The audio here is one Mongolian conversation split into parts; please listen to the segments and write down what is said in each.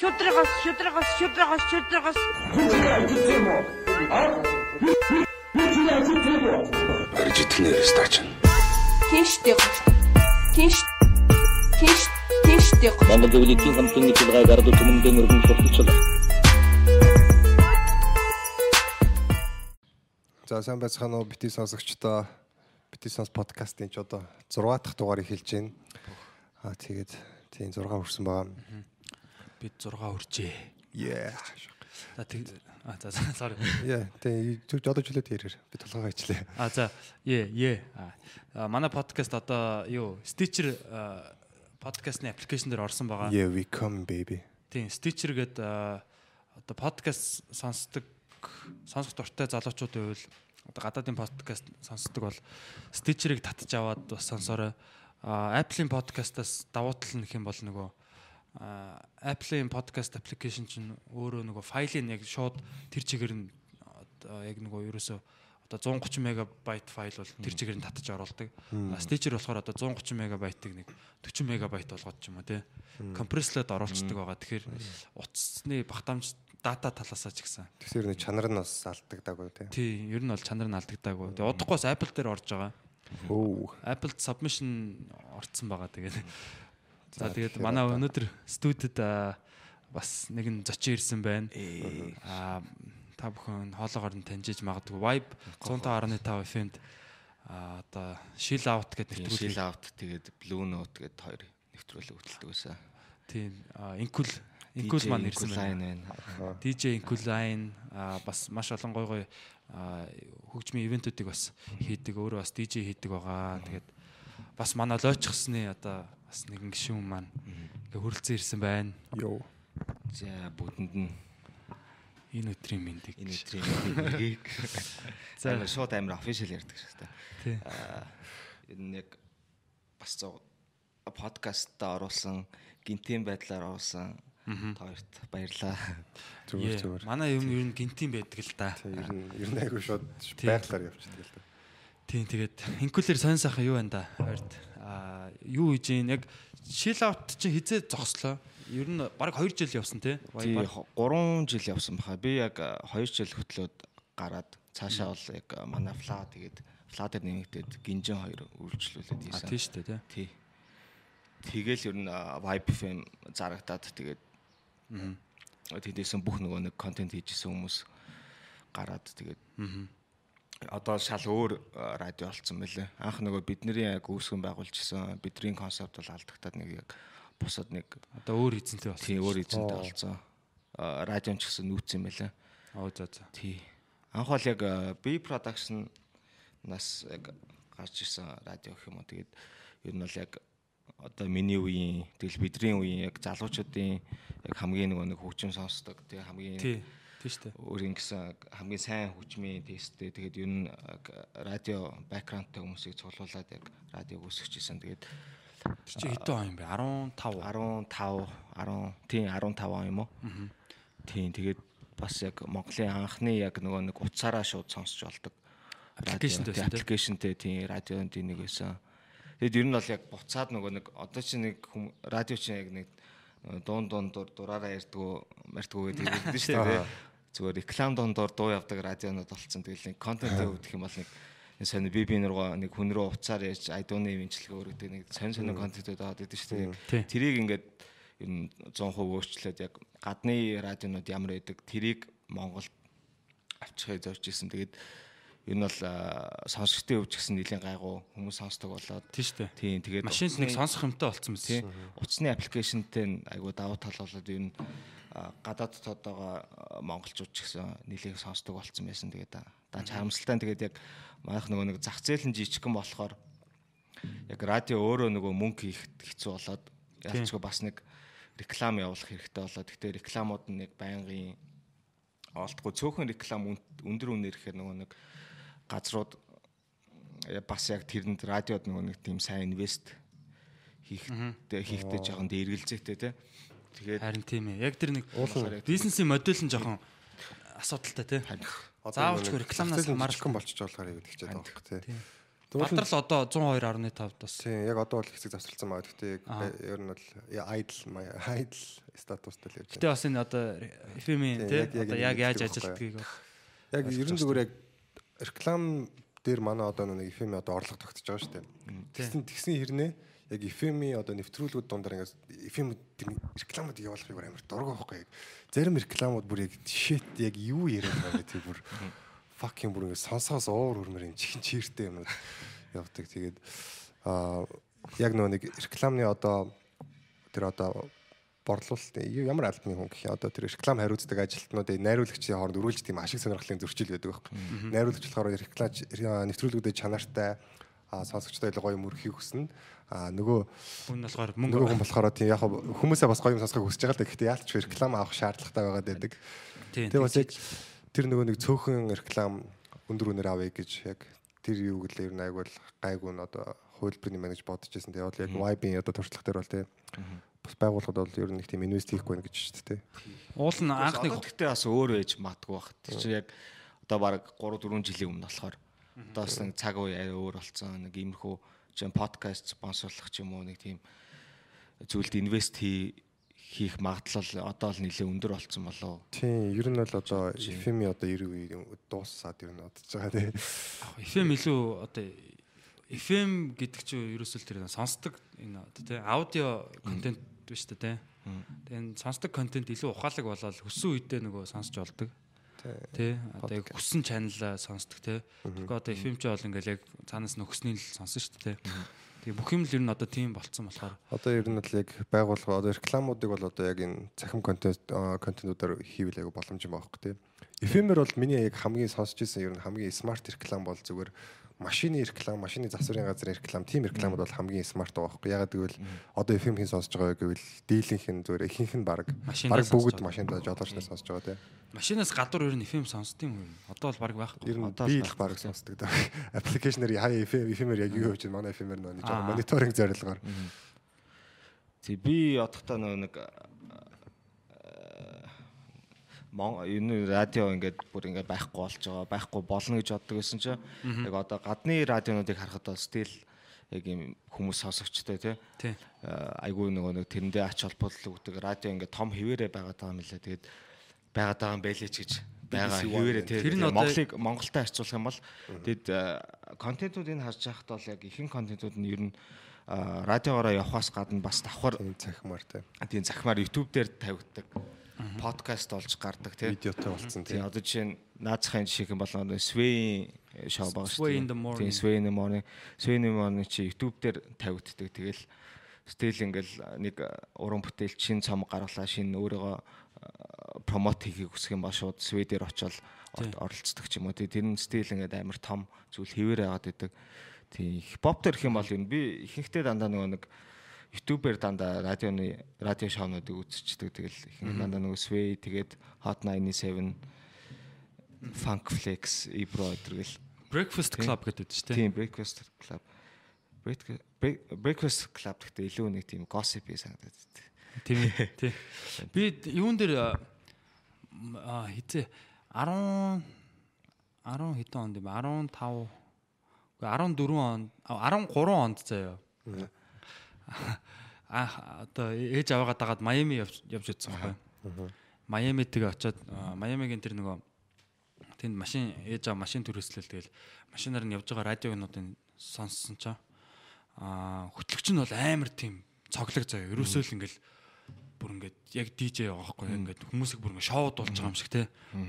Шүдрэгос, шүдрэгос, шүдрэгос, шүдрэгос. Аржитнэр стач. Тийштэй. Тийш. Тийш. Тийштэй. Монгол Зөвлөлийн хамтын нэвтрүүлгээ гардаг түмэндээ мөргөн сурталчлаа. За сайн байцгаана уу бити сонсогчдоо бити сонс подкастын ч одоо 6 дахь дугаарыг хэлж байна. Аа тэгээд тийм 6 хүрсэн байгаа. Бид 6 хүрчээ. Yeah. За тэг а за sorry. Yeah, тийм зүг жодож хүлээд ярээр. Би толгойгоо ичлээ. А за е е. А манай подкаст одоо юу Stitcher подкастны аппликейшн дээр орсон байгаа. Yeah, we come baby. Тийм Stitcher гэдэг а, одоо подкаст сонсдог сонсох дуртай залуучуудын хувьд одоо гадаадын подкаст сонсдог бол Stitcher-ыг татж аваад бас сонсорой. А Apple-ийн подкастаас давуу тал нь юм бол нөгөө Apple-ийн podcast application чинь өөрөө нөгөө файлыг яг шууд тэр чигээр нь яг нөгөө ерөөсөө одоо 130 мегабайт файл бол тэр чигээр нь татаж оруулдаг. Stitcher болохоор одоо 130 мегабайтыг нэг 40 мегабайт болгоод ч юм уу те. Компресслоод оруулцдаг байгаа. Тэгэхээр утасны багтаамж дата талаасаа ч гэсэн. Тэгэхээр нэг чанар нь бас алдагдаагүй тийм. Тий, ер нь бол чанар нь алдагдаагүй. Тэгээ удахгүй бас Apple дээр орж байгаа. Өө. Apple submission орцсон байгаа тэгээд. За тэгээд манай өнөөдөр студид бас нэгэн зочин ирсэн байна. Аа та бүхэн хоолоогоор нь таньжиж магадгүй Vibe 105.5 FM-д аа одоо Shill Out гэдэг Шил нэвтрүүлэг. авт тэгээд Blue Note гэдэг хоёр нэвтрүүлэг хөтэлдэг байсан. Тийм Inkul Inkul маань ирсэн байна. DJ Inkuline аа бас маш олон гой гой хөгжмийн ивентүүдийг бас хийдэг. Өөрөө бас DJ хийдэг байгаа. Тэгээд бас манай лойчхсны одоо бас нэгэн гишүүн маань ингээ хөрөлцөн ирсэн байна. Йоо. За бүтэнд нь Энэ өдрийн мэндийг. энэ өдрийн мэдээг За. шууд амар офишиал ярьдаг шүү дээ. Тий. Аа энэ яг бас подкастта оруулсан гинтийн байдлаар оруулсан хоёрт баярлаа. Зүгээр зүгээр. Манай юм ер нь гинтийн байдаг л да. Ер нь ер нь айгүй шууд байглаар явчихдаг л да. Тийм тэгээд инкулэр сонь сайхан юу байна да. Аа юу хийж ийн яг шил аут чинь хизээ зогслоо. Ер нь баг 2 жил явсан тий. Тий 3 жил явсан баха. Би яг 2 жил хөтлөөд гараад цаашаа бол яг манай фла тэгээд фла дээр нэмэгдээд гинжин хоёр үйлчлүүлээд А хийсэн. тий штэ тий. Тий. Тэгэл ер нь Vibe FM зарагдаад тэгээд тэдээсэн бүх нөгөө нэг контент хийжсэн хүмүүс гараад тэгээд одоо шал өөр а, радио болцсон мөлий. Анх нөгөө бидний яг үүсгэн байгуулжсэн бидний концепт бол алдагтаад нэг яг бусад нэг Одоо өөр эзэнтэй болсон. тий өөр эзэнтэй болцсон. А, Радио ч гэсэн нүүцсэн мөлий. Оо за за. Тий. Анх бол яг а, B production нас яг гарч ирсэн радио гэх юм уу. Тэгээд ер нь бол яг одоо миний үеийн тэгэл бидний үеийн яг залуучуудын яг хамгийн нөгөө нэг хөгжим сонсдог. Тэгээ хамгийн Тий. Тий штэ. өөрийн гэсэн хамгийн сайн хөгжмийн тесттэй тэгээд ер нь радио бэкграундтай хүмүүсийг цуглуулад яг радиог үүсгэж ирсэн. Тэгээд Тэр чи хэдэн он юм бэ? 15. 15 10 тийм 15 он юм уу? Тийм тэгээд бас яг Монголын анхны яг нөгөө нэг утсаараа шууд сонсч болдог. Радио, байсан, тийм, тийм? тийм радионд нэг байсан. Тэгэд ер нь бол яг буцаад нөгөө нэг одоо чи нэг радио чи яг нэг дуун дуун дур дураараа ярьдгүү мартгүү гэдэг хэлдэг шүү дээ. Зүгээр реклам дундуур дуу явдаг радионууд болцсон. Тэгэл нэг контент өгөх юм бол нэг сони би би нургаа нэг хүн рүү уцаар ярьж айдууны имжлэг өөрөдөг нэг сонь сонь контентууд аваад идэв шүү дээ. Тэрийг ингээд ер нь 100% өөрчлөөд яг гадны радионууд ямар байдаг тэрийг Монголд авчихыг зорж исэн. Тэгээд нь бол а, сонсогчдын хувьд ч гэсэн нэлийн гайгүй хүмүүс сонсдог болоод Тий штэ. тийм тэгээд Машинд нэг сонсох юмтай болсон мэт тий утасны аппликейшнтэй айгүй давуу тал болоод ер нь а, гадаад дотоод байгаа а, монголчууд ч гэсэн нэлийн сонсдог болцсон байсан. Тэгээд харамсалтай нь тэгээд яг манайх нөгөө нэг зах зээл нь жижигхэн болохоор яг радио өөрөө нөгөө мөнгө хийх хэцүү болоод яалчгүй бас нэг реклам явуулах хэрэгтэй болоод гэхдээ рекламууд нь яг байнгын олдгүй цөөхөн реклам өндөр үнээр ихээр нөгөө нэг газрууд э, бас яг тэрэнд радиод нөгөө нэг тийм сайн инвест хийхтэй хийхтэй жоохон дээргэлзээтэй тий. Тэгээд Харин тийм ээ. Яг тэр нэг бизнесийн модель нь жоохон асуудалтай тий. Заавалчгүй рекламнаас хамаарч хамаархан болчих болохоор яг чад байгаа хэрэг тий. Бадрал одоо 102.5 бас. Тийм яг одоо бол хэсэг завсарлсан байгаа. Гэхдээ ер нь бол idle idle статустай л явж Гэтэ бас энэ одоо FM-ийн тий одоо яг яаж ажилтгийг Яг ерэн зүгээр яг реклам дээр манай одоо нэг FM одоо орлого тогтож байгаа шүү дээ. Тэгсэн тэгсэн хэрнээ яг FM-ийн одоо нэвтрүүлгүүд дундаар ингээс FM рекламууд явуулахыг бүр амар дург байхгүй яг. Зарим рекламууд бүр яг shit яг юу яриад байгаа гэдэг бүр fucking бүр ингээс сонсоос уур хөрмөр юм чихэн чиртэй юмуд явдаг. Тэгээд аа яг нөгөө нэг рекламны одоо тэр одоо борлуулалт ямар албаны хүн гэх юм одоо тэр реклам хариуцдаг ажилтнуудын найруулагчийн хооронд өрүүлж тийм ашиг сонирхлын зөрчил байдаг байхгүй. Найруулагч болохоор реклам нэвтрүүлгүүдэд чанартай сонсогчтой илүү гоё мөрөхийг хүснэ. А нөгөө хүн болохоор нөгөө мөнгө хүн болохоор тийм яг хүмүүсээ бас гоё юм сонсохыг хүсэж байгаа л да. Гэхдээ яалч реклам авах шаардлагатай байгаад байдаг. тий. Тэгээ бас яг тэр нөгөө нэг цөөхөн реклам өндөр үнээр авъя гэж яг тэр юу гэлээ ер нь айгуул гайгүй нь одоо хөлбөрний менеж бодож байсан. Тэгээ бол яг Vibe-ийн одоо туршлага дээр бол тий бас байгууллагад бол ер нь нэг тийм инвест хийхгүй байна гэж шүү дээ. уул нь анхны гэхдээ бас өөр байж матгүй бах. Тэр чинь яг одоо баг 3 4 жилийн өмнө болохоор одоо бас нэг цаг үе арай өөр болсон. Нэг иймэрхүү чинь подкаст спонсорлох ч юм уу нэг тийм зүйлд инвест хий хийх магадлал одоо л нэлээд өндөр болсон болоо. Тийм, ер нь бол одоо FM-ийн одоо 90 үе дуусаад ер нь одож байгаа тий. FM илүү одоо FM гэдэг чинь ерөөсөл тэр сонсдог энэ одоо тий аудио контент биш үү тий. Тэгээ энэ сонсдог контент илүү ухаалаг болоод хүссэн үедээ нөгөө сонсч болдог. Тий. Одоо яг хүссэн чанал сонсдог тий. Тэгэхээр одоо FM ч бол ингээл яг цаанаас нөхсний л сонсон шүү дээ тий. Тэгээ бүх юм л ер нь одоо тийм болцсон болохоор Одоо ер нь бол яг байгууллага одоо рекламуудыг бол одоо яг энэ цахим контент контентуудаар хийвэл яг боломжтой байгаа хөөх тий. FM-ээр бол миний яг хамгийн сонсч ирсэн ер нь хамгийн смарт реклам бол зүгээр машины реклам, машины засварын газрын реклам, тийм рекламууд бол хамгийн смарт байгаа хөөх. Ягаад гэвэл одоо FM-ийн сонсож байгаа гэвэл дийлийнх нь зүгээр ихэнх нь баг баг бүгд машиндаа жолоочтой сонсож байгаа тий. Машинаас гадуур ер нь FM сонсд юм уу? Одоо бол баг байхгүй. Ер нь би л баг- сонсдог даа. Аппликейшнэр хаяа FM FM-ээр яг юу хийж байна? Манай FM-ээр нэг жоохон мониторинг зорилгоор. Тэг би нөгөө нэг Мон энэ радио ингээд бүр ингээд байхгүй болж байгаа байхгүй болно гэж боддог байсан чинь яг одоо гадны радионуудыг харахад бол стил яг юм хүмүүс сонсогчтой тий Тий. айгүй нөгөө нэг тэрэндээ ач холбогдол өгдөг радио ингээд том хിവэрэ байгаа юм лээ тэгээд байгаад байгаа юм байлээ ч гэж байгаа BBC One хിвэрэ гэнэ. тий Тэр нь одоо- Монголыг Монголтой харьцуулах юм бол тэгэд контентуудыг харж байхад бол яг ихэнх контентууд нь ер нь радиогоороо явахаас гадна бас давхар Тийм цахимаар тий. тийм захимаар YouTube дээр тавигддаг подкаст болж гардаг тий. Видеотой болцсон тий. Тийм одоо жишээ нь наацхийн жишээ юм бол нөгөө Sway шоу the morning. Тийм Sway in the morning. Sway in the morning чи YouTube дээр тавигддаг. Тэгэл стил ингээл нэг уран бүтээлч шин цом гаргалаа шин өөрийгөө промот хийхийг хүсэх юм ба шууд Sway дээр очиод ор- оролцдог ч юм уу. Тэгээ тэр нь стил ингээд амар том зүйл хэвээр байгаад идэг. Тийм хипхоп их юм бол юу би ихэнхдээ дандаа нөгөө нэг YouTube-ээр дандаа радионы радио шоунуудыг үзчихдэг. Тэгэл ихэнх дандаа нөгөө Sway тэгээд Hot 97 Funk Flex, Ibro гэдэргэл. Breakfast Club гэдэг чинь тий. Тийм Breakfast Club. Break- Break- Breakfast Club гэхдээ илүү нэг тийм gossip санагдаад байна. Тийм тий. Би юун дээр а хизээ 10 10 хэдэн онд юм бэ? 15 үгүй 14 онд а, 13 онд заяа. А одоо ээж аваагаа дагаад Майами явж үзсэн байхгүй. Майами тэгээ очиод а, Майамигийн тэр нөгөө тэнд машин ээж аваа машин төрөслөл тэгэл машинаар нь явж байгаа радиогнуудыг сонссон чаа. Аа хөтлөгч нь бол амар тийм цоглог заяа. Ерөөсөө л ингээл бүр ингээд яг DJ байгаа байхгүй ингээд хүмүүсийг бүр ингээд шоуд болж байгаа юм шиг те.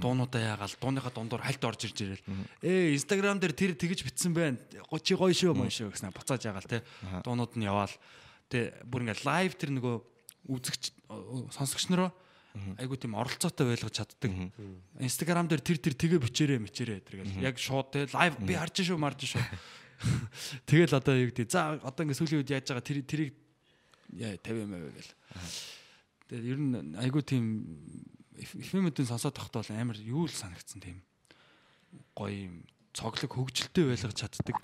Дуунуудаа яагаал дууныхаа дундуур хальт орж ирж ирэл. Ээ инстаграм дээр тэр тэгж битсэн байна. Чи гоё шүү мөн шүү гэснээр буцааж яагаал те. Дуунууд нь яваал. Те бүр ингээд лайв тэр нөгөө үзэгч сонсогч нароо айгу тийм оролцоотой байлгаж чаддаг. Инстаграм дээр тэр тэр тэгээ бичээрээ мичээрээ тэргээл яг шууд те лайв би харж шүү марж шүү. Тэгэл одоо юу гэдэг за одоо ингээд сүүлийн үед яаж байгаа тэр тэрийг яа 50 юм аваа гэл. Тэгээд ер нь айгүй тийм фильмүүдэн сонсоод тахтаа бол амар юу л санагдсан тийм гоё юм цоглог хөгжилтэй байлгаж чаддаг.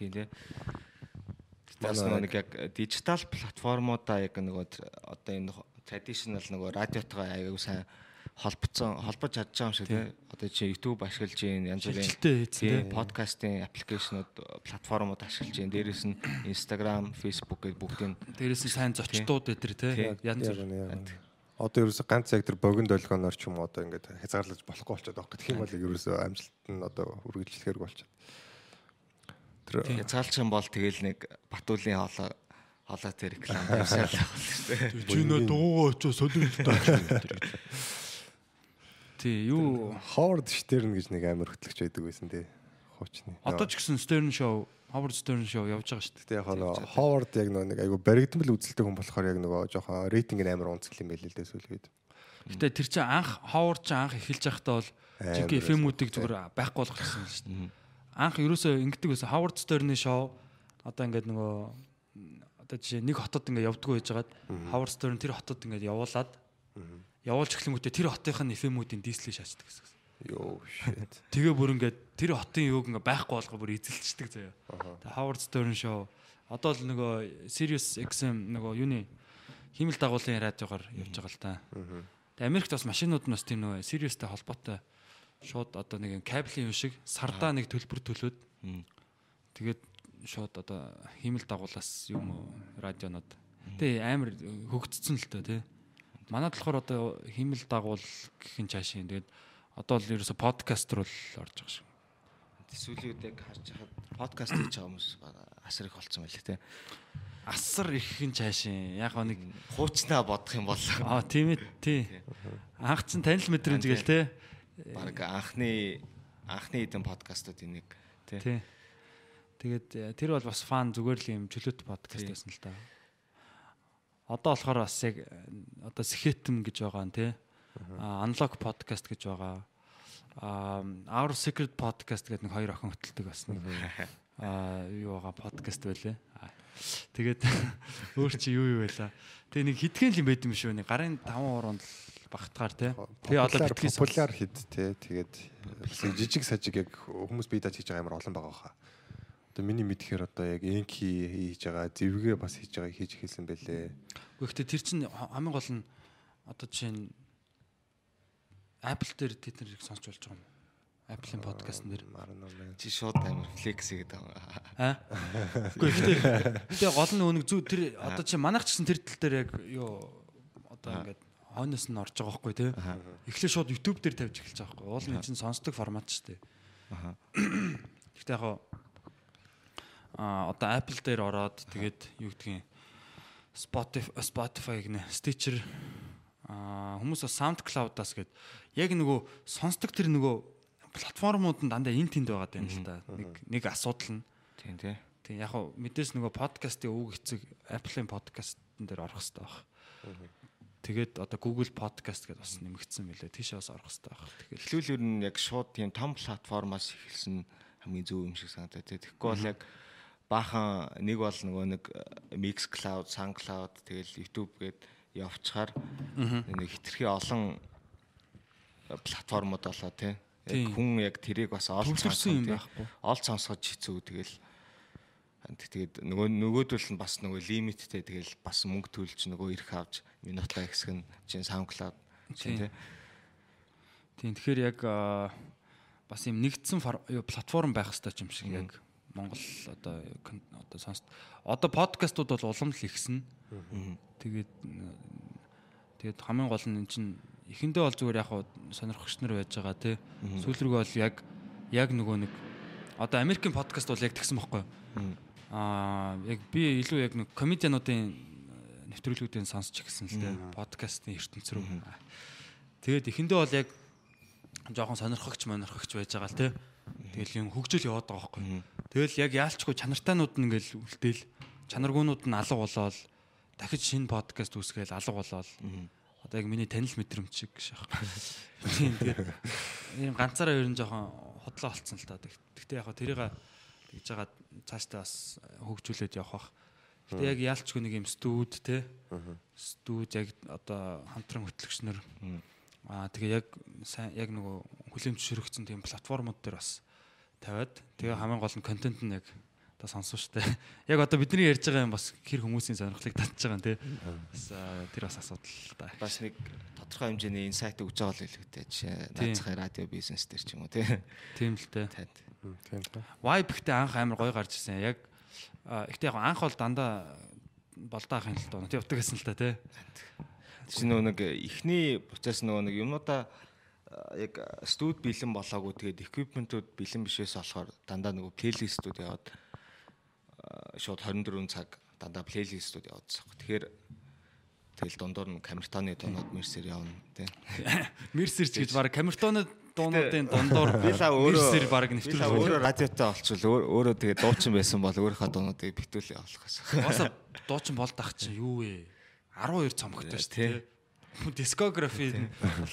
Тийм тий. Бас нэг яг дижитал платформудаа яг нөгөө одоо энэ traditional нөгөө радиотойгоо аягүй сайн холбоцсон холбож чадж байгаа юм шиг тий. Одоо чи YouTube ашиглаж гин янз бүрийн подкастын аппликейшнуд платформуд ашиглаж гин. Дээрээс нь Instagram, Facebook гэдэг бүгдийн Дээрээс нь сайн зочдууд өдр те янз бүр. одоо ерөөсө ганц яг тэр богино долгионоор ч юм одоо ингээд хязгаарлаж болохгүй болчиход байгаа. Тэгэх юм бол ерөөсө амжилт нь одоо үргэлжлэхээр болчиход. Тэр хязгаалчих юм бол тэгэл нэг Батуулын хоолой хоолой тэр реклам тавьсаар л байна шүү дээ. Чи нэ дуугаа очоо солиултаа. Тий, юу Howard Stern гэж нэг амар хөтлөгч байдаг байсан тий. Хуучны. одоо ч гэсэн Stern show, Howard Stern show явж байгаа шүү дээ. Гэтэ яг нөгөө Howard яг нэг айгу баригдмал үзэлтэй хүн болохоор яг нөгөө жоохон рейтинг нь амар унцгал юм байл л дээ сүүл үед. Гэтэ тэр чинь анх Howard чинь анх эхэлж байхдаа бол Амар FM-үүдийг зүгээр байхгүй болгочихсон шүү дээ. Анх ерөөсөө ингэдэг байсан Howard Stern-ийн show одоо ингээд нөгөө одоо жишээ нэг хотод ингээд явдггүй байж байгаад Howard Stern тэр хотод ингээд явуулаад явуулж эхлэнгүүтээ тэр хотынхын FM-үүдийн дийслийг шаачдаг гэсэн. Йоо shit. Тэгээ бүр ингээд тэр хотын юуг ингээ байхгүй болгоо бүр эзэлцдэг заяа. Тэгээ Howard Stern show одоо л нөгөө Sirius XM нөгөө юуны химэл дагуулын радиогоор явж байгаа л та. Тэгээ Америкт бас машинууд нь бас тийм нөгөө Siriusтэй холбоотой шууд одоо нэг кабелийн юм шиг сардаа нэг төлбөр төлөөд тэгээд шууд одоо химэл дагуулаас юм радионод тэгээ амар хөгжцсөн л тоо тий. Манайд болохоор одоо химэл дагуул гэх юм цаашийн тэгээд одоо л ерөөсө подкастер бол орж байгаа шүү. Сүүлийн үед яг харж хахад подкаст хийж байгаа хүмүүс асар их болцсон байлээ те. Асар их хин цаашийн яг нэг Хуучнаа бодох юм бол аа тийм ээ тий. Анх чин танил мэдрэмж гээл те. баг анхны анхны хэдэн подкастууд энийг те. Тий. Тэгээд э, тэр бол бас фан зүгээр л юм чөлөөт подкаст байсан л да. Одоо болохоор бас яг э, одоо Сэхэтм гэж байгаа нь тий. Unlock podcast гэж байгаа. Аа Our Secret podcast гэдэг нэг хоёр охин хөтэлдэг бас нэг аа юу байгаа подкаст байлээ. Тэгээд өөр чи юу юу байла. Тэгээ нэг хитгэн юм байт юм шүү. Нэг гарын 5 ороонд л багтахаар тий. Тэгээ одоо битгий популяр хит те тэгээд яг жижиг сажиг яг хүмүүс бие дааж хийж байгаа амар олон байгаа хаа. Одоо миний мэдхээр одоо яг энки хийж байгаа, зэвгээ бас хийж байгааг хийж эхэлсэн байлээ. Гэхдээ тэр чинь хамгийн гол нь одоо жишээ нь Apple дээр тэд нарыг сонсч болж байгаа юм. Apple-ийн подкаст нэр. Чи шууд амар флекс гэдэг. Аа. Гэхдээ гэхдээ гол нь өнөг зү тэр одоо чи манайх ч гэсэн тэр тал дээр яг юу одоо ингээд хойноос нь орж байгаа байхгүй тий. Эхлээ шууд YouTube дээр тавьж эхэлж байгаа байхгүй. Уул нь чинь сонсдог формат шүү дээ. Аха. Гэхдээ яг а одоо Apple дээр ороод тэгээд юу гэдгийг Spotify Spotify гэнэ Stitcher а хүмүүс SoundCloud-аас гээд яг нөгөө сонсдог тэр нөгөө платформуд нь дандаа эн тэнд байгаа юм л да. Нэг нэг асуудал нь. Тийм тий. Тийм яг хөө мэдээс нөгөө подкастын өвөг эцэг Apple-ийн подкастн дээр орох хэрэгтэй баг. Тэгээд одоо Google podcast гэдээ бас нэмэгдсэн мөлий. Тийшээ бас орох хэрэгтэй баг. Тэгэхээр Эхлүүл ер нь яг шууд тийм том платформоос эхэлсэн хамгийн зөв юм шиг санагдаад тий. Тэгэхгүй бол яг баахан нэг бол нөгөө нэг э, Mixcloud, SoundCloud тэгэл YouTube гээд явчихаар нэг хитрхи олон э, платформуд болоо тий. Яг Тийм. хүн яг тэрийг бас олж Төвлөрсөн юм тий. байхгүй. Олж сонсгож хэцүү тэгэл тэгээд нөгөө нөгөөдөл нь бас нөгөө лимиттэй тэгэл бас мөнгө төлж нөгөө ирэх авч минутлаа ихсэх нь чинь SoundCloud чинь тий. Тийм тэгэхээр яг бас юм нэгдсэн платформ байх хэрэгтэй юм шиг яг Монгол одоо одоо сонс одоо подкастууд бол улам л ихсэн. Тэгээд тэгээд хамгийн гол нь эн чинь эхэндээ бол зүгээр яг хуу сонирхогч нар байж байгаа тий. Сүүлрүүгээ бол яг яг нөгөө нэг одоо Америкийн подкаст бол яг тэгсэн байхгүй юу? Аа яг би илүү яг нэг комедиануудын э, нэвтрүүлгүүдийн сонсч эхэлсэн л дээ. Подкастын ертөнц рүү. Тэгээд эхэндээ бол яг жоохон сонирхогч монирхогч байж байгаа л тий. Тэгэл юм хөгжил яваад байгаа байхгүй юу? Тэгэл яг яалчгүй чанартайнууд нь ингээл үлдээл чанаргуунууд нь алга болоод дахиж шинэ подкаст үүсгээл алга болоод одоо яг миний танил мэдрэмж шиг шах. Тийм тэгээд ийм ганцаараа ер нь жоохон хотлоо болцсон л та. Гэхдээ яг тэрийг тэгж байгаа цаашдаа бас хөгжүүлээд явах бах. Гэтэ яг яалчгүй нэг юм студ те. Студ яг одоо хамтран хөтлөгч нар Аа тэгээ яг сайн яг нөгөө хүлээмж ширхэгдсэн тийм платформуд дээр бас тавиад тэгээ хамгийн гол нь контент нь яг одоо сонссон шүү дээ. Яг одоо бидний ярьж байгаа юм бас хэр хүмүүсийн сонирхлыг татж байгаа юм тий. Бас тэр бас асуудал да. бас нэг тодорхой хэмжээний инсайт өгж байгаа л хэлэхтэй жишээ наацхан радио бизнес төр ч юм уу тий. Тийм л. Танд. Тийм. Vibe ихтэй анх амар гоё гарч ирсэн. Яг ихтэй яг анх бол дандаа болдоо ахын л доо. Тий утга гэсэн л та тий. Чи нөгөө нэг эхний процесс нөгөө нэг юмудаа яг студ бэлэн болоогүй тэгээд equipment-ууд бэлэн бишээс болохоор дандаа нөгөө плейлистүүд яваад шууд 24 цаг дандаа плейлистүүд яваадсан. Тэгэхээр тэгэл дундуур нь камертоны дунууд мерсер явна тий. Мерсер ч гэж баг камертоны дуунуудын дундуур мерсер баг л нэвтрүүлсэн. өөрөө радиотой олчвол өөр- өөрөө тэгээ дуучин байсан бол өөрийнхөө дуунуудыг битүүл явуулах гэсэн. Уусаа дуучин болдох чинь юу вэ? 12 цомогтой шүү Тий. Дискографи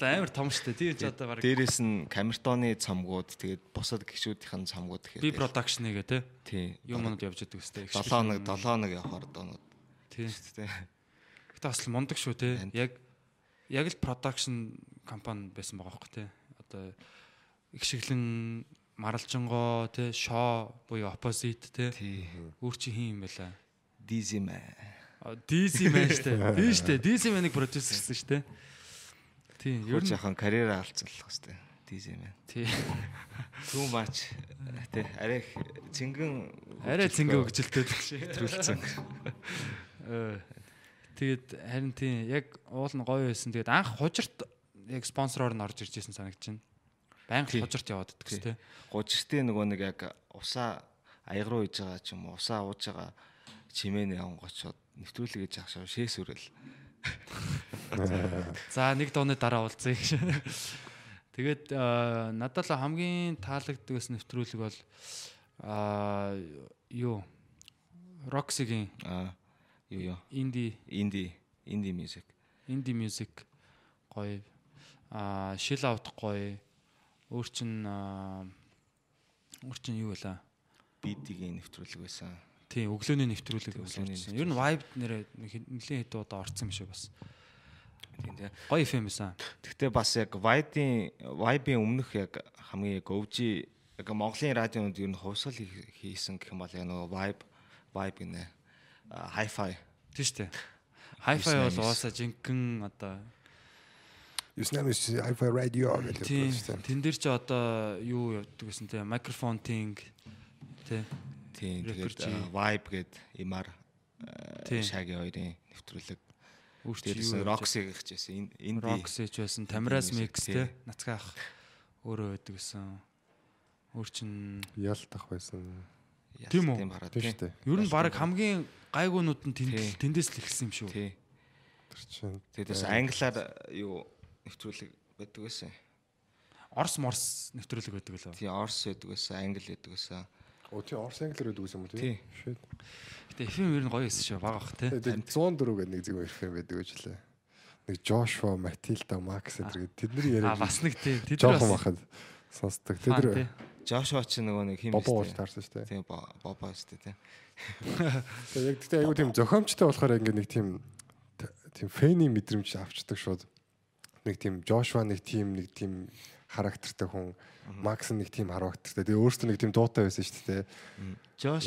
амар том дээ. Тийм ч одоо баг Дээрээс нь камертоны цамгууд тэгээд бусад гişүүдийн цамгууд гэхээр би production нэгэ тий. тий. Юм монод явж идэг өстэй. 7 хоног 7 хоног явахаар дуунууд тий. тий. Гэтэ бас л мундаг шүү тий. Яг яг л production компани байсан байгаа хөөхгүй тий. Одоо их шиглэн маралжингоо тий, шоо буюу opposite тий. Тий. Өөр чи хин юм байла. Дизи мэ. DC man штэ. Тийм штэ. DC man-ыг продюсер гэсэн штэ. Тийм. Ер нь яхан карьераа алдсанлах хэвээр. Дизи мэ. тий. Too much. Тий. Арай цэнгэн Арай цэнгэ өгжилтэй гэж төрүүлсэн. Э, Тэгээд харин тийм яг уул нь гоё байсан. Тэгээд анх хужирт яг спонсороор нь орж ирж исэн. Байнга Тий. хужирт яваад иддэг Тий. тийм. Гужиртын нөгөө нэг яг усаа аяг руу иж байгаа ч юм уу усаа ууж байгаа чимээний явангочод нэвтрүүлэг гэж ахшаа шээс үрэл. За нэг дооны дараа уулзъя гэж. Тэгээд надад л хамгийн таалагддаг бас нэвтрүүлэг бол аа юу Roxy-гийн Аа юу юу. инди Инди инди мьюзик. инди мьюзик гоё аа шил аут гоё өөр чин өөр чин юу вэ BD-гийн нэвтрүүлэг байсан. Тийм өглөөний нэвтрүүлэг Өглөөний. Ер нь vibe нэрээ нэлийн хэд удаа орсон юм шиг бас. Тийм тий. Гоё FM байсан. Гэхдээ бас яг Vibe-ийн Vibe-ийн өмнөх яг хамгийн яг өвжи яг Монголын радионууд ер нь хувьсгал хий- хийсэн гэх юм бол яг нөгөө Vibe Vibe гинэ. Hi-Fi. Тийм шүү дээ. Hi-Fi бол угаасаа жинхэнэ одоо 99 Hi-Fi Radio гэж тийм хэлсэн. тэн дээр ч одоо юу явдаг гэсэн тийм микрофон тинг тий Тийм тэгээд Vibe гэд Имар Тийм. Шаги хоёрын нэвтрүүлэг. өөрч Дээрээс нь Roxy гэх чийсэн. Инди Roxy ч байсан Indie Mix тий тий. нацгаах өөрөө байдаг гэсэн. Өөр чин Ялтах байсан. Тийм үү? Тийм хараад Тийм шүү дээ. ер нь баг хамгийн гайгуунууд нь тэнд Тий. тэндээс л эхэлсэн юм шүү. Тий. Тэгээд бас англиар юу нэвтрүүлэг байдаг байсан. Орс морс нэвтрүүлэг байдаг лөө. Тийм Орс байдаг байсан, англи байдаг байсан. Оо тий Орс англиар гэдэг юм уу Тий. Shit. Гэтэ FM ер нь гоё шүү. Бага бах тий. Тэгээд 104 гэдэг нэг зэм FM байдаг гэж лээ. Нэг Joshua, Matilda, Max гэдэг тэдний А яриаг бас нэг тий. Тэд нар бас бахад сонсдог. Тэд Joshua ч нөгөө нэг хим бобоо таарсан шүү дээ. Тийм бобоо өстэй тийм. Тэгээ яг тэгтээ айгу тийм зохиомжтой болохоор ингээ нэг тийм тийм фэний мэдрэмж авчдаг шууд. Нэг тийм Joshua нэг тийм нэг тийм характертай хүн, Max нэг тийм характертай. Тэгээ өөртөө нэг тийм дуутай байсан шүү дээ. Жош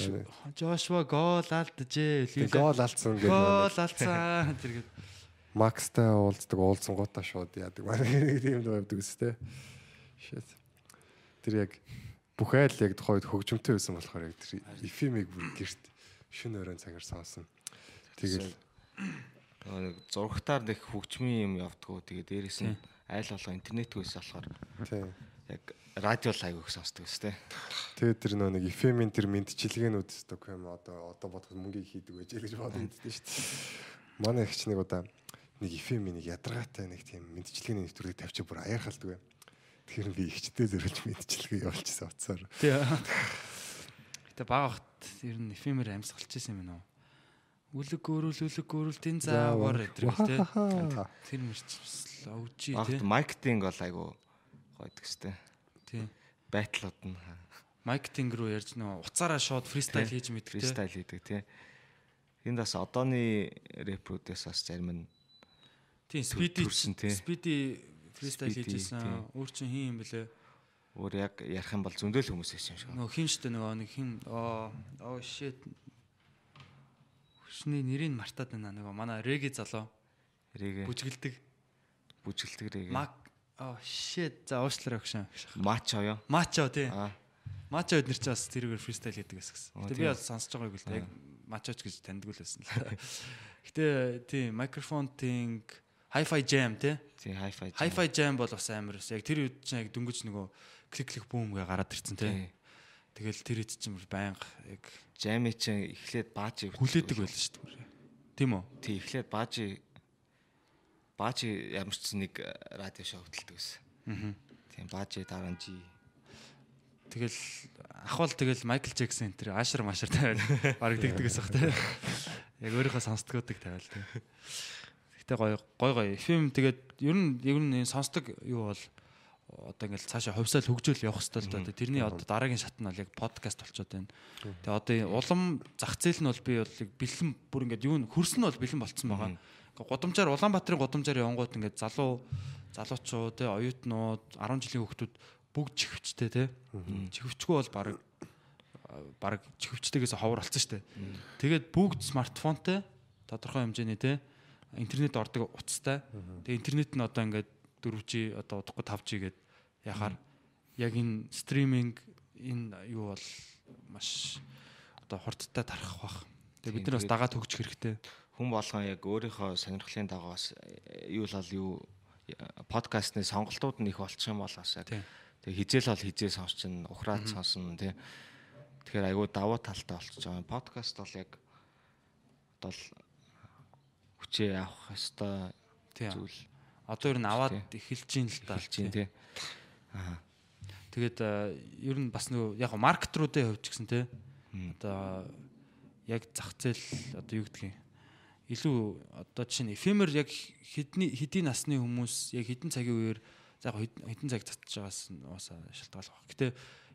Жошва гол алдажээ. Тэгээ гол алдсан гэдэг Гол алдсан. Тэр гээд Макстай уулздаг уулзсангуудаа шууд яадаг. Нэг тийм дуу явдаг үстэй. Shit. Тэр яг бүх айл яг тухайд хөгжмөнтэй байсан болохоор яг тэр эфемиг бүр гэрт шүн өрөөнд цагаар сонсон. Тэгэл нэг зурагтаар нэг хөгжмийн юм явдггүй. Тэгээд дээрэс нь айл болго интернет байсан болохоор тийм. Яг радио лайв их сонсдог өстэй. Тэгээд тэр нөө нэг эфемийн тэр мэдчилгээнүүд өстөг юм одоо одоо бодоход мөнгөийг хийдэг байж гэж бодогддөө шүү дээ. Манай ихч нэг удаа нэг эфемийн нэг ядаргаатай нэг тийм мэдчилгээний нэвтрүүлэг тавьчих бүр аяархалдаг. Тэгэхээр би ихчтэй зөрүүлж мэдчилгээ явуулчихсан утсаар. тий. Гэтэ бага бахт ер нь эфемер амьсгалж байсан юм байна уу? Үлэг гөрүүл үлэг гөрүүл тэн заавар гэдэг тий. Вахахаа. Тэр мэрч өвжи тий. Багт маркетинг бол айгу гойдаг өстэй. Тий. Байтлууд нь Маркетинг руу ярьж нөө уцаараа шууд фристайл хийж мэддэг тий. фристайл хийдэг тий. Энд бас одооны рэпрүүдээс бас зарим нь Тийм спиди тий. спиди фристайл хийжсэн. тий. Өөр чин хин юм бэлээ. Өөр яг ярих юм бол зөндөл хүмүүс байсан юм шиг. Нөгөө хин штэ нөгөө нэг хин оо оо shit. Хүчний нэрийг мартаад байна нөгөө манай Реги залуу Эрэгээ бүжгэлдэг. бүжгэлдэг рэгээ. Мак оо shit за уушлаарай өгшөн. Мач оё. Мачо тий. Мачо эднэр чи бас тэрүүгээр фристайл хийдэг гэсэн. Гэтэ би бол сонсож байгааг л яг мачоч гэж таньдаг л байсан л. Гэтэ тий микрофон тинг hi-fi jam тий. Тий hi-fi. Hi-fi jam бол бас амар байсан. Яг тэр үед чинь яг дөнгөж нөгөө клик клик бүүм гэ гараад ирцэн тий. Тэгэл тэр үед чинь байнга яг Жами чинь эхлээд баажи хүлээдэг байлаа шүү дээ. Тийм үү? Тий эхлээд баажи баажи ямар ч нэг э, радио шоу хөтэлдэг байсан. Аа. Тийм баажи дараа нь жи. Тэгэл ахвал тэгэл Майкл Джексон энэ тэр ашар машар тавиад бараг дэгдэгээс бах тий. Яг өөрийнхөө сонсдгоодаг тавиал тий. Гэтэ гоё гоё гоё. FM тэгээд ер нь ер нь энэ сонсдог юу бол одоо ингээл цаашаа хувьсаал хөгжөөл явах хэрэгтэй л доо. Тэрний одоо дараагийн шат нь бол яг подкаст болчиход байна. Тэгээ одоо улам зах зээл нь бол би бол бэлэн бүр ингээд юу н хөрс нь бол бэлэн болцсон байгаа. Ингээ Гудамжаар Улаанбаатарын гудамжаар явангууд ингээд залуу залуучууд те оюутнууд 10 жилийн хүүхдүүд бүгд чихвчтэй те. Чихвчгүй бол баг баг чихвчтэйгээс ховор болсон дээ. Тэгээд бүгд смартфонтой тодорхой хэмжээний те интернет ордог утастай. Тэгээ интернет нь одоо ингээд 4G одоо удахгүй 5G гээд яхаар яг энэ стриминг энэ юу бол маш одоо хурдтай тарах бах. Тэгээ бид нар бас Тэгээд- дагаад хөгжих хэрэгтэй. Хүн болгон яг өөрийнхөө сонирхлын дагуу бас э, юу л бол юу э, подкастны сонголтууд нь их болчих юм бол бас яг тэг хизээл бол хизээ сонсчин ухраад сонсон тий. Тэгэхээр айгүй давуу талтай болчих жоо. Подкаст бол яг одоо л хүчээ авах Тийм. зүйл Одоо ер нь аваад эхэлж гин л та. хэлж чинь тий. Аа. Тэгээд э, ер нь бас нөгөө яг маркет руудын хувьд ч гэсэн те одоо яг зах зээл одоо юу гэдгийг илүү одоо чинь эфемер яг хэдний хэдийн насны хүмүүс яг хэдэн цагийн үеэр за яг хэд- хэдэн цаг татж байгаас нь уусаа шалтгаалж байгаа. Гэтэ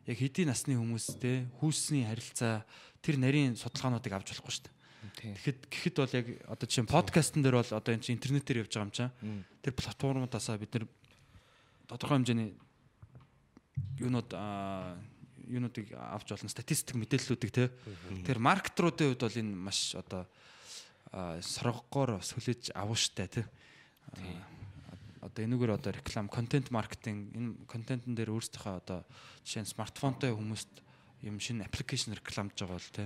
яг хэдийн насны хүмүүс те хүүсний харилцаа тэр нарийн судалгаануудыг авч болохгүй шүү дээ. Тэгэхэд гэхэд бол яг одоо чинь подкастн дээр бол одоо энэ чинь интернетээр явж байгаа юм чинь. Тэр платформудаасаа бид нэр тодорхой хэмжээний юунууд аа, юунуудыг авч болно статистик мэдээллүүдийг те. Тэр маркетруудын хувьд бол энэ маш одоо соргогоор бас хүлээж авах штэ. Аа, Одоо энэгээр одоо реклам, контент маркетинг энэ контентын дээр өөрсдийнхөө одоо жишээ нь смартфонтой хүмүүст юм шинэ аппликейшн рекламж байгаа бол те.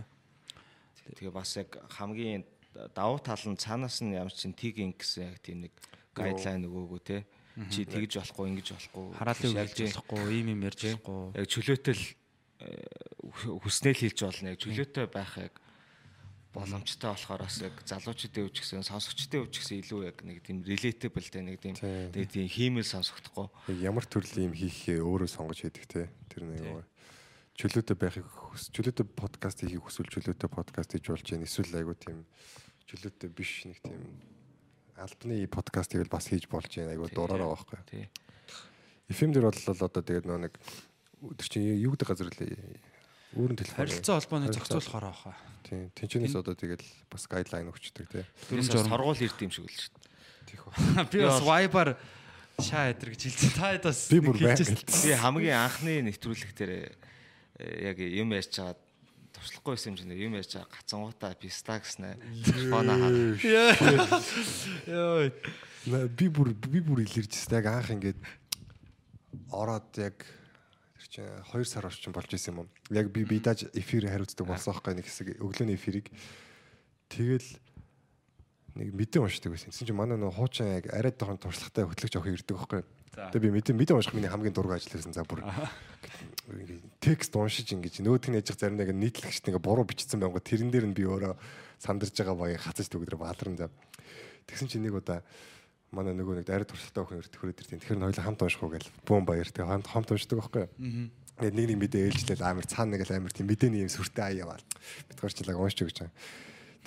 Тэгээ бас яг хамгийн давуу тал нь цаанаас нь ямар чин тигинг гэсэн яг тийм нэг гайдлайн өгөөгөө те. Чи тэгж болохгүй ингэж болохгүй. Хараалын яг үйл болохгүй, ийм юм ярьж болохгүй. яг чөлөөтэй л э, хүснэл хийж болно. Яг чөлөөтэй байх яг боломжтой болохоор бас яг залуучуудын үуч гэсэн сонсогчдын үуч гэсэн илүү яг нэг тийм relatable те нэг тийм Тийм. тэгээ тийм хиймэл сонсохдохгүй. Ямар төрлийн юм хийхээ өөрөө сонгож хийдэг те. Тэр нэг юм. Чөлөөтэй байхыг чөлөөтэй подкаст хийхийг хүсвэл чөлөөтэй подкаст хийж болж байна. Эсвэл айгу тийм чөлөөтэй биш нэг тийм албаны подкастыг бас хийж болж байна. Айгу дураараа байхгүй. Тий. FM дээр бол одоо тэгээд нөө нэг өдөр чинь юу гэдэг газар лээ. Өөрөн телефон. Харилцаа холбооны зохицуулахаар авах. Тийм. Тэнчнээс одоо тэгээд бас гайдлайн өгчдөг те. Тэрнээс журам. сургууль ирд юм шиг л шүү дээ. Тийх ба. Би бас Viber шаа эдэр гэж хэлсэн. Та хэд бас Би бүр нэг байг хэлж гэлсэн. Би хамгийн анхны нэвтрүүлэг дээр э, яг юм ярьж чаад туршлахгүй байсан юм чинь юм ярьж байгаа гацангуудаа писта гэснэ. Телефоноо хаа. На- Би бүр би бүр илэрж яг анх ингээд ороод яг тэр чинь 2 сар орчим болж исэн юм. Яг би бидаж эфир хариуцдаг болсон байхгүй нэг хэсэг өглөөний эфирийг тэгэл нэг мэдээ уншдаг байсан. Тэгсэн чинь манай нөө хуучин яг арайд тохон туршлагатай хөтлөгч охин ирдэг байхгүй. Тэгээ би мэдээ мэдээ унших миний хамгийн дург ажилласан за бүр. Текст уншиж ингэж нөөдг нь яжих заримдаа нийтлэгчт ингээд буруу бичсэн байнга тэрэн дээр нь би өөрөө сандарж байгаа багийг хацаж төгдөр баалран за. Тэгсэн чинь нэг удаа манай нөгөө нэг арайд туршлагатай охин ирдэг хөрөд ирдэг. Тэгэхээр нойлоо хамт унших уу гэл бүүн баяр тэгээ хамт хамт уншдаг байхгүй. Тэгээд нэг нэг мэдээ ээлжлэл амар цаана нэг л амар тийм мэдээний юм сүртэй аяа бал. Бид гарчлаг уншиж өгч байгаа.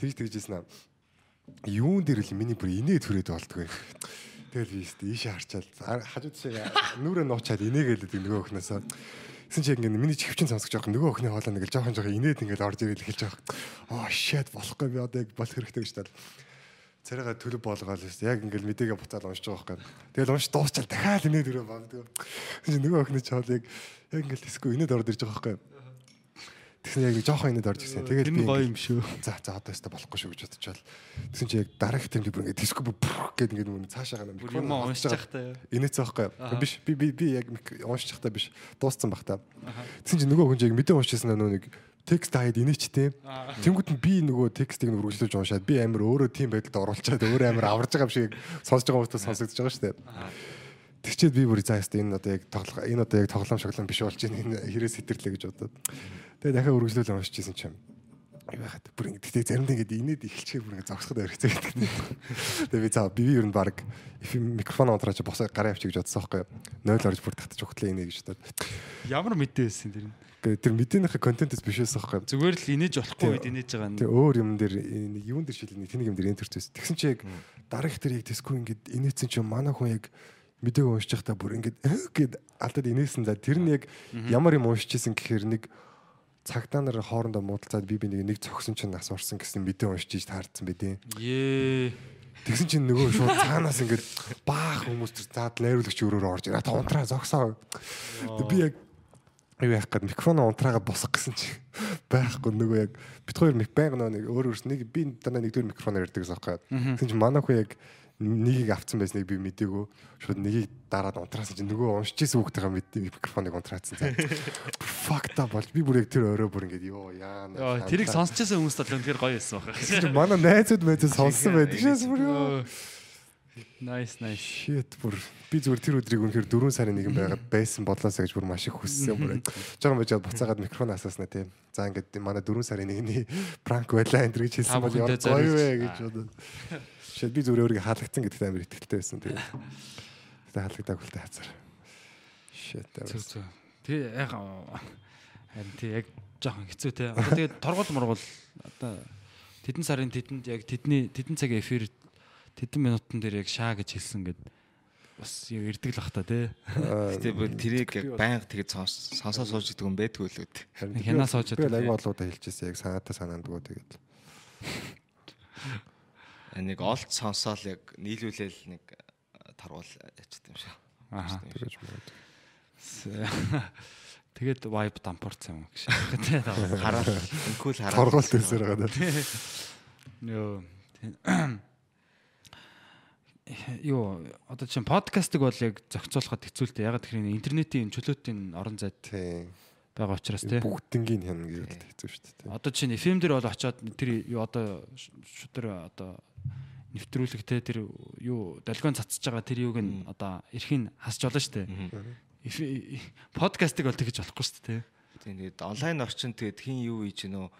Тэгж тэгжсэн аа юун дээр л миний бүр инээ төрөөд болтгоо. Тэгэл би өстө ийшээ харчаал ар- хажууд шиг нүрээ нуучаад инээгээл гэдэг нөгөө өхнөөсөө Гэсэн чи ингээд миний чихвчин сонсож байгаа нөгөө өхний хоолой нэг л жоохон жоохон инээд ингээд орж ирэл эхэлж байгаа. Аа shit болохгүй би одоо яг болох хэрэгтэй гэж тал. Царайгаа төлөв болгоол яг ингээл мэдээгээ буцаад уншиж байгаа байхгүй. Тэгэл унш дуусчаал дахиад инээд өрөө багддаг. Чинь нөгөө охины чаал яг яг ингээл тэсгүй инээд ороод ирж байгаа байхгүй. Тэгсэн яг жоохон инээд орж ирсэн. Тэгээд нь гоё юм шүү. За за одоо өстө болохгүй шүү гэж бодчихвол. Тэгсэн чинь яг дараах темп бүр ингээд тэсгүй бүр гэд ингээд мөн цаашаа гана Бүр юм уншиж байхдаа. инээц байхгүй. Биш би би би яг уншиж байхдаа биш дууссан баг та. Тэгсэн чинь нөгөө хүн чинь яг мэдээ уншижсэн нэг текст хаяад инээчтэй. Тэнгүүд нь би нөгөө текстийг нь үргэлжлүүлж уншаад би амар өөрөө тийм байдалд оруулчаад өөрөө амар аварж байгаа юм шиг сонсож байгаа хүмүүстээ сонсогдож байгаа шүү дээ. Тэгчээд би бүр заа яста энэ одоо яг тоглох энэ одоо яг тоглоом шоглоом биш болж байна энэ хэрэг сэтэрлээ гэж бодоод. Тэгээ дахиад үргэлжлүүлээ уншижсэн чинь юу яхад бүр ингэ тэгтээ заримдаа ингэ инээд эхэлчихээ бүр ингэ зогсоход өргөцөө гэдэг. Тэгээ би заа би ер нь баг микрофон унтраач босоо гараа авчиг гэж бодсон байхгүй юу. 0 орж бүр татчих өгтлээ инээ гэж бодоод. Ямар мэдээ байсан тэр нь. Тэгээ тэр мэдээнийхээ контентс биш байсан байхгүй. Зүгээр л инээж болохгүй үед инээж байгаа нь. Тэгээ өөр юм дээр нэг юун дээр шилний тэнийг юм дээр энэ төрчөөс. Тэгсэн чи яг дараах тэр яг тэсгүй ингэ инээсэн чи манай хүн яг мэдээг уншиж байхдаа бүр ингэ гэд алдаад инээсэн за тэр нь яг ямар юм уншижсэн гэхээр нэг цагтаа нар хоорондоо муудалцаад би би нэг нэг цогсон чинь нас орсон гэсэн мэдээ уншиж таарсан байдیں۔ Ее. Тэгсэн чинь нөгөө шууд цаанаас ингээд баах хүмүүс тэр заад найруулагч өрөөр орж ирээ. Та унтраа зогсоо. Би яг юу яах гээд микрофон унтраагаад босох гэсэн чи байхгүй нөгөө яг бит хоёр мик байнга нэг өөр өөрс нэг би дандаа нэг дөр микрофоноор ярьдаг гэсэн байхгүй. Тэгсэн чи манай хүү яг нэгийг авцсан байсныг би мдээгүй шууд нэгийг дараад унтраасан чи нөгөө уншиж исэн хүүхдтэйгээ мэд микрофоныг унтраацсан цаа. Up болж би бүр яг тэр өрөө бүр ингээд ёо яа. Йоо, тэрийг сонсчихсан хүмүүс бол үнэхээр гоё байсан чи манай найзууд найзууд сонссон байдаг шээс бүр ёо. Nice, nice. Shit бүр би зүгээр тэр өдрийг үнэхээр 4 сарын нэгэн байгаад байсан бодлоосаа гэж бүр маш их хүссэн бүр. Жогон байж буцаагаад микрофон асааснаа тийм. За ингээд манай 4 сарын нэгний пранк байлаа энэ гэж хэлсэн бол ямар гоё вэ гэж бодоод. Шээ би зүгээр өөрийгөө хаалгацсан гэдэгт амар ихтэй байсан тийм. Тэгтээ хаалгадаагүй л таацаар. Shit. Зүг зүг. Тэг яг харин тэг яг жоохон хэцүү те. Одоо тэгээд торгол мургул одоо тэдэн сарын тэдэнд яг тэдний тэдэн цагийн эфир тэдэн минутан дээр яг шаа гэж хэлсэн гэд бас яг ирдэг л бах та те. Гэтэ бүр тэрийг яг байнга тэгээд сонс- сонсоо сууж идэг юм байдгүй л үүд. Хянаа сууж Би яддаг. аяг болоодаа хэлчихсэн яг санаатай санаандгоо тэгээд. Нэг олд сонсоол яг нийлүүлээл нэг таргуул ячт юм шиг. Аха. Тэгэж мод. Тэгээд vibe дампуурсан юм гэж. Тэ. Хараал инкүүл хараал. Торгуулт өсөр байгаа. Йоо. Юу одоо чинь подкастыг бол яг зохицуулахад хэцүү л дээ. Яг тэгэхээр интернетийн чөлөөтийн орон зайд Тийм. байгаа учраас тий. Бүгднгийн хяна гэдэг хэцүү шүү дээ. Одоо чинь FM дээр бол очиод тэр юу одоо шүтэр одоо нэвтрүүлэг те тэр юу долгион цацж байгаа тэр юуг нь одоо эрхийг хасч болно шүү дээ. Подкастыг бол тэгэж болохгүй шүү дээ. Тэгээд онлайн орчин тэгээд хин юу хийж гинөө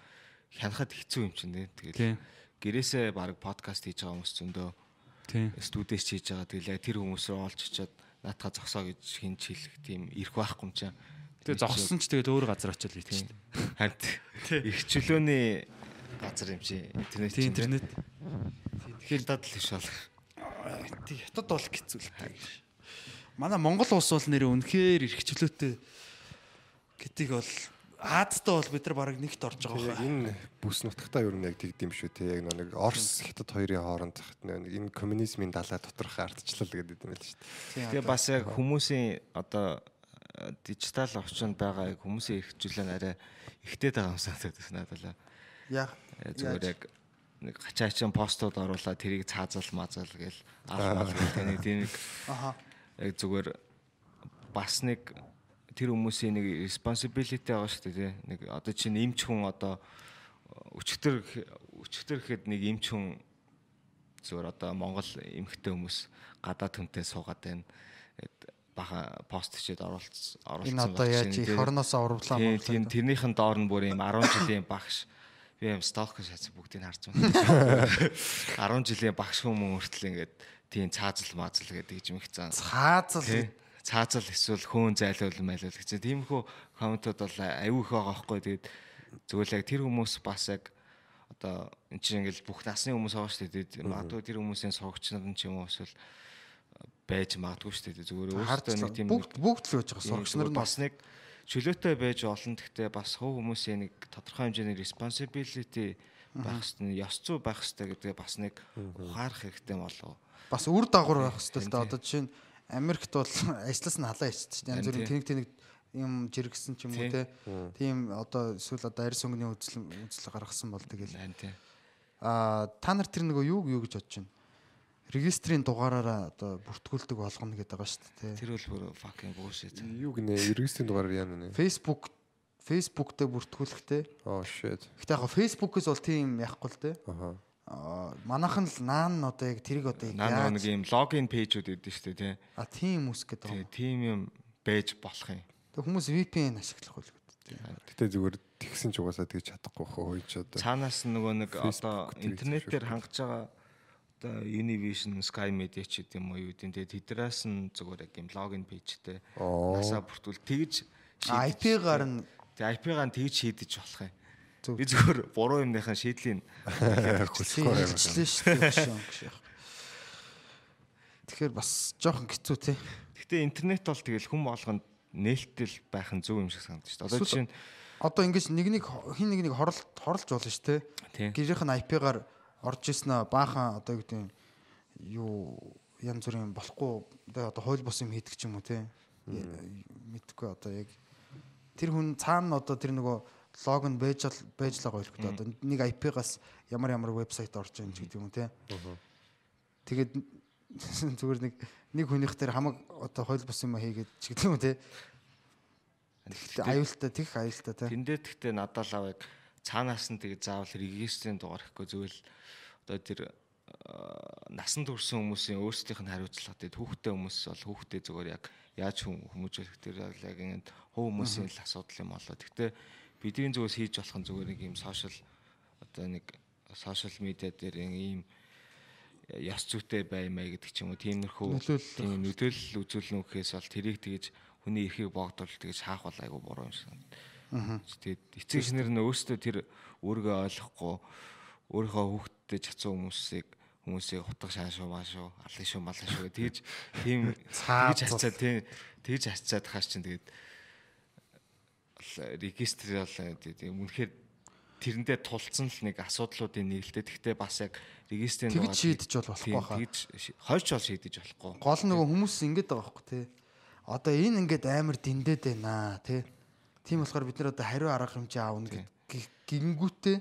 хянахад хэцүү юм чинь Тий. тэгээд гэрээсээ баг подкаст хийж байгаа хүмүүс зөндөө Тий. Студиэс хийж байгаа тэгэлээ тэр хүмүүс рүү олж очиод наатаха зогсоо гэж хин чийлэх тийм ирэх байхгүй юм чинь. Тэгээ зогссон ч тэгээд өөр газар очиод хийчих шүү дээ. Харин их чөлөөний газар юм чи интернет чинь интернет. тэгэхээр дад л биш бол. Тий хятад бол хэцүү л таа. Манай Монгол улс бол нэр үнэхээр эрх чөлөөтэй гэдгийг бол Аазтай бол бид нар бараг нэгт орж байгаа Яг хаа. энэ бүс нутагтаа ер нь яг тэгдэм шүү те. Яг нэг Орос хятад хоёрын хооронд нэг энэ коммунизмын далай доторх ардчлал гэдэг юм л шүү дээ. Тэгээ бас яг хүмүүсийн одоо э, дижитал орчинд байгаа яг хүмүүсийн эрхчлэн арай ихтэй байгаа юм санагдаад байна надад. Яа. Э, Зүгээр яг нэг гачаачин постууд оруулаад тэрийг цаазал мазал гээл авах мал тийм нэг Аха. яг зүгээр бас нэг тэр хүмүүсийн нэг responsibility байгаа шүү дээ тий. нэг одоо чинь эмч хүн одоо өчтөр өчтөр гэхэд нэг эмч хүн зүгээр одоо Монгол эмхтэй хүмүүс гадаад хүнтэй суугаад байна. Баха пост хийгээд оруулсан оруулсан. Энэ одоо яаж их орноосоо Тийм мөн. тийм тэрнийхэн доор нь бүр юм 10 жилийн багш би юм сталкер шатсан бүгдийг харж байна. 10 жилийн багш хүмүүс хүртэл ингээд тийм цаазал маазал гэдэг юм их цаан. Цаазал. Цаазал эсвэл хөөн зайлуул майлуул гэж. Тиймэрхүү комментууд бол аюу их байгаа байхгүй. Тэгээд зүгээр л яг тэр хүмүүс бас яг одоо эн чинь ингээл бүх насны хүмүүс байгаа шүү дээ. Тэгээд магадгүй тэр хүмүүсийн сувагч нар нь ч юм уу эсвэл байж магадгүй шүү дээ. Зүгээр өөртөө нэг тийм бүгд бүгд л байж байгаа сурагч нар нь бас нэг чөлөөтэй байж олон гэхдээ бас хов хүмүүсийн нэг тодорхой хэмжээний responsibility байх хэвээр ёс зүй байх хэвээр гэдгээ бас нэг ухаарах хэрэгтэй болов. бас үр дагавар байх хэрэгтэй л да. Одоо жишээ нь Америкт бол ажлаас нь халаа ичсэн чинь янз бүрийн тэнэг тэнэг юм жиргсэн ч юм уу те. Тийм одоо эсвэл одоо арьс өнгөний үзэл үзэл гаргасан бол тэгэл аа та нар тэр нөгөө юу юу гэж бодож байна? Регистрийн дугаараараа одоо бүртгүүлдэг болгоно гэдэг байгаа шүү дээ. те. Тэр бол бүр fucking bullshit. Юу гинэ? Эргэсийн дугаараар яана нэ? Facebook Facebook дээр бүртгүүлэхтэй. Oh shit. Гэтэ яг Facebook-ээс бол тийм яахгүй л те. Аха. Манайхан л наан одоо яг тэрийг одоо яг Наа яаж- нэг юм логин пэйжүүд өгдөө шүү дээ тий. А тийм үс гэдэг Тий, юм. тийм юм байж болох юм. Тэг хүмүүс VPN ашиглах үл гэдэг. Гэтэ зүгээр тэгсэн ч угаасаа тэгж чадахгүй хөө хойч одоо. Цаанаас нөгөө нэг одоо интернетээр хангаж байгаа одоо Univision, Sky Media ч гэдэг юм уу юу гэдэг. Тэгээд тэднээс нь зүгээр яг юм логин пэйжтэй насаа бүртгүүл тэгж А IP-гаар нь Тэг IP-гаа нь тэгж шийдэж болох юм. Би зүгээр буруу юмныхаа шийдлийг Хүсэхгүй юм. юм. Тэгэхээр бас жоохон хэцүү те. Гэтэ интернет бол тэгэл хүм болгонд нээлттэй байх нь зөв юм шиг санагдаж шүү дээ. Одоо жишээ нь Одоо ингэж нэг нэг хин нэг нэг хорлол хорлж болно шүү те. Тийм. Гэрийнх нь IP-гаар орж ирсэн аа баахан одоо юу гэдэг нь юу янз бүрийн болохгүй одоо одоо хууль бус юм хийдэг ч юм уу те. Мэдхгүй одоо яг тэр хүн цаана одоо тэр нөгөө логин байж л байж л байгаа дээ. Одоо нэг IP-гаас ямар ямар вебсайт орж ийн ч гэдэг юм те. Тэгээд зүгээр нэг нэг хүнийх дээр хамаг одоо хууль бус юм хийгээд ч гэдэг юм те. Тэгтээ аюултай тех аюултай те. Тэн дээр гэхдээ надад л авыг цаанаас нь тэгээ заавал регистрийн дугаар гэхгүй зөвөл одоо тэр э, насанд хүрсэн хүмүүсийн өөрсдийнх нь хариуцлага тэгээд хүүхдтэй хүмүүс бол хүүхдээ зүгээр яг яаж хүм- хүмүүжүүлэх тэр яг ингэ хов хүмүүсийн л асуудал юм болоо. Гэхдээ бидний зүгээс хийж болох нь зүгээр нэг юм сошиал одоо нэг сошиал медиа дээр ийм яс зүйтэй баймаа гэдэг ч юм уу тиймэрхүү Нөлөөлөл. үзүүлнэ гэхээс бол тэрийг тэгж хүний эрхийг боогдвол тэгж хаах бол айгу буруу юм шиг санагдав. Тэгээд эцэг эхнэр нь өөрсдөө тэр өөрийгөө ойлгохгүй өөрийнхөө хүүхдтэй чацсан хүмүүсийг хүмүүсийг хутга шаан шүү маа шүү алын шүү малын шүү тэгж тийм тэгж хацаад тийм тэгж хацаад хаач чинь тэгээд регистр бол тийм үнэхээр тэрэндээ тулцсан л нэг асуудлуудын нээлттэй. Гэхдээ бас яг регистрийн дугаар- шийдэж бол болохгүй хаа. Тэгж хойч бол шийдэж болохгүй. Гол нөгөө хүмүүс ингэдэг байгаа байхгүй те. Одоо энэ ингээд амар дэндээд байна те. Тийм болохоор бид нар одоо хариу арга хэмжээ аавна гингүүтээ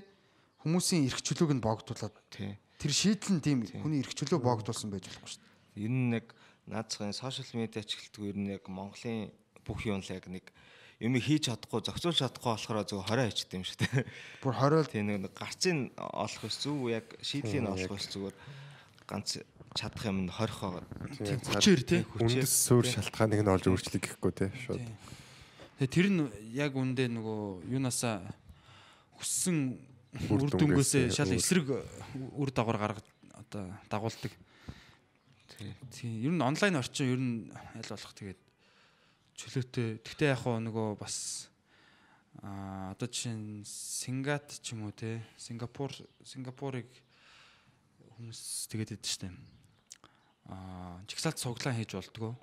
хүмүүсийн эрх чөлөөг нь богдуулаад Тий. тэр шийдэл нь тийм хүний эрх чөлөө богдуулсан байж болохгүй шүү дээ. Энэ нь яг наацхан сошиал медиа ачлалт ер нь яг Монголын бүх юм л яг нэг юм хийж чадахгүй зохицуулж чадахгүй болохоор зөв 20 хийчихдээ юм шиг тий. Бүр 20 Тийм нэг гарцын олох ус зөв яг шийдлийн олох ус зүгээр ганц чадах юм нь 20 байгаа. тийм хүчээр те. Үндэс суур шалтгааныг нь олж өөрчлөе гэхгүй те шууд. Тэгээ тэр нь яг үндэ нөгөө юунасаа хүссэн Үр дүнгөөсөө шал эсрэг үр дагавар гаргад одоо дагуулдаг. Тийм. Ер нь онлайн орчин ер нь аль болох тэгээд чөлөөтэй. Гэхдээ яг хоо нөгөө бас а одоо жишээ нь Сингат ч юм уу те Сингапур Сингапурыг хүмүүс тэгээд идэв штэ. А чигсаалт цуглаан хийж болдгоо.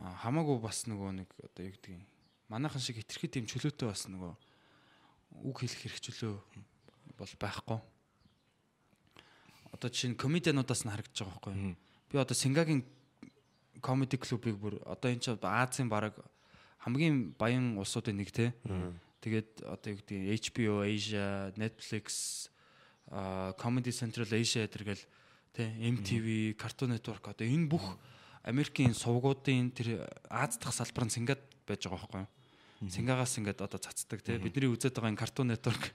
А хамаагүй бас нөгөө нэг одоо юу гэдгийг манайхан шиг хитрхи тийм чөлөөтэй бас нөгөө үг хэлэх хэрэг чөлөө бол байхгүй. Одоо жишээ нь комедиануудаас нь харагдаж байгаа байхгүй? Би одоо Сингагийн комеди клубыг бүр одоо энэ чинь Азийн баг хамгийн баян улсуудын нэг те. Тэгээд одоо юу гэдэг HBO Asia, Netflix, Comedy Central Asia тэргээл те MTV, Cartoon Network одоо энэ бүх Америкийн сувгуудын тэр Аз дахь салбар нь Сингад байж байгаа байхгүй юу? Сингагаас ингээд одоо цацдаг те бидний үзээд байгаа энэ Cartoon Network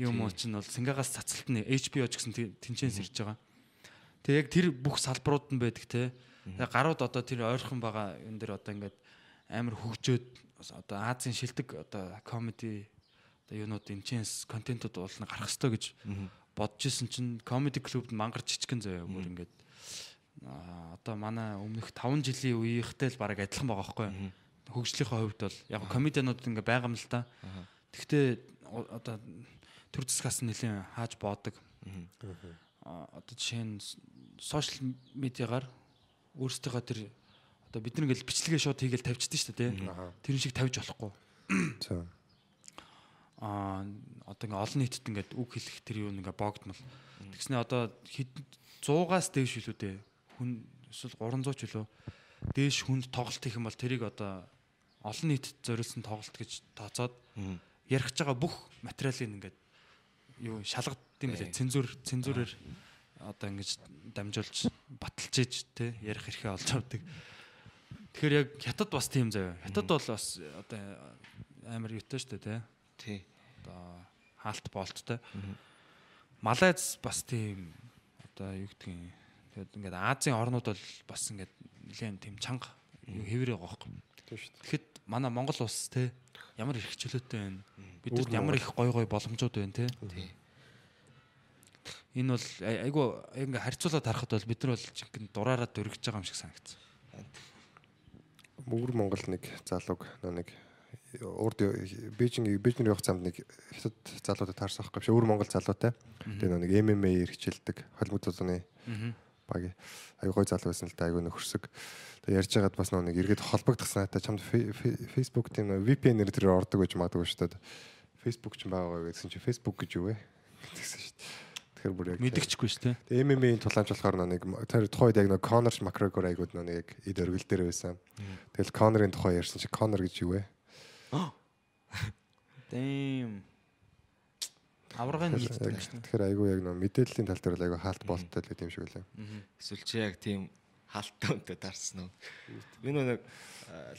юм уу чинь бол Сингагаас цацалт нь HBO ч гэсэн тэнцэнс ирж байгаа. Тэгээ яг тэр бүх салбарууд нь байдаг те. Тэгээ гарууд одоо тэр ойрхон байгаа энэ дэр одоо ингээд амар хөгжөөд одоо Азийн шилдэг одоо комеди одоо юунууд энчэнс контентууд уулна гарах хэрэгтэй гэж бодож исэн чинь комеди клубд мангар жижигэн заяа бүр ингээд одоо манай өмнөх 5 жилийн үеийнхтэй л баг адилхан байгаа байхгүй? Хөгжлийнхөө хувьд бол яг комедианууд ингээ байгаа юм л та. Тэгвэл одоо төр засгаас нэлийн хааж боодог. Аа, одоо жишээ нь сошиал медиагаар өөрсдийнхөө тэр одоо бид нар ингээл бичлэгээ шууд хийгээл тавьчихдээ шүү дээ тий. Тэр шиг тавьж болохгүй. За. аа одоо ингээ олон нийтэд ингээд үг хэлэх тэр юу ингээ богдмол. Тэгснэ одоо хэд 100-аас дээш илүү дээ. Хүн эсвэл 300 ч илүү дээш хүнд тоглолт хийх юм бол тэрийг одоо олон нийтэд зориулсан тоглолт гэж тооцоод ярих гэж байгаа бүх материалыг ингээд юу шалгадсан юм билээ. Цензур цензурээр одоо ингэж дамжуулж баталж иж те ярих эрхээ олж авдаг. Тэгэхээр яг хятад бас тийм заяа. Хятад бол бас одоо амар юутай шүү дээ те. Тий. Одоо хаалт болттой. Малайз бас тийм одоо юу гэдгийг тэгээд ингээд Азийн орнууд бол бас ингээд нэлээд тийм чанга хэврээ байгаа дээ. Тэгэхэд манай Монгол улс те ямар их хчлөөтэй байна. Бидэд ямар их гой гой боломжууд байна те. Энэ бол ай- айгу ингээ харьцуулаад харахад бол бид нар бол жинхэнэ дураараа дөргиж байгаа юм шиг санагдсан. Өвөр Монгол нэг залууг нэг урд Бээжин Бээжин явах замд нэг хятад залуудад таарсан байхгүй биш өвөр Монгол залуутай. Тэгээ нэг MMA хэрэгжилдэг холимог зузууны баг аягүй гой залуу байсан л да аягүй нөхөрсөг. Тэгээ ярьж байгаад бас нэг эргээд холбогдсон надаа чамд Facebook тийм VPN-ээр тэр ордог гэж магадгүй шүү дээ. Facebook ч байгаа гэсэн чи Facebook гэж юу вэ? Тэгсэн шүү дээ. Тэгэхээр бүр яг Мэдгчгүй шүү дээ. Тэгээ MMA-ийн тулаамж болохоор нэг тэр тухайд яг нөө Conor McGregor айгууд нэг эд өргөл дээр байсан. Тэгэл Conor-ын тухай ярьсан чи Conor гэж юу вэ? Дэм. Аврагын нийтдэг Яг- шүү дээ. Тэгэхээр айгүй яг нөө мэдээллийн тал дээр айгүй хаалт болттой л гэдэг юм шиг үлээ. Эсвэл чи яг тийм хаалттай үнтэй дарсан уу? Би нэг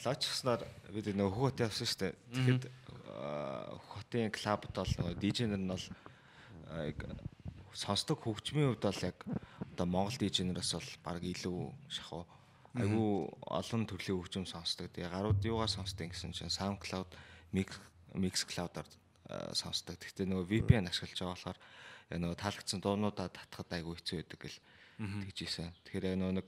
лоочсноор бид нөө хөхөт явсан шүү дээ. Тэгэхэд хотын клабд бол нөгөө дижнер нь бол сонсдог хөгжмийн хувьд бол яг одоо Монгол дижнераас бол баг илүү шахуу айгүй олон төрлийн хөгжим сонсдог. Тэгээ гарууд юугаар сонсдог гэсэн чинь SoundCloud, Mix Mixcloud-аар аа, сонсдог. Гэхдээ нөгөө VPN ашиглаж байгаа болохоор яг нөгөө таалагдсан дуунуудаа татхад айгүй хэцүү байдаг гэл тэгж ийсэн. Тэгэхээр яг нөгөө нэг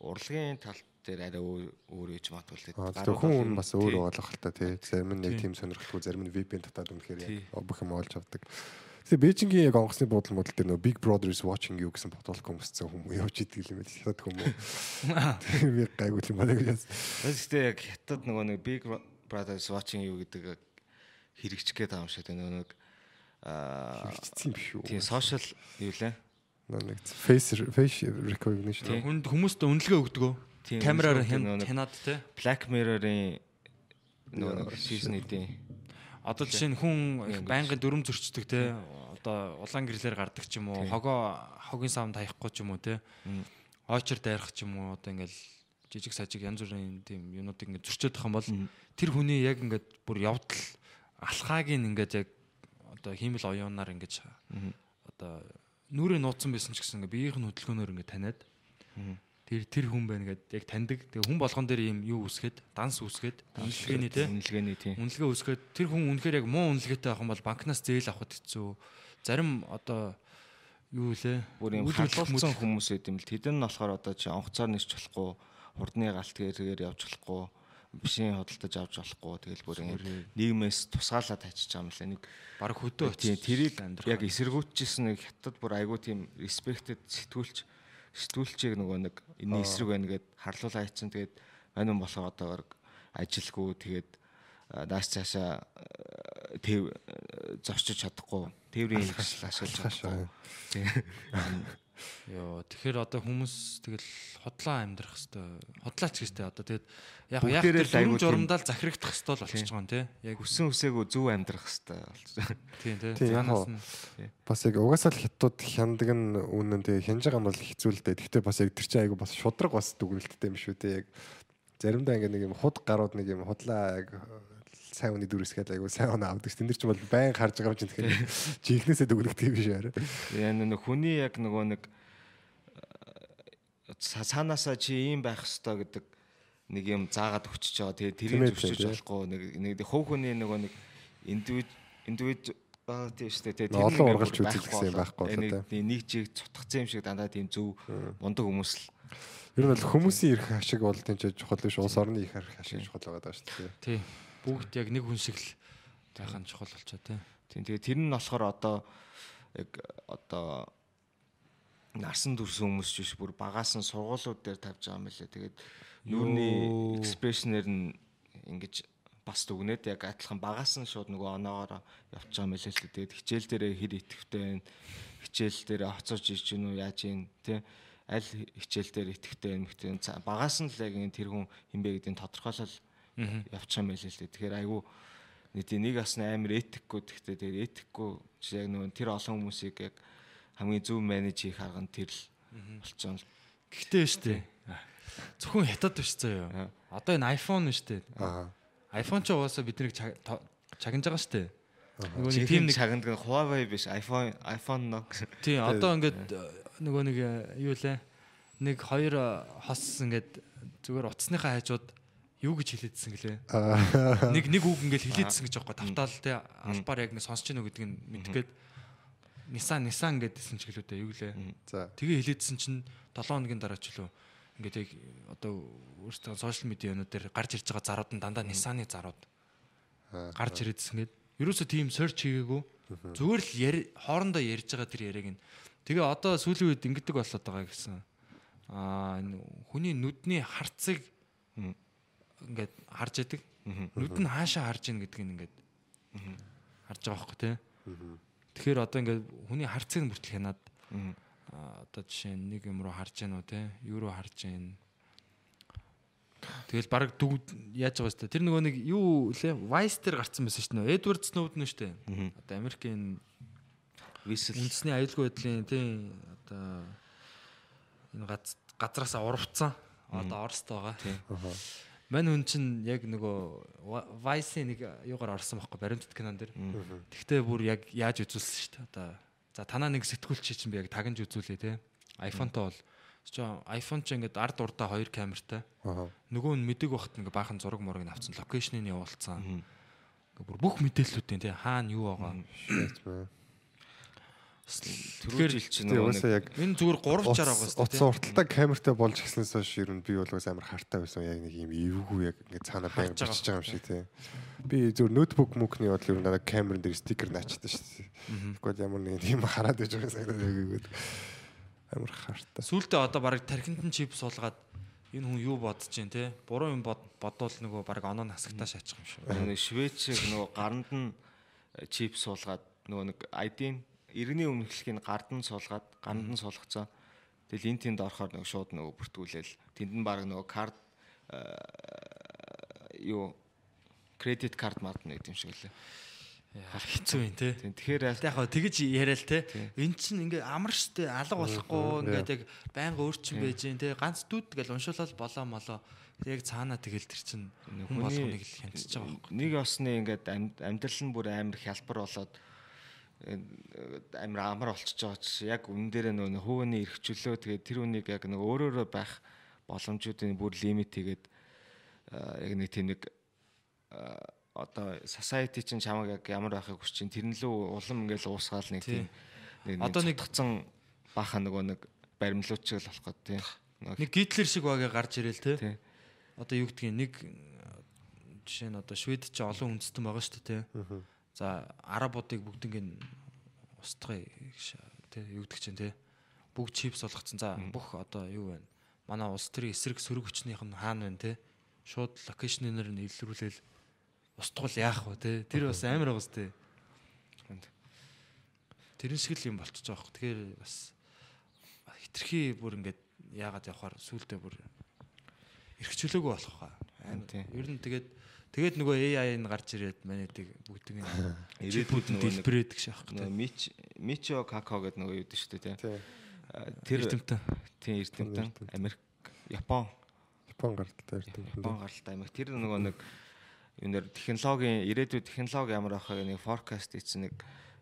урлагийн тал дээр арай өөр матгуулдаг. Аа тэгэхээр хүн хүн бас өөр болох л та тий. Зарим нь нэг тийм сонирхолтой, зарим нь VPN татаад үнэхээр яг бүх юм олж авдаг. Тэгээ Бээжингийн яг онгоцны буудлын модал дээр нөө Big Brother is watching you гэсэн бодвол хүмүүсцэн хүмүүс явж идэг юм байна. Хятад хүмүүс. Тэгээ би гайгүй юм байна гэж. Гэхдээ яг хятад нөгөө нэг Big Brothers watching you гэдэг хэрэгжих гээд байгаа юм шиг тэгээ нөгөө нэг аа Хэрэгжсэн биш үү? тийм social юу лээ. Нэг face face recognition. Хүнд хүмүүст үнэлгээ өгдөг. Тийм, Камераар хянаад те. Black Mirror-ын нөгөө нэг season эдийн Одоо жишээ нь хүн байнгын дүрм зөрчдөг те. Одоо улаан гэрлэр гардаг ч юм уу, хогоо хогийн савнд хаяхгүй ч юм уу те. Ойчор дайрах ч юм уу одоо ингээл жижиг сажиг янз бүрийн тийм юмнуудыг ингээд зөрчөөд байгаа юм бол тэр хүний яг ингээд бүр явдал алхааг нь ингээд яг одоо хиймэл оюунаар ингээд одоо нүрээ нууцсан байсан ч гэсэн ингээд биеийн хөдөлгөөнөөр ингээд таниад тэр тэр хүн байна гэдэг яг таньдаг. Тэгээ хүн болгон дээр ийм юу үсгээд, данс үсгээд, үнэлгээний те. үнэлгээний тийм Үнэлгээ үсгээд тэр хүн үнэхээр яг муу үнэлгээтэй авах юм бол банкнаас зээл авахд хэцүү. Зарим одоо юу лээ? бүр юм халуулсан хүмүүс юм л тэд нь болохоор одоо чи онцоор нэрч болохгүй хурдны галт гэрээр явж болохгүй бишийн хөдөлтөж авч болохгүй тэгэл бүр юм нийгмээс тусгаалаад тачиж байгаа юм лээ нэг баг хөдөө очиж тэрийг яг эсэргүүцчихсэн нэг хятад бүр айгүй тийм респектэд сэтгүүлч сэтгүүлчийг нөгөө нэг энэ эсрэг байна гэд харлуулаа хийцэн. Тэгээд мань юм болохоор одоо баг ажилгүй тэгээд нааш цаашаа тэв зорчиж чадахгүй. Тээврийн хэрэгсэл ашиглаж чадахгүй. тийм Йоо тэгэхээр одоо хүмүүс тэгэл хотлоо амьдрах хэвээр хотлаач гэжтэй одоо тэгээд яг яг тэр л айгуу дүрм тийм- журамдаа захирагдах хэвээр болчихж байгаа юм тий. Яг хүссэн үсээгөө зөв амьдрах хэвээр болчихсон тийм тий. Тийм, Цаанаас хоо. нь Бас яг угаасаа л хятад хяндаг нь үнэн тэгээ хянж байгаа юм бол хэцүү л дээ. Гэхдээ бас яг тэр чинь айгу бас шудраг бас дүгнэлттэй юм шүү дээ. Яг заримдаа ингээ нэг юм худ гарууд нэг юм худлаа яг сайн үний дүрсгээд айгу сайн оноо авдаг. Тэн дээр чинь бол байн харж байгаа юм чинь тэгэхээр жинхнээсээ дүгнэлт юм биш арай. яа нэг хүний яг нөгөө нэг цаанаасаа чи ийм байх хэвээр гэдэг нэг юм заагаад өчөж байгаа. Тэгээ Тийм тэрийг тийм. болохгүй нэг нэг хувь хүний нөгөө нэг индивид индивид аа тийм шүү дээ. Олон ургалж үзэл гэсэн юм байхгүй нэг тийм нэг жиг цутгацсан юм шиг дандаа тийм зөв мундаг хүмүүс л Ер нь бол хүмүүсийн эрх ашиг бол тийм ч чухал биш. Улс орны эрх ашиг чухал байгаа даа шүү дээ. тий. Бүгд яг нэг хүн шиг л байх нь чухал болчоо тий. Тийм тэгээ тэр нь болохоор одоо яг одоо нарсан дүрсэн хүмүүс биш бүр багаас нь сургуулиуд дээр тавьж байгаа юм лээ. Тэгээд нүүрний Йоо. экспресснэр нь ингэж бас дүгнээд яг адилхан багаас нь шууд нөгөө оноогоор явж байгаа мэлээ л дээ. Тэгээд хичээл дээрээ хэр итгэвтэй байна. Хичээл дээрээ хоцорж ирж гин үү яаж ийн тэ аль хичээл дээр итгэвтэй юм хтэй багаас нь л яг энэ тэр хүн хинбэ гэдгийг тодорхойлол байгаа мэлээ л дээ. Тэгэхээр айгүй нэг нэг бас амар этикгүй гэхдээ тэгээд этикгүй яг нөгөө тэр олон хүмүүсийг яг хамгийн зөв менеж хийх арга нь тэр л болчихсон л Гэхдээ штэ. Зөвхөн хятад биш заяа. Одоо энэ iPhone штэ. Аа. iPhone ч угаасаа биднийг чагнаж байгаа штэ. Нөгөө нэг тийм нэг чагнад Huawei биш iPhone iPhone ног тийм одоо ингээд э, нөгөө нэг э, юу лээ нэг хоёр э, хос ингээд зүгээр утасныхаа хажууд юу гэж хэлээдсэн гэлээ. Нэг нэг үг ингээд хэлээдсэн гэж аахгүй. Тавтаал те албаар яг нэг сонсч гинөө гэдгийг мэдгээд Nissan Nissan гэдсэн ч гэлээ юу лээ. За. Тэгээ хэлээдсэн чинь 7 хоногийн дараа ч лөө ингээд яг одоо өөрсдөө сошиал медианууд дээр гарч ирж байгаа зарууд нь дандаа Nissan-ы зарууд гарч ирээдсэн гээд ерөөсө тийм search хийгээгүй. Зүгээр л хоорондоо ярьж байгаа тэр яриаг нь. Тэгээ одоо сүүлийн үед ингэдэг болоод байгаа гэсэн. Аа энэ хүний нүдний харцыг ингээд харж яадаг нүд нь хаашаа харж ийн гэдгийг ингээд харж байгаа байхгүй тий. Тэгэхээр одоо ингээд хүний харцыг нь бүртэл хянаад аа, одоо жишээ нь нэг юм руу харж гэнэ үү те юу руу харж гэнэ Тэгэл баг дүг яаж байгаа юм тэр нөгөө нэг юу лээ? Vice дээр гарцсан байсан шүү дээ. Edward Snowden шүү дээ. Одоо Америкийн Whistle үндэсний аюулгүй байдлын тийм одоо энэ гац газараасаа урвцсан одоо Оросд байгаа Мань хүн чинь яг нөгөө Vice-ийн нэг юугаар орсон байхгүй баримтат кинон дэр. Тэгтээ бүр яг яаж үзүүлсэн шүү дээ. Одоо за танаа нэг сэтгүүлч чинь би яг тагнж үзүүлээ те. iPhone-той бол iPhone ч ингээд ард урдаа хоёр камертай. Нөгөө нь мэдэг багт ингээ баахан зураг мураг нь авцсан локейшнийг нь явуулсан. Ингээ бүр бүх мэдээллүүдийн те хаана юу байгаа. Түрүү жил чинь яг Энэ зүгээр 3 60 байгаа шүү Утас урталтай камертай болж гиснээс хойш ер нь би бол бас амар хартай байсан. Яг нэг юм эвгүй яг ингээд цаанаа байнг бичиж байгаа юм шиг тий. Би зөв ноутбук мөкний бодол ер нь надад камерын дээр стикер наачдаг шүү дээ. Тэгвэл ямар нэг юм хараад байж байгаа санагдаад яг амар хартай. Сүүлдээ одоо баг тархинд нь чип суулгаад энэ хүн юу бодож जैन те буруу юм бод бодвол нөгөө баг оноо насагтаа шаачих юм шиг. нэг Швейцийг нөгөө гаранд нь чип суулгаад нөгөө нэг ID-н иргэний өмнөхлөхийн гард нь суулгаад гаранд нь суулгацсан. Тэгэл эн тэнд орохоор нөгөө шууд нөгөө бүртгүүлээл тэнд нь баг нөгөө карт юу кредит карт мад нэг юм шиг лээ. Яа хэцүү юм те. Тэгэхээр Яг хаа тэгэж яриа л те. Эн чинь ингээ амар штэ алга болохгүй ингээд яг байнга өөрчн байж जैन те. Ганц дүүд гэл уншуулаад болоо молоо. Яг цаанаа тэгэл тэр чинь хүн болгоныг л хянчиж байгаа байхгүй. нэг осны ингээд амьд- амьдрал нь бүр амар хялбар болоод э, амар амар болчихж байгаа чи яг үнэн дээр нөгөө хөвөний эрхчлөө тэгээд тэр үнийг яг нэг өөрөөрөө байх боломжуудын бүр лимит хийгээд э, яг нэг тийм нэг э, одоо society чинь чамаг яг ямар байхыг хүсэж чинь тэрэн лөө улам ингээл уусгаал нэг тийм нэг Одоо нэг- цутгацсан баахан нөгөө нэг баримлууч л болох гээд тийм Нэг гитлер шиг багаа гарч ирэл. Тийм. Одоо юу гэдгийг нэг жишээ нь одоо Швед ч олон үндэстэн байгаа шүү дээ те. За арабуудыг бүгднийг нь устгая юу гэдэг чинь те. Бүгд чипс болгоцсон. За бүх одоо юу вэ? Манай улс төрийн эсрэг сөрөг хүчнийх нь хаана вэ те? Шууд локейшнээр нь илрүүлээл устгал яах вэ те? Тэр бас амар байгаа сте. Тэрэн шиг л юм болчихж байгаа хөх. Тэгэхээр бас хитрхи бүр ингээд яагаад явахаар сүултээ бүр эргчлөөгөө болох хаа. Ер нь тэгээд тэгээд нөгөө AI нь гарч ирээд манайдаг бүгдийг нь Ирээдүйд нөгөө нэг- дэлбэрээд гэж яах нөгөө гэдэг. мич мичо како гэдэг нөгөө юу дээ шүү дээ Тий. тэр Эрдэмтэн. тийм эрдэмтэн. Америк Япон. Япон гаралтай ирдэг. Япон гаралтай Америк. Тэр нөгөө нэг юу нэр технологийн ирээдүйд технологи ямар байхыг нэг forecast хийсэн нэг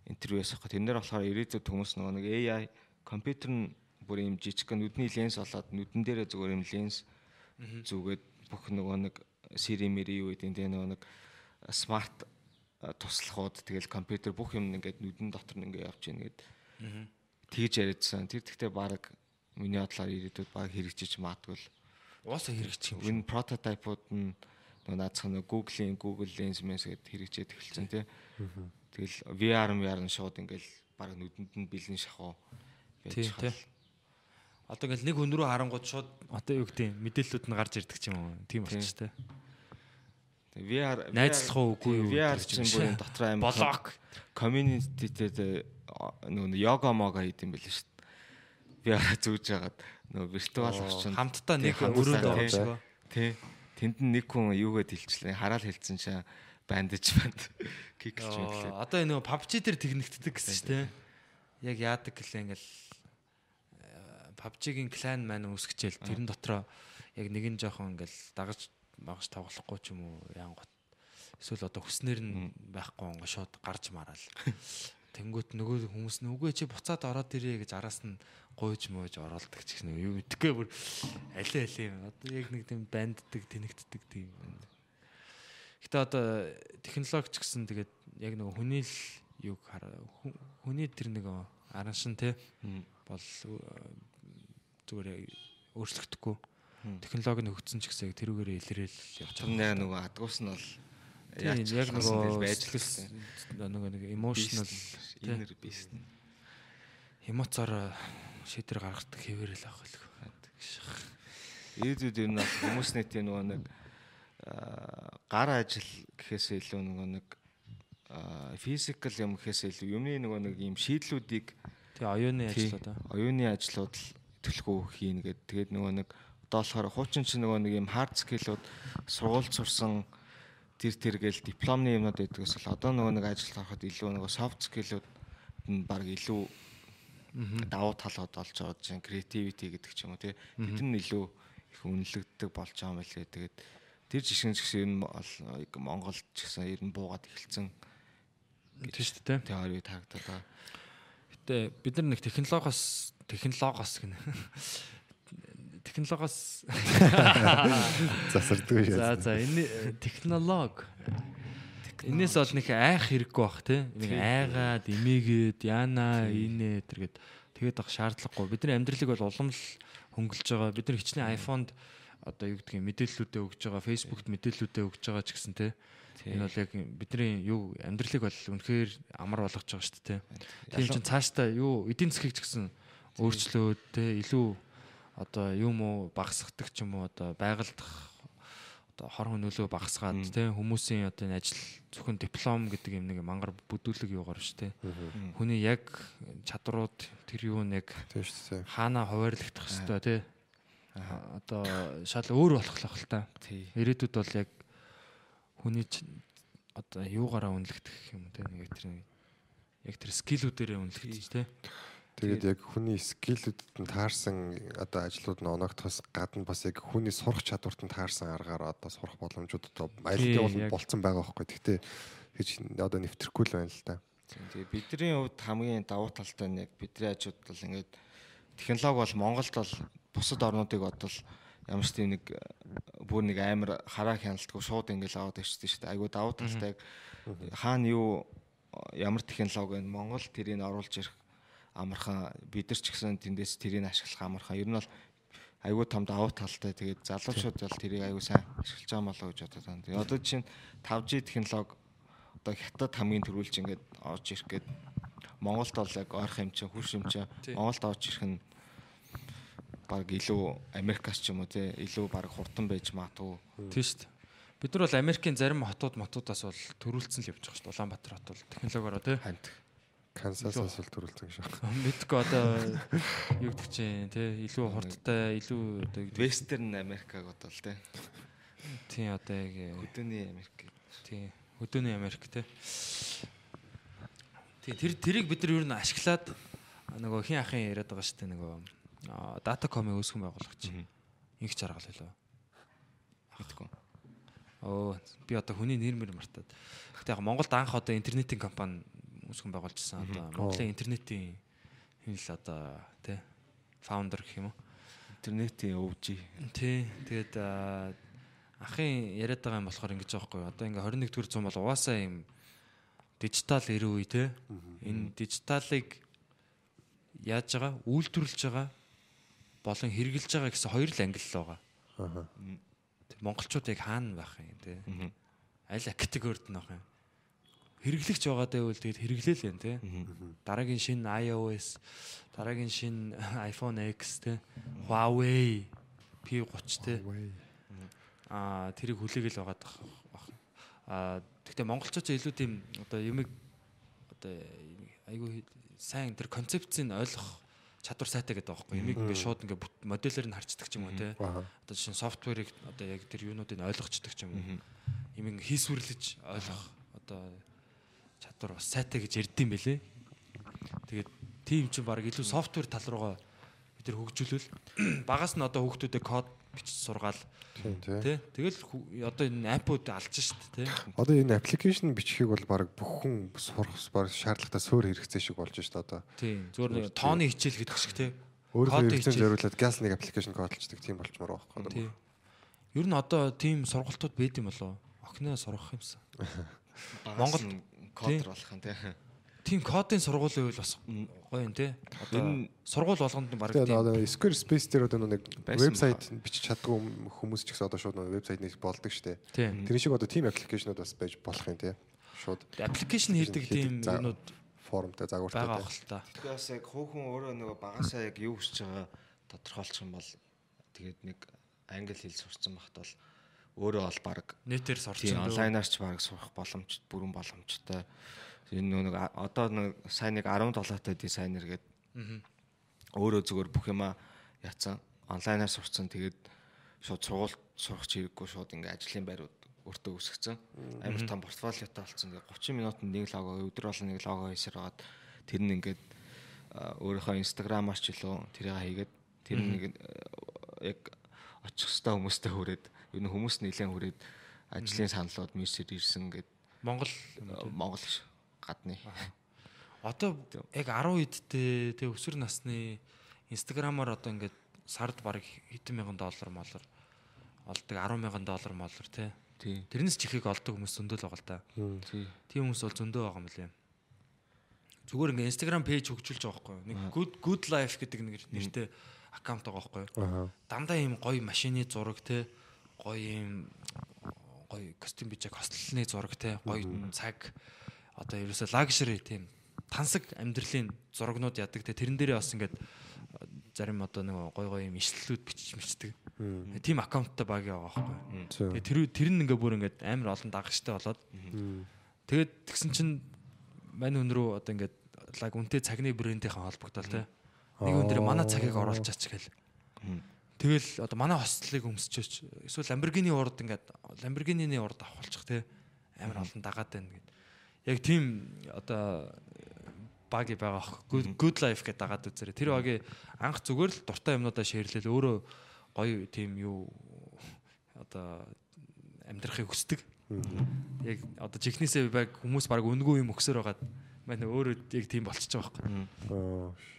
интервью ясах гэх тэрнэр болохоор ирээдүйд хүмүүс нөгөө нэг AI компьютер нь бүр юм жижиг нүдний ленс болоод нүдэн дээрээ зүгээр юм ленс зүгээд бүх нөгөө нэг Siri мэри юу гэдэг тийм нөгөө нэг смарт туслахууд тэгэл компьютер бүх юм ингээд нүдэн дотор нь ингээд явж гин гэд тэгж яриадсан. Тэр гэхдээ баг миний бодлоор ирээдүйд баг хэрэгжиж маадгүй л Уусаа хэрэгчих юм. энэ прототипууд нь нөгөө наацхан нөгөө Google-ийн Google Lens мэс гэд хэрэгжээд эхэлсэн тий. Тэгэл VR VR нь шууд ингээл баг нүдэнд нь бэлэн шахуу Тийм тий. Одоо ингээл нэг хүн рүү харангууд шууд одоо юу гэдэг мэдээллүүд нь гарч ирдэг ч юм уу. Тийм болчих тээ. VR Найзлах уу, үгүй юу VR чинь юм бүр дотор амар Блог. community-тэй нөгөө йога мога хийдэм байл шүү дээ. VR зүүж хагаад нөгөө виртуал орчинд хамтдаа нэг өрөөнд орж байгаа. Тий. Тэнд нь нэг хүн юугээд хэлчихлээ. Хараал хэлсэн чинь бандаж банд. Кикч Оо, мэтлээ. Одоо энэ PUBG дээр тэгнэгддэг гэсэн чинь те. Яг яадаг гэлээ ингээл э, PUBG-гийн клан маань үүсгэжэл тэрэн дотроо яг нэгэн жоохон ингээл дагаж багаж тоглохгүй ч юм уу янгот. Эсвэл одоо хүснэр нь байхгүй онго шууд гарч мараал. Тэнгүүт нөгөө хүмүүс нь үгүй чи буцаад ороод ирээ гэж араас нь гуйж мууж оролдог ч гэсэн юу гэдгээ бүр алей алей юм. Одоо яг нэг тийм банддаг тэнэгддэг тийм. Гэтэ одоо технологич гэсэн тэгээд яг нэг хүний л юг хүний тэр нэг араншин те бол зүгээр өөрчлөгдөхгүй. Технологи нь хөгжсөн ч гэсэн яг тэрүүгээрээ илрээл явж нэг нөгөө адгуус нь бол Тийм, яг нөгөө байж л сэтгэл нөгөө нэг emotional тий. инер бист. эмоцоор шийдвэр гаргадаг хэвээрэл авах хэлэх. Ирээдүйд ер нь бол хүмүүс нийтийн нөгөө нэг гар ажил гэхээс илүү нөгөө нэг физикал юм гэхээс илүү юмны нөгөө нэг юм шийдлүүдийг Тэгээ оюуны тий, ажлууд оюуны ажлууд л төлхөө хийн гэдэг. Тэгээд нөгөө нэг одоо болохоор хуучин чинь нөгөө нэг юм хард скиллүүд сургуульд сурсан тэр тэр гээл дипломны юмнууд байдгаас бол одоо нөгөө нэг ажилд ороход илүү нөгөө софт скиллүүд нь баг илүү давуу талууд болж байгаа чинь creativity гэдэг ч юм уу тий. Тэд нь илүү их үнэлэгддэг болж байгаа юм байлээ. Тэгээд тэр жишгэн гэсэн ер нь бол яг Монголд ч гэсэн ер нь буугаад эхэлсэн Тийм шүү дээ. теори таагдаад байгаа. Гэтэ бид нар нэг технологоос технологоос гэнэ. Технологоос Засардгүй За шээ. за энэ технологи Энээс бол нэг айх хэрэггүй бах тий. Нэг айгаад, эмээгээд, яана, инэ тэргээд тэгээд ах шаардлагагүй. Бидний амьдралыг бол улам л хөнгөлж байгаа. Бид нар хичнээн iPhone-д одоо юу гэдгийг мэдээллүүдээ өгж байгаа, Facebook-д мэдээллүүдээ өгж байгаа ч гэсэн тий. Энэ бол яг бидний юу амьдралыг бол үнэхээр амар болгож байгаа шүү дээ тий. Тийм чинь цаашдаа юу эдийн засгийг ч гэсэн өөрчлөөд тий илүү одоо юм уу багасгадаг ч юм уу одоо байгальдах одоо хор хөнөөлөө багасгаад тий хүмүүсийн одоо энэ ажил зөвхөн диплом гэдэг юм нэг мангар бүдүүлэг юугаар биш тий хүний яг чадрууд тэр юу нэг шүү хаана хуваарлагдах хэвээр тий одоо шал өөр болох л ах л та ирээдүйд бол яг хүний одоо юугаараа үнэлэгдэх юм тий нэг тэр нэг яг тэр скиллүүдээрээ үнэлэгдэж тий Тэгээд яг хүний скиллүүдэд нь таарсан одоо ажлууд нь оногдохоос гадна бас яг хүний сурах чадварт нь таарсан аргаар одоо сурах боломжууд одоо аялалтай бол болцсон байгаа байхгүй. Гэхдээ гэж одоо нэвтрэхгүй л байна л да. Тэгээ бидний хувьд хамгийн давуу талтай нь яг бидний ажууд бол ингээд технологи бол Монголд бол бусад орнуудыг бодвол ямар ч тийм нэг э, бүр нэг амар хараа хяналтгүй шууд ингээл аваад ирчихсэн шүү дээ. Айгуу давуу талтай хаана юу э, ямар технологи вэ? Монгол тэрийг оруулж ирэх амархан бид нар ч гэсэн тэндээс тэрийг ашиглах амархан. Ер нь бол айгуу том давуу талтай. Тэгээд залуучууд бол тэрийг айгуу сайн ашиглаж байгаа болоо гэж бодод байна. Тэгээд одоо чинь 5G технологи одоо хятад хамгийн түрүүлж ингээд орж ирэх гээд Монголд бол яг ойрхон юм чинь хурш юм чинь Монголд орж ирэх нь баг илүү Америкас ч юм уу те илүү баг хурдан байж магадгүй. тий шүү дээ бид нар бол Америкийн зарим хотууд мотуудаас бол төрүүлсэн л явж байгаа шүү дээ Улаанбаатар хот бол технологиороо тий Ханд. Кансасаас бол төрүүлсэн гэж байна. мэдгүй одоо юу гэдэг чинь тий илүү хурдтай илүү одоо Вестерн Америкаг бодвол те тий одоо яг өдөөний Америк. тий өдөөний Америк тий тий тэр тэрийг бид нар юу н ашиглаад нөгөө хин ахын яриад байгаа шүү дээ нөгөө датакомыг үүсгэн байгуулагч инх чаргал хэлээ Мэдгүй. Оо би одоо хүний нэр мэр мартаад. Гэтэ яг Монголд анх одоо интернетийн компани үүсгэн байгуулжсэн. Одоо Монголын интернетийн хин л одоо тий фаундер гэх юм уу? Интернетийн өвжи. Тий. Тэгээд ахын яриад байгаа юм болохоор ингэж юу? Одоо ингээ 21 дэх зуун бол угаасаа юм дижитал ирүү үе те. Энэ дижиталыг яаж байгаа? Үйлдвэрлэж байгаа болон хэрэгжилж байгаа гэсэн хоёр л англи л байгаа. Аа. Монголчууд яг хаана байх юм те. Аль категорид нь байх юм? Хэрэглэгч байгаадаа үл тэгээд хэрэглээл юм те. Дараагийн шинэ iOS, дараагийн шинэ iPhone X те. Huawei P30 те. Аа тэрийг хүлээгээл байгаад байх. Аа гэхдээ монголчууд илүү тийм одоо юмыг одоо айгүй сайн тэр концепцийг ойлгох чадвар сайтай гэдэг байгаа байхгүй. Юмыг ингээд шууд ингээд модельээр нь харцдаг ч юм уу те. Одоо жишээ нь софтверыг одоо яг тэр юунуудыг ойлгочдаг ч юм уу. Юмыг хийсвэрлэж ойлгох одоо чадвар бас сайтай гэж ярьдсан байлээ. Тэгээд тийм чинь баг илүү софтвер тал руугаа бид тэр хөгжүүлвэл багаас нь одоо хүүхдүүдэд код бичиж сургаал тий. тий. Тэгэл одоо энэ апууд алж шít тий. Одоо энэ аппликейшн бичихийг бол баг бүх хүн сурах баг шаардлагатай суур хэрэгцээ шиг болж шít одоо. Тийм. Зүгээр нэг тооны хичээл гэдэг шиг тий. Хэрэгцээнд хичээл. зориулаад газ нэг аппликейшн кодлчдаг тийм болчмоор байхгүй. Тий. Ер нь одоо тийм сургалтууд байд юм болоо. Охиноо сурах юмсан. Монгол Тий. Кодер болох юм тий. Тийм кодын сургууль байвал бас гоё юм тий. Одоо Энэ- сургууль болгонд баг тийм одоо Square Space дээр одоо нэг вебсайт бичиж чаддгүй хүмүүс ч гэсэн одоо шууд нэг вебсайт нэг болдог штэ. Тэр шиг одоо тийм аппликейшнуд бас байж болох юм тий. Шууд Аппликейшн хийдэг тийм юмнууд формтой загвартай. байгаа тий. хэл та. Тэгэхээр бас яг хөөхөн өөрөө нөгөө багасаа яг юу хүсэж байгаа тодорхойлчих юм бол тэгээд нэг англи хэл сурцсан багт бол өөрөө бол баг Нэтээр тийм сурчин. онлайнаар ч баг сурах боломж бүрэн боломжтой. Энэ нэг одоо нэг сайн нэг 17 та дизайнер гэдэг өөрөө зүгээр бүх юма яцсан онлайнаар сурцсан тэгээд шууд сургууль сурах чирэггүй шууд ингээ ажлын байрууд өөртөө үсгэсэн. Амар том портфолиотой болсон. Тэгээ 30 минутанд нэг лого өдөр болон нэг лого хийсээр хагаад тэр нь ингээд өөрийнхөө инстаграмаар ч илүү тэрийг хийгээд тэр нь яг очих хөстө хүмүүстэй хүрээд ер нь хүмүүс нэлээд хүрээд ажлын саналууд мессеж ирсэн гэд Монгол Монгол гадны одоо яг 10 үедтэй тэг өсвөр насны инстаграмаар одоо ингээд сард баг хэдэн мянган доллар моллар олдог 10 мянган доллар моллар тий. тий Тэрнээс ч ихийг олдог хүмүүс зөндөл байгаа л да. тий Тийм хүмүүс бол зөндөө байгаа юм лээ. Зүгээр ингээ Instagram page хөгжүүлж байгаа байхгүй? Нэг good good life гэдэг нэг нэртэй аккаунт байгаа байхгүй. Дандаа ийм гоё машины зураг те гоё ийм гоё костюм бичээ костлны зураг те гоё цаг. Одоо ерөөсөө лагшри тийм. Тансаг амьдралын зурагнууд ядаг те тэрэн дээрээ бас ингээд зарим одоо нэг гоё гоё юм ишлэлүүд бичиж мичдэг. Тийм аккаунттай баг яваа байхгүй. Тэгээ тэр тэр нь ингээ бүр ингээд амар олон дагагчтай болоод. Тэгээд тэгсэн чинь мань хүн рүү одоо ингээд лаг үнтэй цагны брэндийнхэн холбогдол те. Нэг дээр манай цагийг оруулчаач гэл. Тэгэл одоо манай хостлыг өмсчөөч эсвэл Lamborghini урд ингээд Lamborghini-ний урд авахулчих те амар олон дагаад байна гэд. Яг тийм одоо баги байгаа ах good, life гэдэг дагаад үзэрэй. Тэр баги анх зүгээр л дуртай юмнуудаа шеэрлэл өөрөө гоё тийм юу одоо амьдрахыг хүсдэг. Яг одоо жихнээсээ баг хүмүүс баг үнгүй юм өгсөр байгаад манай өөрөө яг тийм болчихж байгаа байхгүй.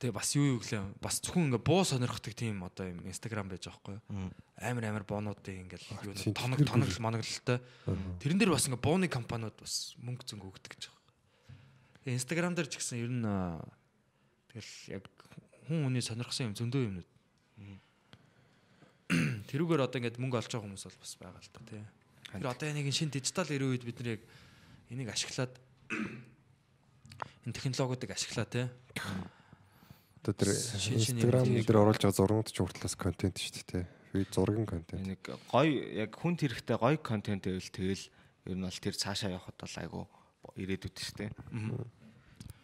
Тэгээ бас юу юу гэлээ бас зөвхөн ингээ буу сонирхдаг тийм одоо юм инстаграм байж байгаа байхгүй юу. Амар амар боонуудын ингээл юу тоног тоног моноглолтой. Тэрэн дээр бас ингээ бууны компаниуд бас мөнгө зөнгө өгдөг гэж байгаа. Тэгээ инстаграм дээр ч гэсэн ер нь тэгэл яг хүн хүний сонирхсан юм зөндөө юмнууд. Тэрүүгээр одоо ингээд мөнгө олж байгаа хүмүүс бол бас байгаа л та тий. Тэр одоо яг нэг шинэ дижитал ирэх үед бид нар яг энийг ашиглаад энэ технологиудыг ашиглаа тий. Одоо тэр Instagram дээр оруулж байгаа зургууд ч уртлаас контент шүү дээ. Би зургийн контент. нэг гоё яг хүн хэрэгтэй гоё контент байвал тэгэл ер нь бол тэр цаашаа явахад бол айгу ирээдүйд шүү дээ.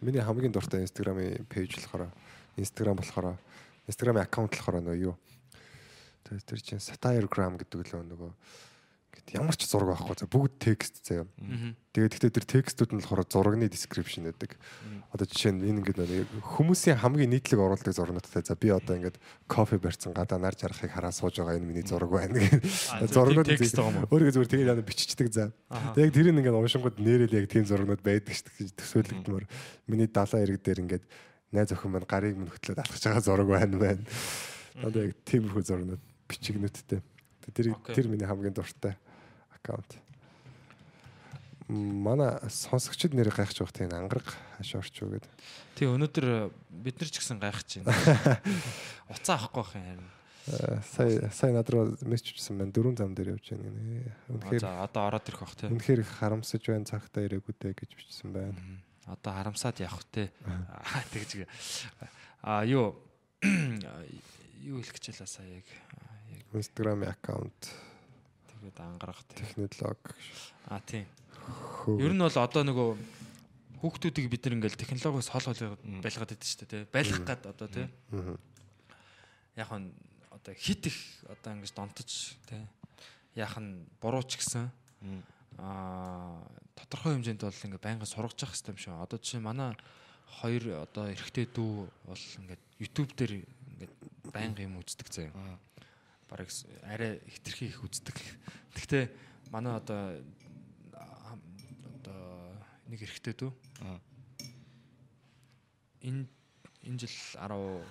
Миний хамгийн дуртай Instagram-ийн пэйж болохоор Instagram болохоор Instagram-ийн аккаунт болохоор нөгөө юу. Тэр чинь Satiregram гэдэг л нөгөө гэт ямар ч зураг байхгүй за бүгд текст заяа. Тэгээд гэхдээ тэр текстүүд нь болохоор зурагны description гэдэг. Одоо жишээ нь энэ ингээд нэг хүмүүсийн хамгийн нийтлэг оруулдаг зургуудтай за би одоо ингээд кофе барьсан гадаа нар жарахыг хараа сууж байгаа энэ миний зураг байна гэдэг. Зургууд тийм текст байгаа юм уу? Өөрийгөө зүгээр тэгээд биччихдэг за. Яг тэр нь ингээд уншингууд нэрэл яг тийм зургууд байдаг дээ гэж төсөөлөгдмөр. Миний далаа ирэг дээр ингээд найз охин маань гарыг минь хөтлөөд алхаж байгаа зураг байна байна. Одоо яг тиймэрхүү зургууд бичигнүүдтэй. Тэр тэр миний хамгийн дуртай аккаунт. Манай сонсогчид нэр гайхаж байгаа тийм ангараг хашаарч юу гэдэг. Тий өнөөдөр бид нар ч гэсэн гайхаж байна. Уцаа авахгүй байх юм харин. Э, Сая сая над руу мессеж хийсэн байна. Дөрөв зам дээр явж байна гинэ. Үнэхээр За одоо ороод ирэх бах тий. үнэхээр харамсаж байна цагтаа ирээгүй дээ гэж бичсэн байна. Одоо харамсаад явах те. Аа тэгж. А юу юу хэлэх гэж байлаа сая. Аа, яг Instagram аккаунт тэгээд ангарах тийм. технолог. А тийм. Ер нь бол одоо нөгөө хүүхдүүдийг бид нар ингээл технологиос хол хол байлгаад байдаг шүү дээ тий. Байлгах гад одоо тий. Яг нь одоо хит их одоо ингэж донтож тий. Яах нь буруу ч гэсэн аа тодорхой хэмжээнд бол ингээ байнга сургаж явах хэрэгтэй юм шиг. Одоо жишээ манай хоёр одоо эрэгтэй дүү бол ингээд YouTube дээр ингээд байнга юм үздэг заяа. Бараг с- арай хитрхи их үздэг. Гэхдээ манай одоо одоо нэг эрэгтэй дүү. Аа. Энэ энэ жил 10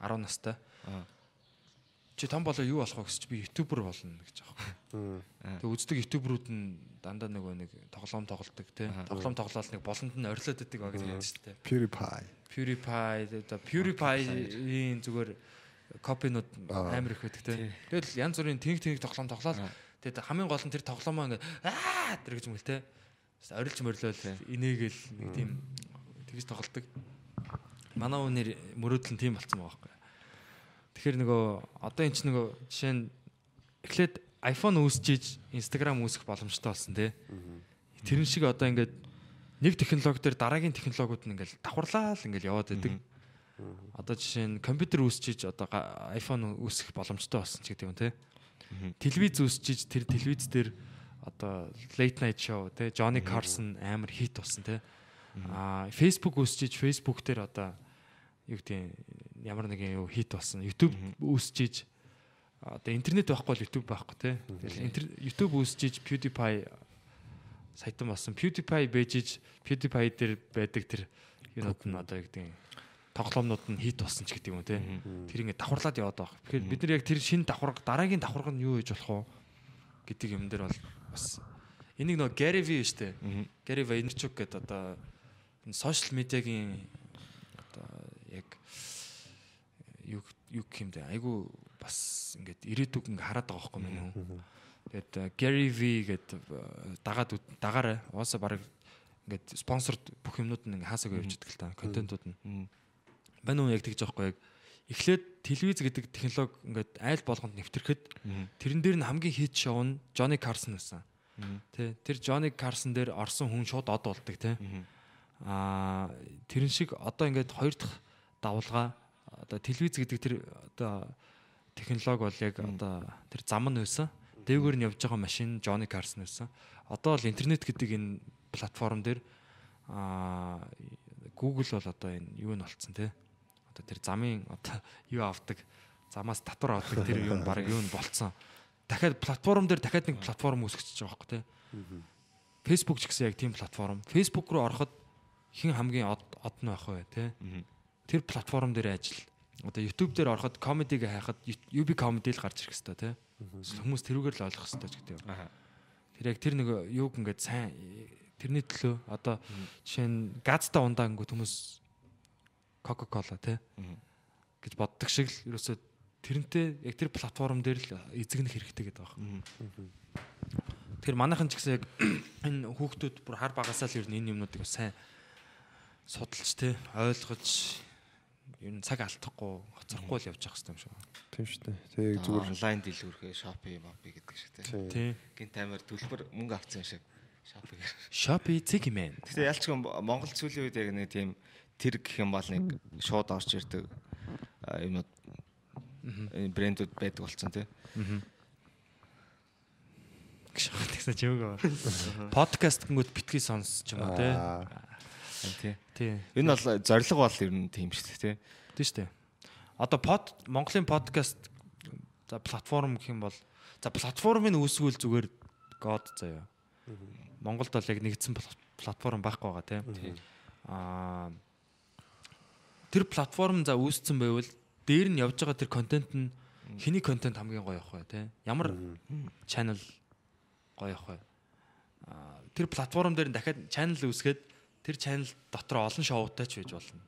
10 настай. Аа. Чи том болоо юу болох вэ гэж чи би ютубер болно гэж аахгүй. Тэг үздэг ютуберүүд нь дандаа нөгөө нэг тоглоом тоглолдог тий. Тоглоом тоглоод нэг болонд нь орилоод идэг баг гэж ярьж шүү дээ. PewDiePie. PewDiePie одоо PewDiePie-ийн зүгээр копинууд амар их байдаг тий. Тэгэл янз бүрийн тэнэг тэнэг тоглоом тоглоод тэгээд хамгийн гол нь тэр тоглоомоо ингээ аа тэр гэж мэл тий. Орилж морилол инээгээл нэг тийм тэгж тоглолдог. Манай үнээр мөрөөдөл нь тийм болцсон байгаа байхгүй. Тэгэхээр нөгөө одоо эн чинь нөгөө жишээ нь эхлээд iPhone үүсчиж Instagram үүсэх боломжтой болсон тий. Тэрэн шиг одоо ингээд нэг технологи дээр дараагийн технологиуд нь ингээд давхарлаа л ингээд яваад байдаг. Одоо жишээ нь компьютер үүсчиж одоо iPhone үүсэх боломжтой болсон ч гэдэг юм тий. Телевиз үүсчиж тэр телевиз дээр одоо late night show тий Johnny Carson амар хит болсон тий. Аа Facebook үүсчиж Facebook дээр одоо юу гэдэг ямар нэгэн юу хит болсон. YouTube үүсчиж одоо интернет байхгүй бол YouTube байхгүй тий. Тэгэл YouTube үүсчиж PewDiePie сайтан болсон. PewDiePie бэжиж PewDiePie дээр байдаг тэр юунууд нь одоо юу гэдэг тоглоомнууд нь хит болсон ч гэдэг юм тий. Тэр ингээд давхарлаад яваад байгаа. Тэгэхээр бид нар яг тэр шинэ давхарга дараагийн давхарга нь юу гэж болох вэ гэдэг юм дээр бол бас энийг нөгөө Gary V дээ. Gary Vaynerchuk гэдэг одоо энэ сошиал медиагийн одоо яг юу юу бэ? Айгу бас ингээд ирээдүг ингээ хараад байгаа байхгүй мэн үү? Тэгээд э, Gary V гэдэг дагаад дагаарай. Уусаа баг ингээд спонсорд бүх юмнууд нь ингээ хаасаагүй явж идэл та контентууд нь. Мань уу яг тэгж байгаа байхгүй яг эхлээд телевиз гэдэг технологи ингээд айл болгонд нэвтрэхэд тэрэн дээр нь хамгийн хийд шоу нь Johnny Carson байсан. Тэ тэр Johnny Carson дээр орсон хүн шууд од болдог тэ. Аа тэрэн шиг одоо ингээд хоёр дахь давлгаа одоо телевиз гэдэг тэр одоо технологи бол яг одоо тэр зам нь байсан. Дээгүүр нь явж байгаа машин Johnny Carson байсан. Одоо бол интернет гэдэг энэ платформ дээр аа Google бол одоо энэ юу нь болцсон те. Одоо тэр замын одоо юу авдаг замаас татвар авдаг тэр нь баг юу нь болцсон. Дахиад платформ дээр дахиад нэг платформ үүсгэж байгаа байхгүй те. Facebook ч гэсэн яг тийм платформ. Facebook руу ороход хэн хамгийн од нь байх вэ те. Тэр платформ дээр ажил. Одоо YouTube дээр ороход комедиг хайхад UB comedy л гарч ирэх хэвээр. Эсвэл Хүмүүс тэрүүгээр л ойлгох хэвээр ч гэдэг юм. Тэр яг тэр нэг юуг ингээд сайн тэрний төлөө одоо жишээ нь газта ундаа ингээд хүмүүс Coca-Cola те гэж боддог шиг л ерөөсөө тэрнтэй яг тэр платформ дээр л эзэгнэх хэрэгтэй гэдэг байна. Тэгэхээр манайхан ч гэсэн яг энэ хүүхдүүд бүр хар багасаа л ер нь энэ юмнуудыг сайн судалж те ойлгож ер нь цаг алдахгүй хоцрохгүй л явж явах хэрэгтэй юм шиг байна. Тийм шүү дээ. Тэгээ зүгээр онлайн дэлгүүрхээ Shopee, Mobi гэдэг шиг. Тий. Гинт амир төлбөр мөнгө авсан юм шиг Shopee. Shopee Zigman. Гэтэ ялчгүй Монгол сүүлийн үед яг нэг тийм тэр гэх юм бол нэг шууд орж ирдэг юмнууд энэ брэндүүд байдаг болсон тийм. Тэгсэн ч юм уу. Подкаст гингүүд битгий сонсч юм уу те. Тийм. Тий. Энэ бол зориг бол ер нь тийм шүү дээ тийм. Тийм шүү дээ. Одоо под Монголын подкаст за платформ гэх юм бол за платформыг үүсгүүл зүгээр год заяа. Монголд бол яг нэгдсэн пла- платформ байхгүй байгаа тийм. Аа тэр платформ за үүссэн байвал дээр нь явж байгаа тэр контент нь хэний контент хамгийн гоё явах вэ тийм. Ямар channel гоё явах вэ? Тэр платформ дээр дахиад channel үүсгээд тэр channel дотор олон шоутай ч байж болно.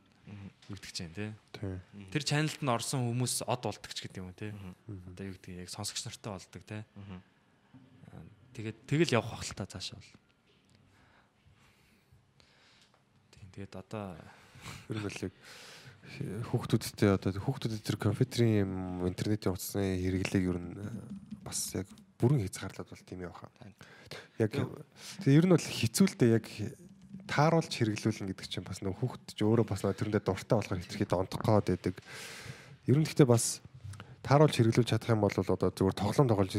Чинь тийм. тийм. Тэр channelд нь орсон хүмүүс од болдог ч гэдэг юм те. Одоо юу гэдэг яг сонсогч нартай болдог те. Тэгээд тэгэл явах бах л та цаашаа бол. Тэгээд одоо мэлэг хүүхдүүдтэй одоо хүүхдүүдэд тэр компьютерийн юм интернет явуулсны хэрэглээг ер нь бас яг бүрэн хязгаарлаад бол тийм яваа. Яг тэгээ ер нь бол хизүүлдэ яг тааруулж хэрэглүүлнэ гэдэг чинь бас нөх хүүхэд ч өөрөө бас тэрэндээ дуртай болохоор хэтэрхий дондох гээд байдаг. Ер нь гэхдээ бас тааруулж хэрэглүүлж чадах юм бол одоо зүгээр тоглоом тоглож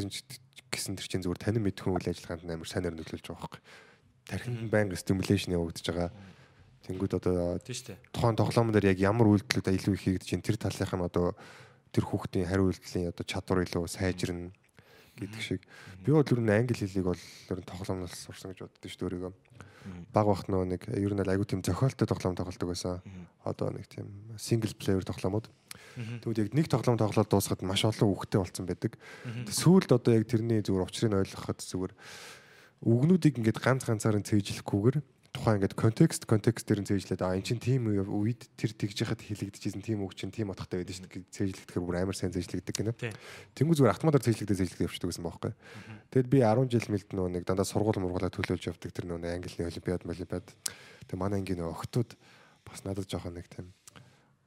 гэсэн тэр чинь зүгээр танин мэдхэн үйл ажиллагаанд амар сайнаар нөлөөлж байгаа байхгүй. Тархинд байнга стимуляшн явагдаж байгаа. Тэнгүүд одоо тухайн тоглоом дээр яг ямар үйлдэлүүд илүү их хийгдэж чинь тэр талынх нь одоо тэр хүүхдийн хариу үйлдэлийн одоо чадвар илүү сайжирна гэдэг шиг. Би бол ер нь англи хэлийг бол ер нь тоглоомноос сурсан гэж боддоо шүү дээ өөрийгөө. Баг бахт нөгөө нэг ер нь л айгуу тийм зохиолтой тоглоом тоглодог байсан. Одоо нэг тийм single player тоглоомод. Тэгвэл яг нэг тоглоом тоглоод дуусахад маш олон үгтэй болсон байдаг. Сүүлд одоо яг тэрний зүгээр учрыг ойлгоход зүгээр үгнүүдийг ингээд ганц ганцаар нь цээжлэхгүйгээр тухайн ингээд контекст контекст дээр нь цээжлээд а эн чин тийм үед тэр тэгж яхад хэлэгдэжсэн тийм үг чин тийм утгатай байдаг шүү дээ цээжлэгдэхээр бүр амар сайн цээжлэгдэг гэнэ. Тэнгүү зүгээр автоматар цээжлэгдээ цээжлэгдээ явчихдаг гэсэн бохоггүй. Тэгэд би 10 жил мэлд нөө нэг дандаа сургууль мургуулаа төлөөлж явдаг тэр нөө английн олимпиад олимпиад. Тэг манай ангийн охтууд бас надад жоохон нэг тийм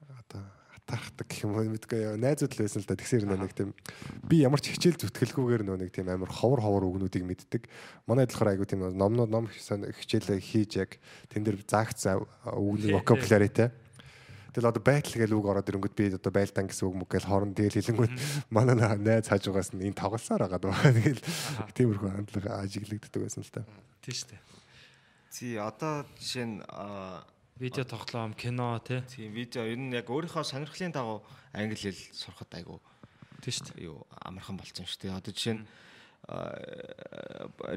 одоо атаархдаг гэх юм уу? Мэдгүй яа. Найзууд л байсан л да. Тэгсэр нэг тийм би ямар ч хичээл зүтгэлгүйгээр нөө нэг тийм амар ховор ховор үгнүүдийг мэддэг. Манай болохоор айгу тийм номноо ном хичээлээ хийж яг тэн дээр заагц үгний vocabulary-тэй. Тэгэл одоо байтал гэж үг ороод ирэнгүүт би одоо байлдаан гэсэн үг мөг гэж хооронд тэгэл хэлэнгүүт манай найз хажуугаас нь энэ тоглосоор байгаа даа. Тэгэл тиймэрхүү хандлага ажиглагддаг байсан л та. Тийм шүү дээ. Тий одоо жишээ нь Видео тоглоом, кино тий. тийм видео ер нь яг өөрийнхөө сонирхлын дагуу англи хэл сурахад айгу Тийм шүү дээ. юу амархан болсон шүү дээ. Одоо жишээ нь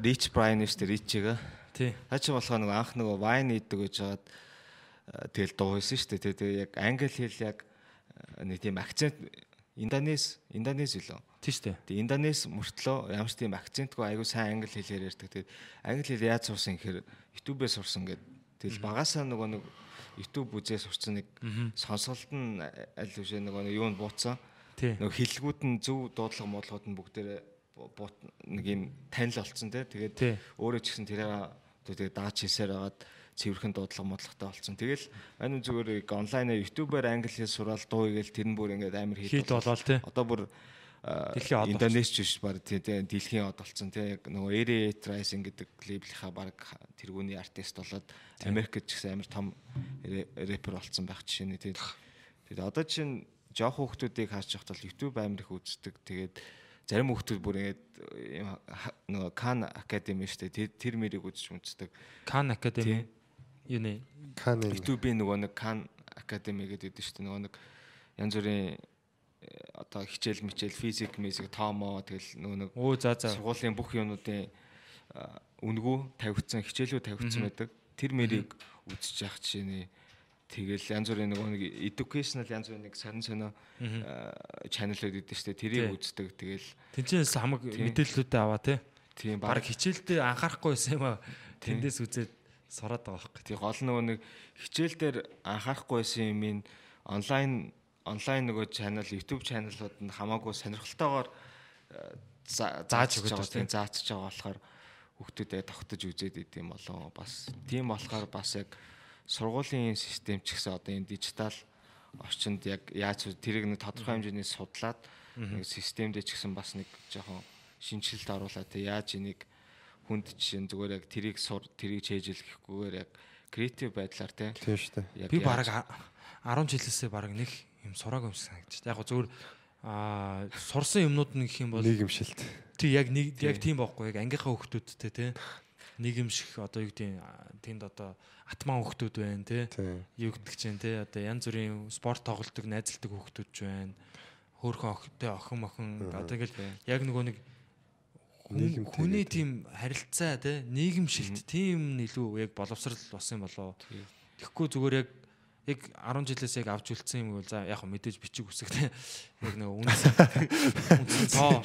Rich Brian шүү дээ Rich-ийг. Тий. Хаа чи болохоо нэг анх нөгөө Wine иддэг гэж жаад тэгэл дуу хийсэн шүү дээ. Тэгээ яг англи хэл яг а, нэг тийм акцент Индонез Индонез үлээ. Тийм шүү дээ. Тэгээ Индонез мөртлөө ямар ч тийм акцентгүй айгу сайн англи хэлээр ярьдаг. Тэгээд англи хэл яаж сурсан гэхээр YouTube-ээс сурсан гэдэг. Тэгэл багасаа нөгөө нэг YouTube үзээ сурсан нэг сонсголт нь аль үшээ нөгөө нэг юунд буутсан. Нөгөө хилгүүд нь зөв дуудлага модлогод нь бүгдээрээ бу- буут нэг юм танил болцсон те. Тий. Тэгээд өөрөө ч гэсэн тэрээ тэгээд дааж хийсээр хагаад цэвэрхэн дуудлага модлоготой болцсон. Тэгэл энэ зүгээр онлайнаар YouTube-аар англи хэл сураал дуу игээл тэр нь бүр ингээд амар Хит хит болоод тий. Одоо бүр Индонез биш баг тий тий, дэлхийн од болсон тий яг нөгөө Area Rising гэдэг лейблийнхаа баг тэргүүний артист болоод Америкт ч гэсэн амар том рэ- рэпер болсон байх жишээ тий. Тэгээд одоо чинь жоох хүүхдүүдийг харж явахад бол YouTube амар их үздэг. Тэгээд зарим хүүхдүүд бүр ингээд юм ха- нөгөө Khan Academy дээ. Тэр мэрийг үзэж үздэг. Khan Academy юу нэ? Каны YouTube-ийн нөгөө нэг Khan Academy гэдэг дээ дээ. Нөгөө нэг янз бүрийн одоо хичээл мичээл физик, мизик, тоомо тэгэл нөгөө нэг Оо за за. сургуулийн бүх юмнуудын а, үнгүү тавигдсан, хичээлүүд тавигдсан байдаг. Тэр мэрийг үзэж явах жишээ нэ. Тэгэл янз бүрийн нөгөө нэг educational янз бүрийн нэг сонин сонио чаналууд идэв дээ. Тэрийг үздэг. Тэгэл Тэнцэнээс хамаг мэдээллүүдээ аваа тий. тийм баг хичээлдээ анхаарахгүй байсан юм аа. Тэндээс үзээд сураад байгаа байхгүй. тий гол нөгөө нэг хичээл дээр анхаарахгүй байсан юм ин онлайн онлайн нөгөө чанал YouTube чаналууд нь хамаагүй сонирхолтойгоор э, за- Зааж өгöd байгаа байгаа, тий. тийм заачж байгаа болохоор хүүхдүүдэд тогтож үзээд идэм болоо бас тийм болохоор бас яг сургуулийн систем ч гэсэн одоо энэ дижитал орчинд яг яаж тэрийг нэг тодорхой хэмжээний судлаад нэг системдээ ч гэсэн бас нэг жоохон шинжилэлт оруулаад тий яаж энийг хүнд чинь зүгээр яг тэрийг сур тэрийг чэйжлэхгүйгээр яг креатив байдлаар тий тийм шүү дээ. Би бараг а- 10 жилээсээ бараг нэг юм сураагүй юм шиг санагдчих. Яг гоо зүгээр аа сурсан юмнууд гэх юм бол Нийгэмшилт. тий яг нэг яг тийм байхгүй. Яг ангийнхаа хүүхдүүдтэй тий. Нийгэмших одоо юу гэдэг тэнд одоо атман хүүхдүүд байна Тийм. юу гэдэг чинь тий одоо янз бүрийн спорт тоглолтог найзалдаг хүүхдүүд ч байна хөөхөн охинтой охин охин одоо ингээл яг нөгөө нэг Нийгэмтэй хүний тийм харилцаа тий нийгэмшилт тийм илүү яг боловсрал болсон юм болоо. Тэгэхгүй зүгээр яг яг 10 жилээс яг авч үлдсэн юм бол за яг мэдээж бичиг үсэг тий яг үнс үнс тоо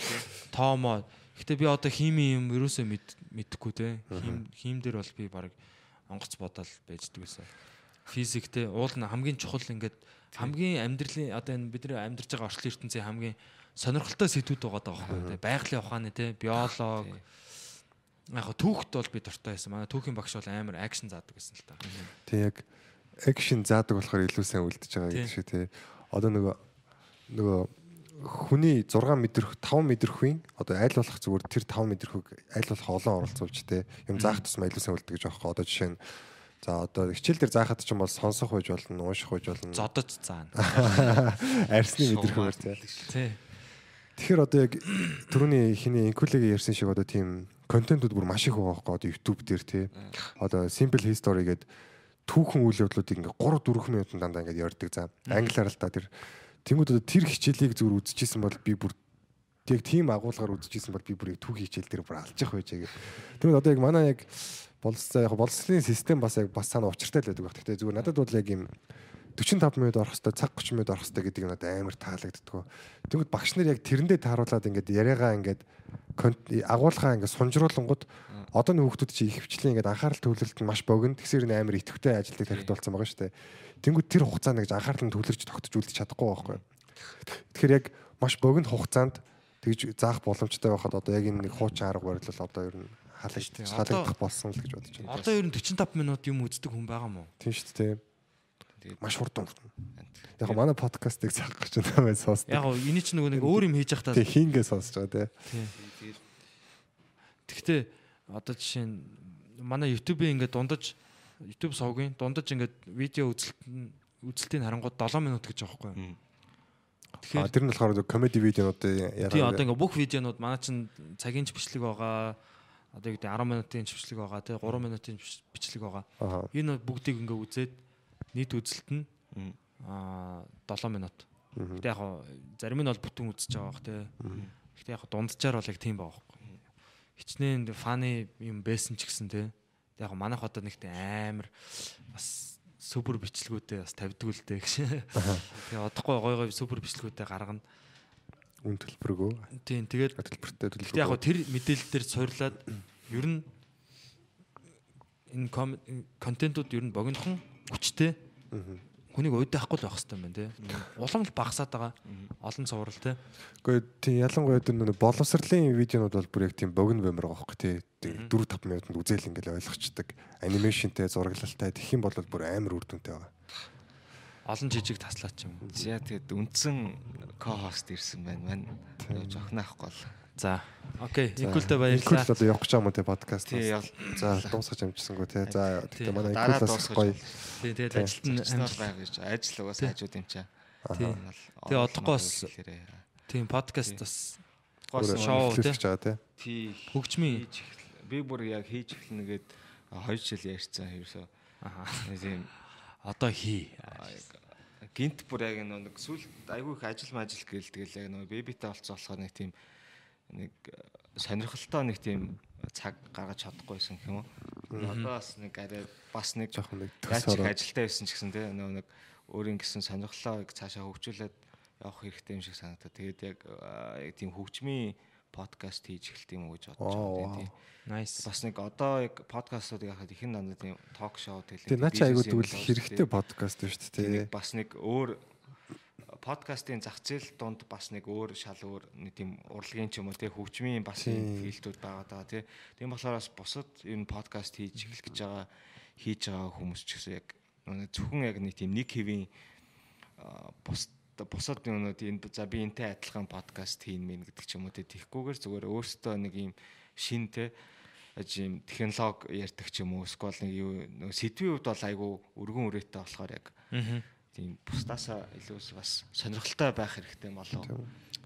тоомоо Гэтэ би одоо хими юм ерөөсөө мэд мэдэхгүй те. Хим хим дээр бол би баг онгоц бодоол байждаг гэсэн. Физик те уул нь хамгийн чухал ингээд хамгийн амьдралын одоо энэ бидний амьдарч байгаа орчлон ертөнцийн хамгийн сонирхолтой сэдвүүд байгаа даа байхгүй те. Байгалийн ухааны те, биолог. Яг түүхт бол би дуртай байсан. Манай түүхийн багш бол амар акшн заадаг гэсэн л та. Тэг яг экшн заадаг болохоор илүү сайн үлдэж байгаа Тий. гэдэг шиг тий. Одоо нөгөө нөгөө хүний 6 мэдрэх 5 мэдрэхүйн одоо аль болох зүгээр тэр 5 мэдрэхүйг аль болох олон оролцуулж те юм заах тусмаа илүү сайн үлддэг гэж аахгүй одоо жишээ нь за одоо хичээл дээр заахад ч юм бол сонсох байж болно ууших байж болно Зодож заана. арсны мэдрэхүйгээр те Тий. Тэгэхээр одоо яг түрүүний хиний инкулегийн ярьсан шиг одоо тийм контентууд бүр маш их байгаа байхгүй одоо YouTube дээр тий. Одоо simple history гэдэг түүхэн үйл явдлуудыг ингээ 3 4 минутын дандаа ингээ ярьдаг за. Англиар л та тэр тэнгууд одоо тэр хичээлийг зүгээр үзчихсэн бол би бүр яг тийм агуулгаар үзчихсэн бол би бүр яг түүхийн хичээл дээр бүр алж явах байж яг. Тэгвэл одоо яг манай яг болцоо яг болцлын систем бас яг бас цаана учиртай л байдаг баг. Гэхдээ зүгээр надад бол яг юм 45 минут орох хэвээр цаг 30 минут орох хэвээр гэдэг нь надад амар таалагддаг. Тэгвэл багш нар яг тэрэндээ тааруулаад ингээд яриагаа ингээд агуулгаа ингээд сунжруулангууд одоо нэг хүүхдүүд чи их хвчлийн ингээд анхаарал төвлөрөлт нь маш богино. Тэгсэр энэ амар идэвхтэй ажилдаг тарихт болсон байгаа шүү дээ. Тэнгүүд тэр хугацаанд гэж анхаарал нь төвлөрч тогтож үлдэж чадахгүй байхгүй. Тэгэхээр яг маш богино хугацаанд тэгж заах боломжтой байхад одоо яг энэ нэг хуучин арга барил одоо ер нь халаж халагдах болсон л гэж бодож байна. Одоо ер нь 45 минут юм үздэг хүн байгаа мó? Тийм шүү дээ. Маш хурдан. Яг гоо манай подкастыг заах гэж байна мэн сонсдог. Яг энэ ч нөгөө нэг өөр юм хийж явах та. Тэг хингээ сонсож байгаа тий. Гэхдээ одоо жишээ нь манай YouTube-ийн ингээд дундаж YouTube сувгийн дундаж ингээд видео үзэлт нь үзэлтийн харангууд 7 минут гэж байгаа байхгүй юу? Тэгэхээр тэр нь болохоор комеди видеонуудыг тий одоо яриа. ингээд бүх видеонууд манай чинь цагийн бичлэг байгаа. Одоо юу гэдэг 10 минутын бичлэг байгаа тий 3 минутын бичлэг байгаа. Аа. Энэ бүгдийг ингээд үзээд нийт үзэлт нь аа 7 минут. Гэтэ яг зарим нь бол бүтэн үзэж байгаа бах тий. Гэтэ яг хоо дунджаар бол яг тийм байгаа байхгүй. Хичнээн фаны юм байсан ч гэсэн тий. Яг манайх одоо нэгт амар бас супер бичлэгүүдээ бас тавьдаг л дээ гэж. Тэгээ одохгүй гой гой супер бичлэгүүдээ гаргана. үн төлбөргөө Тийм тэгээд төлбөртэй Гэтэ яг тэр мэдээлэл дээр суурлаад ер нь энэ контентууд ер нь богинохон хүчтэй. Хүнийг уйдаахгүй л байх хэрэгтэй юм байна те. Улам л багасаад байгаа. Олон цуврал те. Гэхдээ тийм ялангуяа тэр нэг боловсролын видеонууд бол бүр яг тийм богино баймар байгаа хөөхгүй тий. 4 5 минутанд үзэл ингээл ойлгочдөг. Анимашнтэй, зураглалтай тэгэх юм бол бүр амар үр дүнтэй байгаа. Олон жижиг таслаач юм. За тэгээд үндсэн ко-хост ирсэн байна маань. Жохнахгүй бол. За. Окей. Инкултэй Инкул баярлалаа. одоо явах гэж байгаа юм уу тий подкаст. Тий. За дуусгаж амжсангүй тий. За Тий. тэгтээ манай инкулаас гоё. Тий, тэгээд ажилт нь амжилт. байгаа гэж ажил угаас хажууд юм чаа. Тий. Тэгээ одохгүй бас- Тийм подкаст бас Гос шоу, байгаа тий. хөгжмийн би бүр яг хийж эхлэнэгээд 2 жил ярьсан ерөөсөө. Аха. Тийм одоо хий. гинт бүр яг нэг нэг сүл айгүй их ажил мажил гээл тэгэл яг нэг бебитэй болцсон болохоор нэг тийм нэг э, сонирхолтой нэг тийм цаг гаргаж чадахгүйсэн юм уу. Одоо бас нэг арай бас нэг Жохон нэг их ажилтаа байсан ч гэсэн тий нөгөө нэг өөрийн гэсэн сонирхлоо цаашаа хөгжүүлээд явах хэрэгтэй юм шиг санагдаа. Тэгээд яг э, яг тийм хөгжмийн подкаст хийж эхэлт юм уу гэж бодож байгаа тийм. Nice. Бас нэг одоо яг подкастуудыг харахад их дандаа тийм ток шоу тэгэл. Тий наа чи айгуу тэгвэл хэрэгтэй подкаст шүү дээ тий. нэг бас нэг өөр подкастын зах зээл донд бас нэг өөр шал өөр нэг тийм урлагийн ч юм уу тий хөгжмийн бас филдүүд байгаа даа тий. Тийм болохоор бас бусад энэ подкаст хийж эхлэх гэж байгаа хийж байгаа хүмүүс ч гэсэн яг зөвхөн яг нэг тийм нэг хэвийн бус бусад юмнууд энэ за би энтэй адилхан подкаст хийн мэн гэдэг ч юм уу тий тийхгүйгээр зүгээр өөртөө нэг юм шин тий юм технологи ярьдаг ч юм уу эсвэл нэг юу сэдвийн хувьд бол айгүй өргөн үрээтэй болохоор яг тийм бусдаасаа илүү бас сонирхолтой байх хэрэгтэй болов.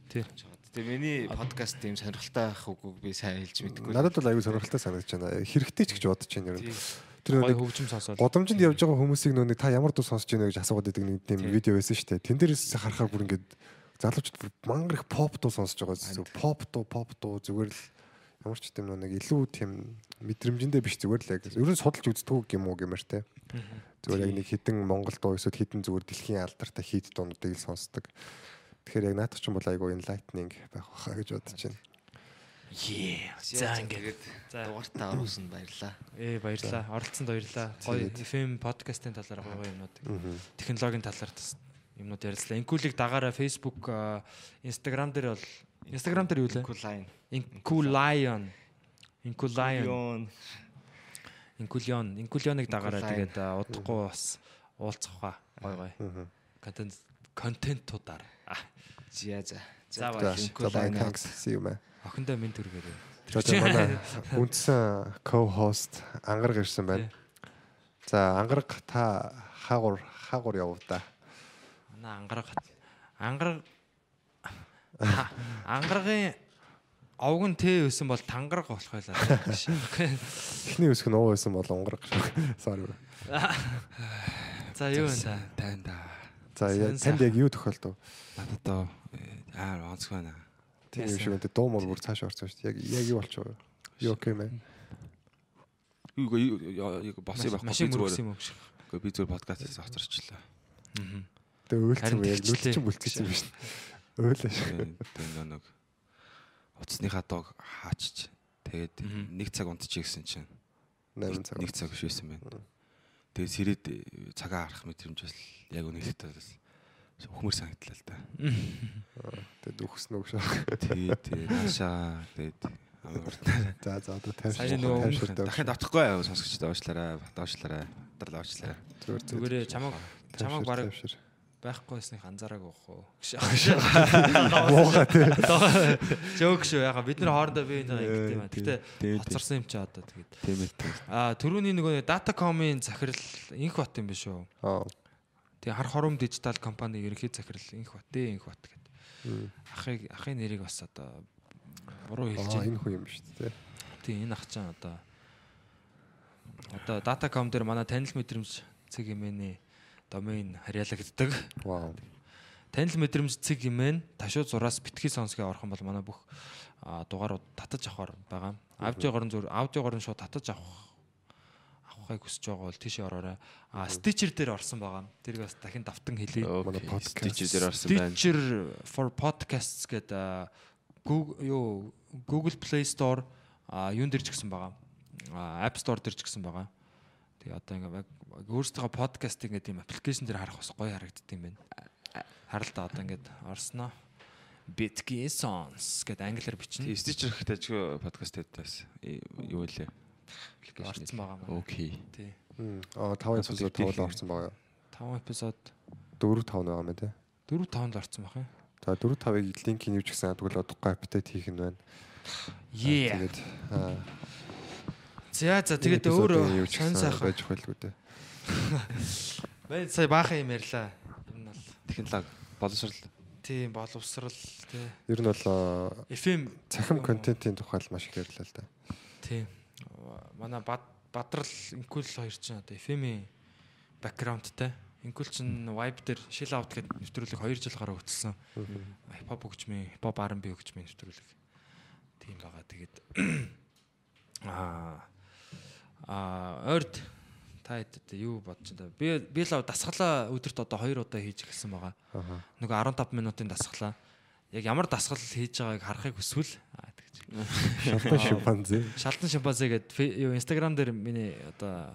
Тий. Тэгээ миний подкаст тийм сонирхолтой байх үгүйг би сайн хэлж мэдэхгүй. Надад бол айгүй сонирхолтой санагдаж байна. Хэрэгтэй ч гэж бодож байна ер нь. Тэр нэг хөгжим сонсоод. Годомжинд явж байгаа хүмүүсийг нөө нэг та ямар дуу сонсож байна гэж асуугаад байдаг нэг тийм Тийм. видео байсан шүү дээ. Тэн дээрээс харахаар бүр ингээд залуучууд бүр мангар их поп дуу сонсож байгаа. Поп дуу, поп дуу зүгээр л ямар ч тийм нөө нэг илүү тийм мэдрэмжэндээ биш зүгээр л яг ер нь судалж үздэг юм уу гэмээр те. Зүгээр яг нэг хідэн Монгол дуу эсвэл хідэн зүгээр дэлхийн алдартай хит дуунуудыг л сонсдог. Тэгэхээр яг наадах ч юм бол айгүй enlightening байх байхаа гэж бодож байна. Yeah. За ингээд. дугаартаа оруулсан баярлаа. Ээ баярлаа. Оролцсонд баярлаа. Гоё FM подкастын талаар гоё юмнууд. Технологийн талаар юмнууд ярилцлаа. Инкулиг дагаараа Facebook, Instagram дээр бол Instagram дээр юу лээ? Cool Inculion. Inculion. Inculion. Inculionыг дагаараа тэгээд удахгүй бас уулзах хаа. Гоё гоё. Контент контентуудаар. За за. За За баяр. за bye thanks see you man. Охиндоо минь. За тэгээ манай үндсэн co-host ангараг ирсэн байна. За ангараг та хаагур хаагур явуу да. Манай ангараг ангараг ангарагын овг нь тэ өсөн бол тангараг болох байлаа. Эхний үсг нь уу байсан бол унгараг шүү. Sorry. За юу вэ та? тань да. За танд яг юу тохиолдов? Надад доо аа онцгой байна. Тийм шиг үнтэй дуу мөр бүр цааш орсон шүү дээ. Яг яг юу болчихоо. You okay man? Юу юу юу босын байхгүй зүгээр. мөргсөн юм уу? Гэхдээ би зүгээр подкастаас хоцорчлаа. Тэгээ өөлцсөн Харин яг нүд чинь бүлтгэсэн юм шүү. Өөлөө шүү. Тэгээд нэг утасныхаа дог хаачиж тэгээд нэг цаг унтчих гэсэн чинь 8 цаг. нэг цаг биш байсан байна. Тэгээд сэрэд цагаа харах мэдрэмжээс яг үнэхээр талаас хөхмөр санагдлаа л да. Тэгээд үхсэн үг шүү. Тэгээд наашаа тэгээд амар За за одоо тайвшир. Дахиад тайвшир. давтахгүй сонсогчдод уучлаарай, батуучлаарай, батрал уучлаарай. Зүгээр зүгээр. Чамаг чамаг тайвшир. Байхгүй байсныг анзаараагүй хөө. Муухай тий. Жок шүү. Яга бид нар хоорондоо бие биенээ ингэдэг юм. Гэтэ хоцорсон юм чи одоо тэгээд. Тийм ээ. Аа түрүүний нөгөө Datacom-ын захирал инх бат юм биш үү? Аа. Тэгээ хар хором дижитал компани ерөнхий захирал инх бат дээ инх бат гэдэг. Ахыг ахын нэрийг бас одоо буруу хэлж Аа байна. энэ хүн юм шүү дээ. Тийм энэ ах чаан одоо одоо Datacom дээр манай танил мэдрэмж цэг хэмээний домен харьяалагддаг. Вау. Танил мэдрэмж цэг хэмээн ташуу зураас битгий сонсгийн орхон бол манай бүх дугаарууд татаж авахар байгаа. Аудиогоор нь зүр аудиогоор нь шууд татаж авах авахыг хүсэж байгаа бол тийшээ ороорой. А Stitcher дээр орсон байгаа. Тэрийг бас дахин давтан хэлье. Манай podcast. Stitcher дээр орсон байна. Stitcher for podcasts гэдэг Google юу Google Play Store а юун дээр ч гэсэн байгаа. А App Store дээр ч гэсэн байгаа. Тэгээ одоо ингээ өөрсдөө подкаст ингээд юм аппликейшн дээр харах бас гоё харагддаг юм байна. Харал та одоо ингээд орсноо. Bitky Sons гэдэг англиар бичнэ. Тийм стичер ихтэй ч подкаст хийдээс юу вэ? Орсон байгаа маа. Окей. Тий. Аа 5 эпизод тавлаа орсон байгаа. 5 эпизод 4 5 байгаа мэн тий. 4 5-нд орсон байх юм. За 4 5-ыг линкийг нүүж гисэн тэгвэл одохгүй аппетит хийх нь байна. Yeah. Тэгээд аа За за тэгээд өөр ч гэсэн сайхан. байж байлгүй дээ. Бай сая баахан юм ярьлаа. Энэ бол Технологи боловсрал тийм боловсрал тий. Ер нь бол FM цахим контентын тухай маш их ярьлаа л да. Тийм. Манай бад бадрал инкул хоёр чинь одоо FM-ийн бэкграундтай. Инкул чинь Vibe дээр Shell Out гэдэг нэвтрүүлэг 2 жил гараа хөтөлсөн. Хипхоп хөгжмийн, хипхоп R&B хөгжмийн нэвтрүүлэг. Тийм байгаа. Тэгээд аа аа ойрд та хэд юу бодож байна? Би би л дасгалаа өдөрт одоо 2 удаа хийж эхэлсэн байгаа. Аа. Нөгөө 15 минутын дасгалаа. Яг ямар дасгал хийж байгааг харахыг хүсвэл аа тэгж. Шалтан шимпанзе. Шалтан шимпанзе гэдэг юу Instagram дээр миний одоо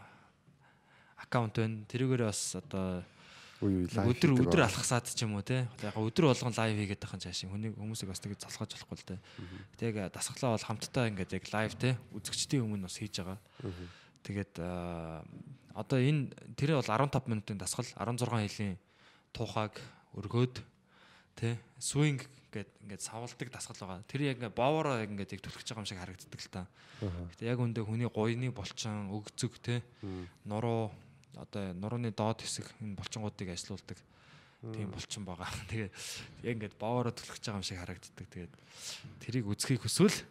аккаунт байна. Тэрүүгээр бас одоо Үй үй нэг өдөр өдөр алхасаад ч юм уу те. Яг өдөр болгон лайв хийгээд байгаа цаашаа хүний хүмүүсийг бас тэгж залхаж болохгүй л те. Яг дасглаа бол хамтдаа ингээд яг лайв те үзэгчдийн өмнө бас хийж байгаа. Тэгээд одоо энэ тэр бол 15 минутын дасгал 16 хэлийн тухайг өргөөд тэ swing гэд ингээд савлдаг дасгал байгаа. Тэр яг ингээд боовороо яг ингээд яг түлхэж байгаа юм шиг харагддаг л та. Гэтэ яг үндэ хүний гоёны булчин, өгцөг тэ нуруу одоо нурууны доод хэсэг энэ булчингуудыг ажилуулдаг тийм булчин байгаа. Тэгээ яг ингээд боовороо түлхэж байгаа юм шиг харагддаг. Тэгээд тэрийг үзхийг хүсвэл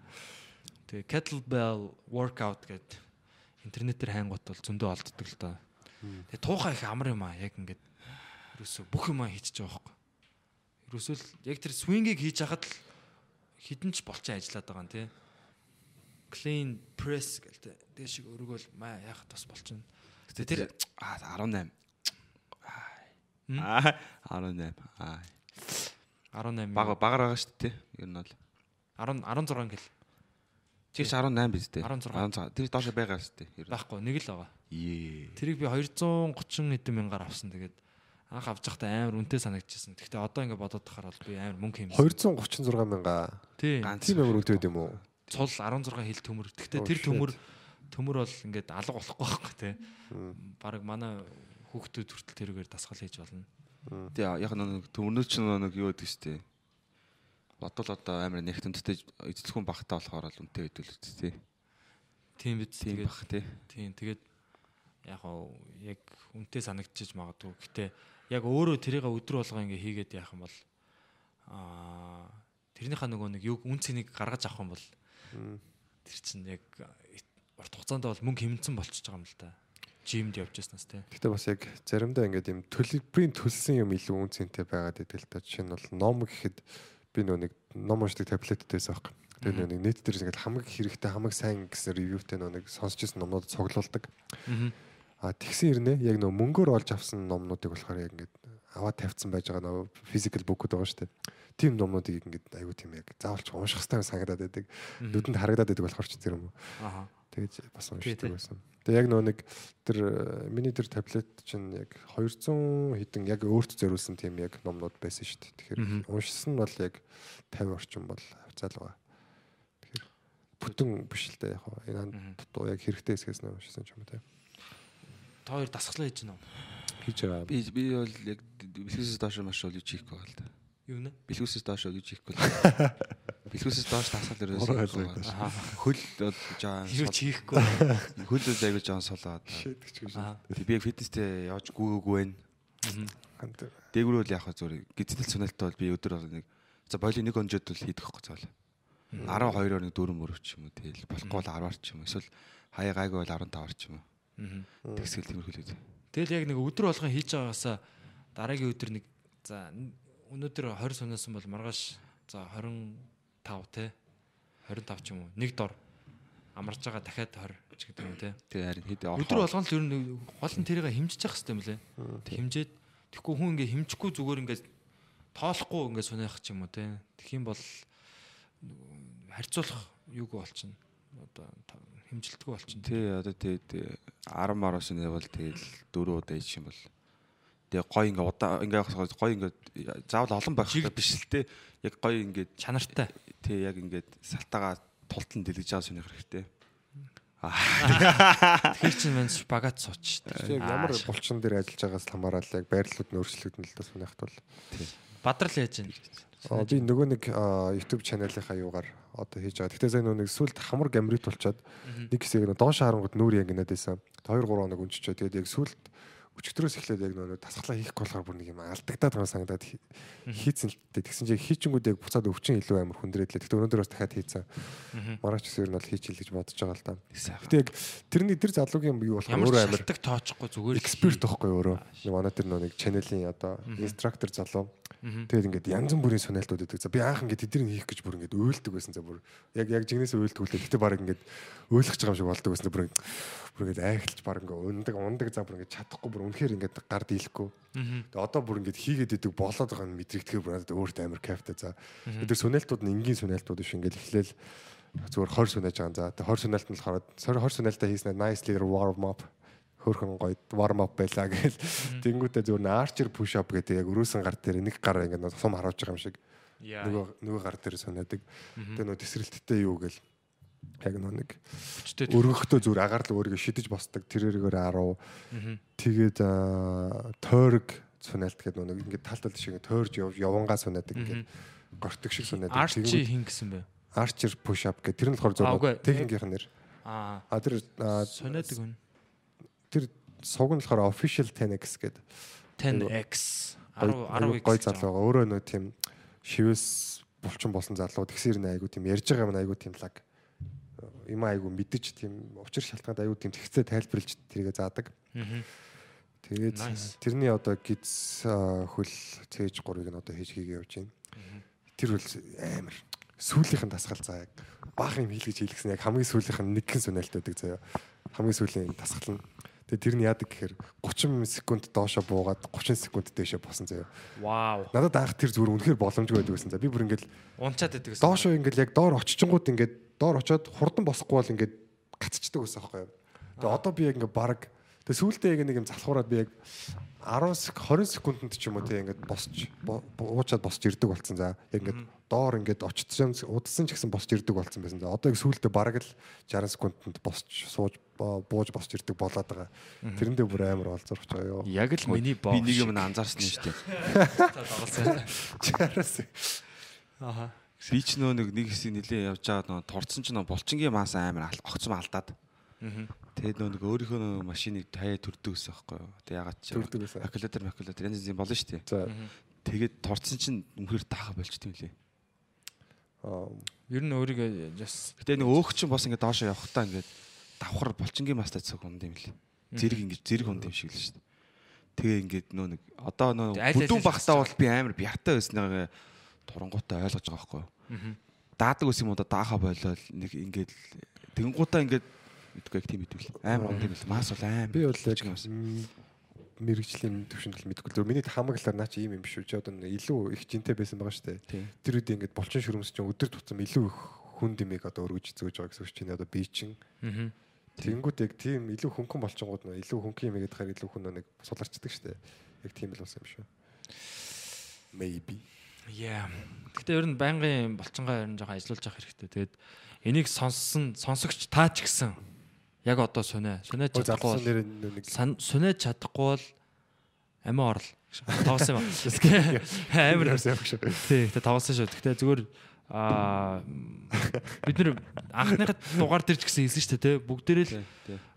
тэгээ kettlebell workout гэдэг интернетээр хайнгуут бол зөндөө олддог л доо. Тэгээ туухай их амар юм аа яг ингээд ерөөсө бүх юм хийчихэж байгаа байхгүй. Ерөөсөө л яг тэр swing-ийг хийж хахад л хідэн ч болчин ажиллаад байгаа юм тий. Clean press гэлтэй. Тэгээ шиг өргөөл маа яхад бас болчин. Гэтэ тэр аа 18. Аа 18. Аа 18 бага багаар байгаа шүү дээ. Ер нь бол 10 16 гэл чигш 18 биз дээ. 16. 16. Тэр доошо байгаа шүү дээ. Ер нь. байхгүй нэг л байгаа. Ее. Тэрийг би 230 хэдэн мянгаар авсан. Тэгээд анх авч байхдаа амар үнэтэй санагдчихсан. Гэхдээ одоо ингээд бодоод тахаар бол би амар мөнгө хэмжсэн. 236 мянга. Тийм. Ганц. Тийм амар үнэтэй байд юм уу? цул 16 хил төмөр. Гэхдээ тэр төмөр төмөр бол ингээд алга болохгүй байхгүй тий. Бараг манай хүүхдүүд хүртэл тэрүүгээр дасгал хийж болно. Тэ яг нэг төмөрнөө ч нэг юу гэдэг шүү дээ. бодвол одоо амар нэгт үнэтэй эзэлхэн багтаа болохоор л л үст тий. Тийм биз тэгээд бах тий. тийм тэгээд яг яг үнтэй санагдчихж магадгүй. Гэтэ яг өөрөө тэрийг өдөр болго ингээ хийгээд яах юм бол аа тэрнийхээ нөгөө нэг юг үн цэнийг гаргаж авах юм бол тэр чинь яг урт хугацаанд бол мөнгө хэмнсэн болчихж байгаа юм л да. Жимд явж яснаас тий. Гэтэ бас яг заримдаа ингээд юм төлбөрийн төлсөн юм илүү үнцэнтэй байгаад байдаг л та. Жишээ нь бол ном гэхэд би нөө нэг ном уншдаг таблеттэйсэн аахгүй. Тэгээ нөө нэг нийт дээр ингээд хамаг хэрэгтэй хамаг сайн гэсэн ревьютэй нөө нэг сонсч ирсэн номнууд цуглуулдаг. А тэгсэн ирнэ яг нөө мөнгөөр олж авсан номнуудыг болохоор яг ингээд аваад тавьсан байж байгаа нөө physical book-уд байгаа шүү дээ. Тийм номнуудыг ингээд аюу тийм яг заавалч унших хэрэгтэй санагдаад байдаг. Нүдэнд харагдаад байдаг болохоор ч зэрэг юм. Тэгэж бас уншдаг байсан. Тэгээ яг нөө нэг тэр э, миний тэр таблет чинь яг 200 хэдэн яг өөрт зориулсан тийм яг номнууд байсан шүү дээ. Тэгэхээр уншсан нь бол яг 50 орчим бол хавцаал байгаа. Тэгэхээр бүтэн биш л дээ яг хаа. Энэ дутуу яг хэрэгтэй хэсгээс нь уншсан ч юм уу те. Та хоёр дасгалаа хийж гинэ. Хийж байгаа. Би би бол яг бэлгүүсээс доош маш бол юу хийхгүй байгаа л да. Юу нэ? Бэлгүүсээс доош юу хийхгүй. Бэлгүүсээс доош тасгал Уран ерөөс. ойлгогдож. Хөл бол жаа ч хийхгүй. хөл бол аягүй жаа солоод. Шийдэж гэж. Би яг фитнестэй явж гүйгээгүй байна. Дээгүүр бол яг хаа зүгээр гизтэл цуналттай бол би өдөр нэг за боёлын нэг онжод бол хийдэг хөөх цаал. 12-оор нэг дөрөв мөрөв ч юм уу тэгэл болохгүй бол 10-аар ч юм уу эсвэл хаяа гайгүй бол 15-аар ч юм уу. Тэгсгэл тиймэрхүү л үү. Тэгэл яг нэг өдөр болгон хийж байгаагаасаа дараагийн өдөр нэг за өнөөдөр 20 сунасан бол маргааш за 25 те 25 ч юм уу нэг дор амарч байгаа дахиад 20 ч гэдэг юм те. Тэг харин хэд Өдөр болгон л ер нь гол нь тэрийг хэмжиж явах хэрэгтэй юм лээ. Хэмжээд тэгэхгүй хүн ингээ хэмжихгүй зүгээр ингээ тоолохгүй ингээ сунаах ч юм уу те. Тэгэх юм бол харьцуулах юуг болчихно. Одоо хэмжилтгүй болчихно. Тий одоо тэгээд 10 мароос нь явал тэгэл дөрөв удаа ич юм бол тэгээ гой ингээ удаа ингээ гой ингээ заавал олон байх хэрэгтэй биш л те яг гой ингээ Чанартай. тий яг ингээ салтагаа тултан дэлгэж байгаа сүнийх хэрэгтэй. Тэгэхээр чинь мэн шпагат сууч. Яг ямар булчин дээр ажиллаж байгаас л хамаарал яг байрлалууд нь өөрчлөгдөн л да сүнийхт бол. Бадрал яаж байна? Аа, би нөгөө нэг YouTube чаналынхаа юугаар одоо хийж байгаа. Гэтэ сайн нөгөө сүлд хамар гамрит болчоод нэг хэсэг нь доош харангууд нүүр яг инээд байсан. 2 3 хоног өнччөө. Тэгээд яг сүлд өчигдрөөс эхлээд яг нөгөө тасглаа хийхгүй болохоор бүр нэг юм алдагдаад байгаа санагдаад хи- хийцэн л дээ. Тэгсэн чинь хийчингүүд яг буцаад өвчин илүү амар хүндрээдлээ. Гэтэ өнөөдөр бас дахиад хийцэн. Маргааш гэсэн нь бол хийчихэл гэж бодож байгаа л да. Гэтэ яг тэрний тэр залуугийн юу өөрөө ч амар шалтгаан тоочихгүй зүгээр эксперт байхгүй өөрөө. Манай тэр нөө нэг чаналын одоо инструктор залуу. Тэгээд ингээд янз бүрийн сонирхолтууд өгдөг. За би анх ингээд тэднийг хийх гэж бүр ингээд уйлдаг байсан. За бүр яг яг жигнэсээ уйлдаг үлээ. Гэтэ баг ингээд уйлах гэж байгаа юм шиг болдог байсан. Бүр бүр ингээд айхалж баг ингээд ундаг ундаг за бүр ингээд чадахгүй бүр үнэхээр ингээд гар дийлэхгүй. Тэгээд одоо бүр ингээд хийгээд идэг болоод байгаа нь мэдрэгдэхээр бүр надад өөрт амар кайфтай. За тэр сонирхолтууд нь энгийн сонирхолтууд биш ингээд эхлээл зүгээр 20 сунааж байгаа. За тэр 20 сунаалт нь болохоор 20 сунаалтаа хийснээр nicely warm up хөрхөн гоё warm up байлаа гээл. Тэнгүүтээ зүгээр н archer push up гэдэг яг өрөөсөн гар дээр нэг гар ингээд сум харуулж байгаа юм шиг нөгөө нөгөө гар дээр сонаадаг. Тэгээ нөгөө тесрэлттэй юу гээл яг нөгөө нэг өргөхдөө зүгээр агаар л өөрийгөө шидэж босдог тэрээргээр 10 тэгээд тойрог сунаалт гэдэг нөгөө ингээд тал тал шиг тойрж яв явангаа sunаадаг ингээд гортог шиг sunаадаг. Арчи хин гэсэн бэ? archer push up гэдэг тэр нь болохоор зөв техникийн нэр. Аа. Тэр аа, Сониадаг үн. Тэр суг нь болохоор official 10x гэдэг 10x 10 10 10x гой залуу байгаа. Өөрөө нөө тийм шивээс булчин болсон залуу. Тэгсэр нэ айгу тийм ярьж байгаа юм айгу тийм лаг. Юм айгу мэдэж тийм учир шалтгаанд айгу тийм тэгцээ тайлбарлаж тэргээ заадаг. Тэгээд тэрний одоо гиз хөл цээж 3-ыг нь одоо хийж хийгээ явж байна. Тэр хөл амар. Сүүлийнх нь тасгал заа яг баах юм хийлгэж хийлгсэн яг хамгийн сүүлийнх нь нэгэн сүнэлт байдаг заяа. Хамгийн сүүлийн тасгал нь. Тэгээд тэр нь яадаг гэхээр 30 секунд доошо буугаад 30 секунд дээшээ босон заяа. Вау. Надад анх тэр зүгээр үнэхээр боломжгүй байдаг байсан. За би бүр ингээд Унчаад байдаг гэсэн. доошо ингээд яг доор очичингууд ингээд доор очоод хурдан босохгүй бол ингээд гацчдаг байсан аахгүй юу. Тэгээ одоо би яг ингээд баг тэгээ сүүлдээ яг нэг юм залхуураад би яг 10 сек 20 секундэд ч юм уу тэгээ ингээд босч бо- уучаад босч ирдэг болсон. За яг ингээд доор ингээд очицсан удсан ч гэсэн босч ирдэг болсон байсан. За одоо яг сүүлдээ бараг л 60 секундэд босч сууж бууж босч ирдэг болоод байгаа. Тэрэндээ бүр амар олзорч байгаа ёо. Яг л миний боо. Би нэг юм анзаарсан нь шүү дээ. тоглосон. 60 Аха. Би ч нөө нэг нэг хэсэг нилээ явж байгаа нөө турцсан ч нөө булчингийн маас амар огцом алдаад. Тэгээд нөө нэг өөрийнхөө нөө машиныг таяа төрдөг гэсэн байхгүй юу. Тэг ягаад ч аккумулятор макулятор янз янз болно шүү дээ. За Тэгээд турцсан чинь үнэхээр таахаа болчтой юм лээ. аа, Ер нь өөрийгөө just Гэтэ нэг өөх чинь бас ингээд доошоо явахтаа ингээд давхар булчингийн мастай цог хүнд юм лээ. Зэрэг ингээд зэрэг хүнд юм шиг л шүү дээ. Тэгээ ингээд нөө нэг одоо нөө бүдүүн аль багтаа бол би амар бяртай байснаа турангуудаа ойлгож байгаа байхгүй юу. Даадаг ус юм уу да даахаа болоод нэг ингээд тэгэнгуутаа ингээд мэдгүй яг тийм мэдвэл амар онд юм л мас бол амар би бол яг мэрэгжлийн төвшөнд л мэдэхгүй зөв миний хамааглаар наа чи ийм юм биш үү чи одоо илүү их жинтэй байсан байгаа шүү дээ Тийм. тэр үед ингээд булчин шүрмс чинь өдөр тутам илүү их хүн дэмийг одоо өргөж зөөж байгаа гэсэн үг чинь одоо би чин мгм. Тэнгүүд яг тийм илүү хөнгөн болчингууд нөө илүү хөнгөн юм гэдэг хаар илүү хүн нэг суларчдаг штэ. Яг тийм л болсон юм шүү. Maybe. Yeah. Гэтэ ер нь байнгын болцонгоо ер нь жоохон ажиллуулж явах хэрэгтэй. Тэгээд энийг сонссон сонсогч таа ч гэсэн яг одоо сүнэ. Сүнэж чадахгүй бол сүнэж чадахгүй бол амиа орл. Тоглосон юм аа. Амар ярьсан юм шүү. тий. Гэтэ тоглосон шүү. Гэтэ зүгээр аа бид нэр анхныхад дугаар дээр ч гэсэн хэлсэн шүү дээ тий. Бүгдээрээ л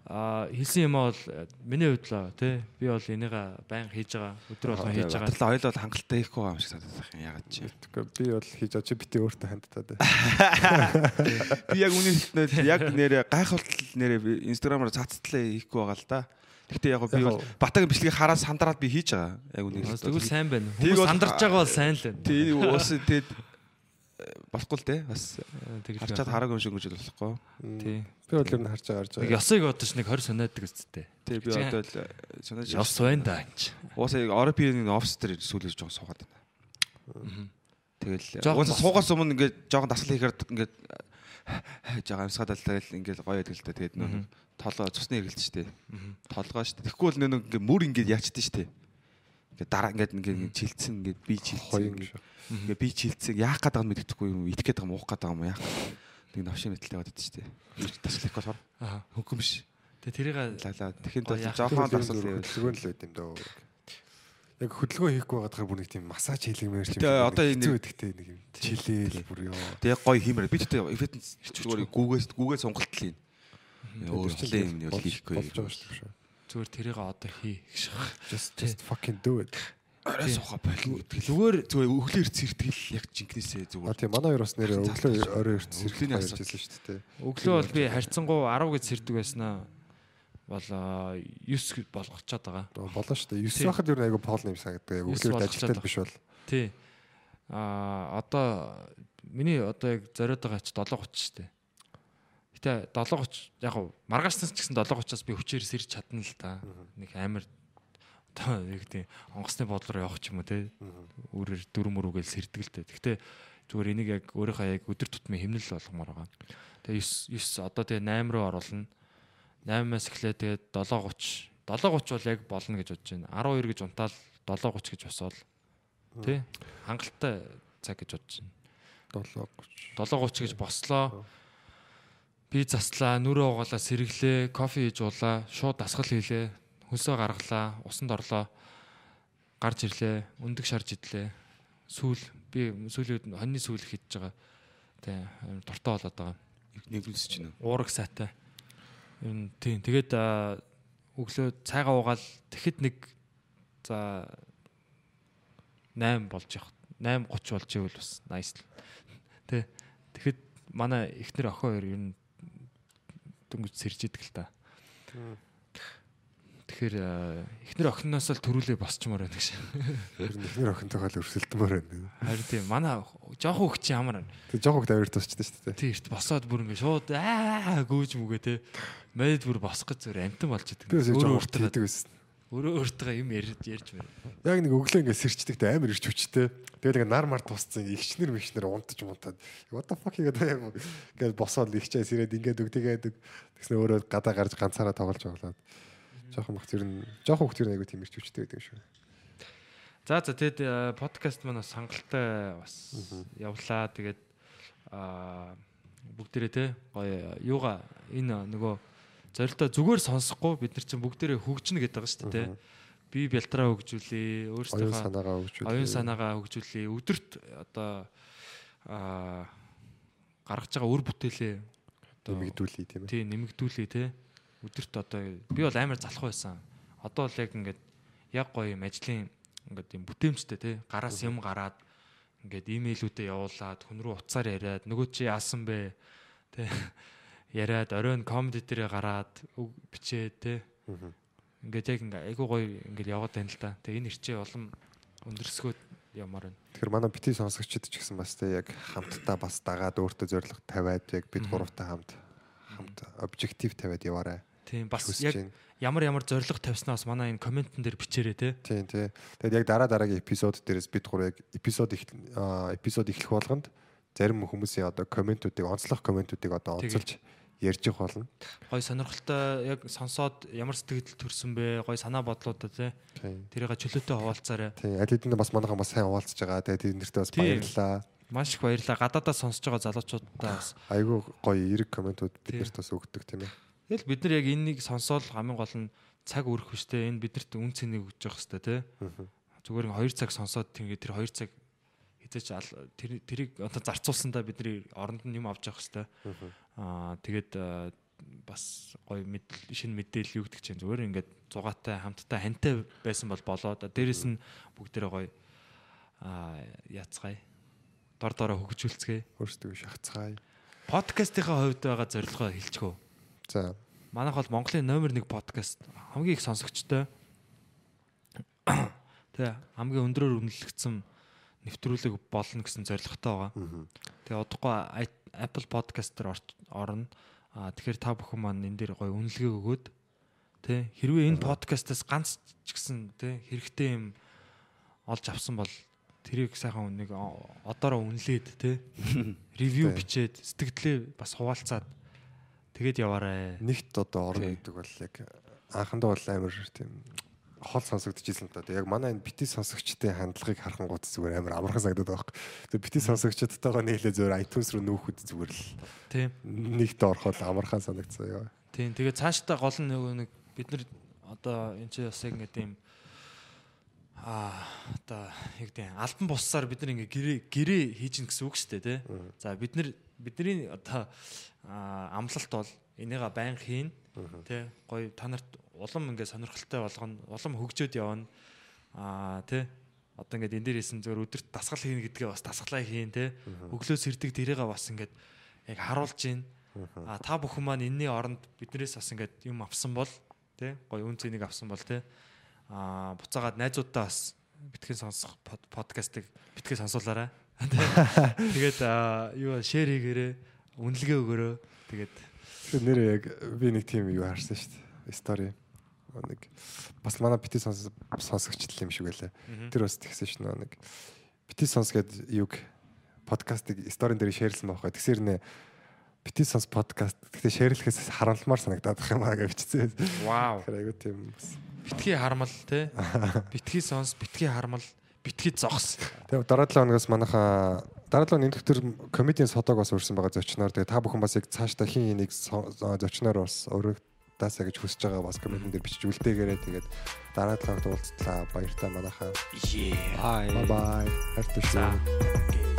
Аа хэлсэн юм бол э, миний хувьд л тий. Би бол энийг байнга хийж байгаа. Өдөр болгон хийж байгаа. Батлаа ойл бол хангалттай хийхгүй юм шиг санагдах юм ягаад чи. Би бол хийж байгаа чи бити өөртөө хандтаад. Би яг үнэ хэлнээр яг нэрэ гайхалтай нэрэ инстаграмаар цацтлаа хийхгүй байгаа л да. Гэхдээ яг би бол батагийн бичлэгийг хараад сандраад би хийж байгаа. Яг үнэ хэлнээр. Тэгвэл сайн байна. Хүмүүс сандарч байгаа бол сайн л байна. Тий уус тэгээд болохгүй л дээ. Бас Тэгж харчаад хараагүй юм шиг гэж болохгүй. Тий. Би бол ер нь харж байгаа харж Нэг байгаа. ёсыг бодож нэг 20 санаадаг үсттэй. Тий би одоо л санаж Ёс байна да. анч. Уусаа яг Орпийн офс дээр сүүлж жоохон суугаад байна. Тэгэл уусаа суугаас өмнө ингээд жоохон дасгал хийхээр ингээд жоохон амсгаад л ингээд гоё байдаг л та. Тэгээд нөө толгой цусны эргэлт штэ. Толгой штэ. Тэгэхгүй бол нэг ингээд мөр ингээд яачдээ штэ. Ингээд дараа ингээд ингээд чилцэн ингээд би чилцэн ингээд би чилцэн яах гээд байгаа юм мэддэхгүй юм итгэх гээд байгаа юм уух гээд байгаа юм яах. Нэг навшин мэтлээ гадаг штэ. Дасгал хийх болохоор Аа. хөнгөн биш. Тэгээ тэрийг Лала тэгэхэд Гоё бол жоохон хийвэл хөдөлгөөн л байд юм дөө. Яг хөдөлгөөн хийхгүй байгаадахаар бүр нэг тийм массаж хийлгэмээр юм. Тэ, одоо энэ- хэцүү гэдэгтэй нэг юм чилээл бүр ёо. Тэг гоё хиймээр. Би тэгтээ фитнес зүгээр гүүгээс гүүгээ сонголт л юм. Өөр Тэр чинь хөлийн юм бол болж- хийхгүй. болж байгаа шүү дээ. Зүгээр тэрийг одоо хий гэж. Just just fucking do it. Арай сууха болов. Зүгээр зүгээр өглөөр цэртгэл яг жинкнээсээ А зүгээр. тийм манай хоёр бас нэр өглөө орой эрт сэрхний асуудал. ажилласан шүү дээ. өглөө бол би харьцангуй 10 гэж сэрдэг байснаа бол аа, 9 болгочоод байгаа. Оо, Болоо шүү дээ. 9 Тийм. байхад ер нь айгу пол юм санагддаг. Яг өглөө ажилтал биш бол. Тий. Аа одоо миний одоо яг зориод байгаа ч 7:30 шүү дээ. Гэтэ 7:30 яг гоо маргаашнаас ч гэсэн 7:30-аас би хүчээр сэрж чадна л да. Нэг амар одоо яг тийм онгоцны бодлоор явах ч юм уу те. Өөрөөр дөрөв мөрөөгөл сэрдэг л дээ. Гэтэ зүгээр энийг яг өөрийнхөө яг өдөр тутмын хэмнэл болгомоор байгаа. Тэгээ 9 9 одоо тэгээ 8 руу оруулна. 8-аас эхлээд тэгээ 7:30 7:30 бол яг болно гэж бодож байна. 12 гэж унтаал 7:30 гэж босоод тий хангалттай цаг гэж бодож байна. 7:30. 7:30 гэж бослоо. Би заслаа, нүрээ угаалаа, сэргэлээ, кофе хийж уулаа, шууд дасгал хийлээ, хөлсөө гаргалаа, усанд орлоо. Гарч ирлээ, өндөг шарж идлээ. Сүүл би сүүлийн үед хоньны сүүл хийж байгаа. Тэ дуртай болоод байгаа. Нэвлүүлж чинь. Уурах сайтай. Ер нь тийм. Тэгээд өглөө цайгаа уугаал тэгэхэд нэг за 8 болж явах. 8:30 болж ивэл бас nice л. Тэ. Тэгэхэд манай эхнэр охин хоёр ер нь дөнгөж сэрж идэг л та. Тэгэхээр аа, эхнэр охиноос л төрүүлээ босчмоор байна гэж. Ихнэр охинтойгоо л өрсөлдмөр байна. Харин тийм манай жоохон хөвч ямар байна. Тэг жоох хөвгт авир тусчдаг шүү дээ. Тийм эрт босоод бүр ингэ шууд аа гүүж мүгэ те. Мэд бүр босох гэж зүр амтан болж идэг. Жоох өөртөө хийдэг байсан. Өөрөө өөртөө юм ярьж ярьж байна. Яг нэг өглөө ингээд сэрчдэгтэй амар ирч хүчтэй. Тэгэл ингээд нар мар тусцсан ихчнэр михчнэр унтаж мунтаад what the fuck гэдэг юм. Ингээд босоод ихчээс ирээд ингээд өгдөгээд тэгснэ өөрөө гадаа гарч ганцаараа тоглож тоглоод. Жохон бах тэр нь жохон хөх тэр нэг айгу тийм ирч хүчтэй байдаг юм шүү. За за тэгэд э, подкаст маань бас хангалттай бас явлаа. Тэгээд аа бүгдээрээ те гоё юуга энэ нөгөө зорилтоо зүгээр сонсохгүй бид нар чинь бүгдээрээ хөгжинэ гэдэг байгаа шүү дээ. Би бялтраа хөгжүүлээ, Оюун өөрсдийнхөө санаагаа өгч үү. оюун санаагаа хөгжүүлээ. Өдөрт одоо аа гаргаж байгаа үр бүтээлээ Нэмэгдүүлээ тийм ээ. тий нэмэгдүүлээ те өдөрт одоо би бол амар залах байсан. Одоо л яг ингээд яг гоё юм ажлын ингээд юм бүтээмжтэй те гараас юм гараад ингээд имэйлүүдээ явуулаад хүн рүү уцаар яриад нөгөө чи яасан бэ те яриад оройн комеди дээр гараад үг бичээд те ингээд яг ингээд айгуу гоё ингээд яваад байна л да. Тэгээ энэ ирчээ улам өндөрсгөөд ямаар байна. Тэгэхээр манай бити сонсогчид ч гэсэн бас тэ яг хамтдаа бас дагаад өөртөө зориг тавиад яг бид гуравтай хамт хамт обжектив тавиад яваарай. Тийм бас яг ямар ямар зориг тавьснаас манай энэ комментэн дээр бичээрэй те. Тийм тий. Тэгэд яг дараа дараагийн эпизод дээрээс бид гур яг эпизод эпизод эхлэх болгонд зарим хүмүүсийн одоо комментүүдийг онцлог комментүүдийг одоо онцолж ярьж их болно. Гой сонирхолтой яг сонсоод ямар сэтгэл төрсөн бэ? Гой санаа бодлуудаа те. Тийм. Тэрийг чөлөөтэй хуваалцаарай. Тийм. Аль хэдийн бас манайхан бас сайн хуваалцж байгаа. Тэгээд тэднэртээ бас Тийм. баярлалаа. Маш их баярлалаа. Гадаадаа сонсож байгаа залуучуудаа бас. Айгүй гоё эерэг комментүүд Тийм. биднэрт бас өгдөг тийм ээ. Тэгэл бид нар яг энэнийг сонсоол хамгийн гол нь цаг өрөх хүчтэй энэ биднэрт үн цэнийг өгч явах хэрэгтэй те. Зүгээр ин 2 цаг сонсоод тэгээ тэр 2 цаг ал- тэр тэрийг одоо зарцуулсандаа бидний оронд нь юм авч явах хэрэгтэй. Аа тэгээд аа, бас гоё шинэ мэдээлэл юу гэдэг чинь зүгээр ингээд зугаатай хамттай хантай байсан бол болоод дээрэс нь бүгдээрээ гоё аа яцгаая. Дор дороо хөгжүүлцгээе. Өөрсдөө шахацгаая. Подкастынхаа хувьд байгаа зорилгоо хэлчихв. За. Манайх бол Монголын номер 1 подкаст хамгийн их сонсогчтой. Тэгээ хамгийн өндрөөр үнэлэгдсэн нэвтрүүлэг болно гэсэн зорилготой байгаа. Тэгээ одохгүй I- Apple Podcast дээр орно. Аа тэгэхээр та бүхэн маань энэ дээр гоё үнэлгээ өгөөд тэ хэрвээ энэ подкастаас ганц ч гэсэн тэ хэрэгтэй юм олж авсан бол тэрийг сайхан нэг одоороо үнэлээд тэ ревю бичээд сэтгэлдээ бас хуваалцаад тэгээд яваарай. Нэгт одоо орно гэдэг бол яг анхандаа бол амар тийм хол сонсогдчихсэн л да. Яг манай энэ бити сонсогчдын хандлагыг харахангууд зүгээр амар амархан санагдаад байхгүй. Тэгээ бити сонсогчдтойгоо нийлээ зүгээр iTunes руу нүүхэд зүгээр л Тийм. нэгт ороход амархан санагдсан яа. Тийм. Тэгээд цаашдаа гол нь нэг бид нар одоо энэ чинь бас яг ингээд юм аа одоо яг тийм альбан буссаар бид нар ингээ гэрээ гэрээ хийж гин гэсэн үг шүү дээ тий. За бид нар бидний одоо амлалт бол энийга байн хийн тий. Гоё та нарт улам ингээ сонирхолтой болгоно, улам хөгжөөд явна. Аа тий. Одоо ингээд энэ дээрээс нь зөвөр өдөрт дасгал хийнэ гэдгээ бас дасгалаа хийн тий. Өглөө сэрдэг дэрээга бас ингээд яг харуулж гин. А та бүхэн маань энэний оронд биднээс бас ингээд юм авсан бол тий гоё үн цэнийг авсан бол тий а буцаагаад найзуудаа бас битгий сонсох под- подкастыг битгий сонсуулаарай. Тэгээд юу шеэр хийгээрэй, үнэлгээ өгөөрэй. Тэгээд Тэгэхээр нэр яг би нэг тийм юу харсан шүү дээ. Стори. Нэг бас манай бити сонс сонсогчдл юм шиг байлаа. Тэр бас тэгсэн шнэ нэг бити сонс гэдэг юг подкастыг сторин дээр шеэрлсэн байхгүй. Тэгсэр нэ бити сонс подкаст гэхдээ шеэрлэхээс харамламар санагдаад байх юм аа гэж бичсэн. вау. Тэгэхээр айгу тийм бас. Битгий хармал тий. Битгий сонс, битгий хармал, битгий зогс. Тэгээ дараа 7 хоногоос манайхаа дараа 7 өдрийн төр комедийн содог бас урьсан байгаа зочноор тэгээ та бүхэн бас яг цаашдаа хин энийг зочноор бас өргөдаасаа гэж хүсэж байгаа бас комедийн дээр бичиж үлдээгээрээ тэгээд дараа 7 хоногт уулзлаа баяртай манайхаа. Бай хайртай шүү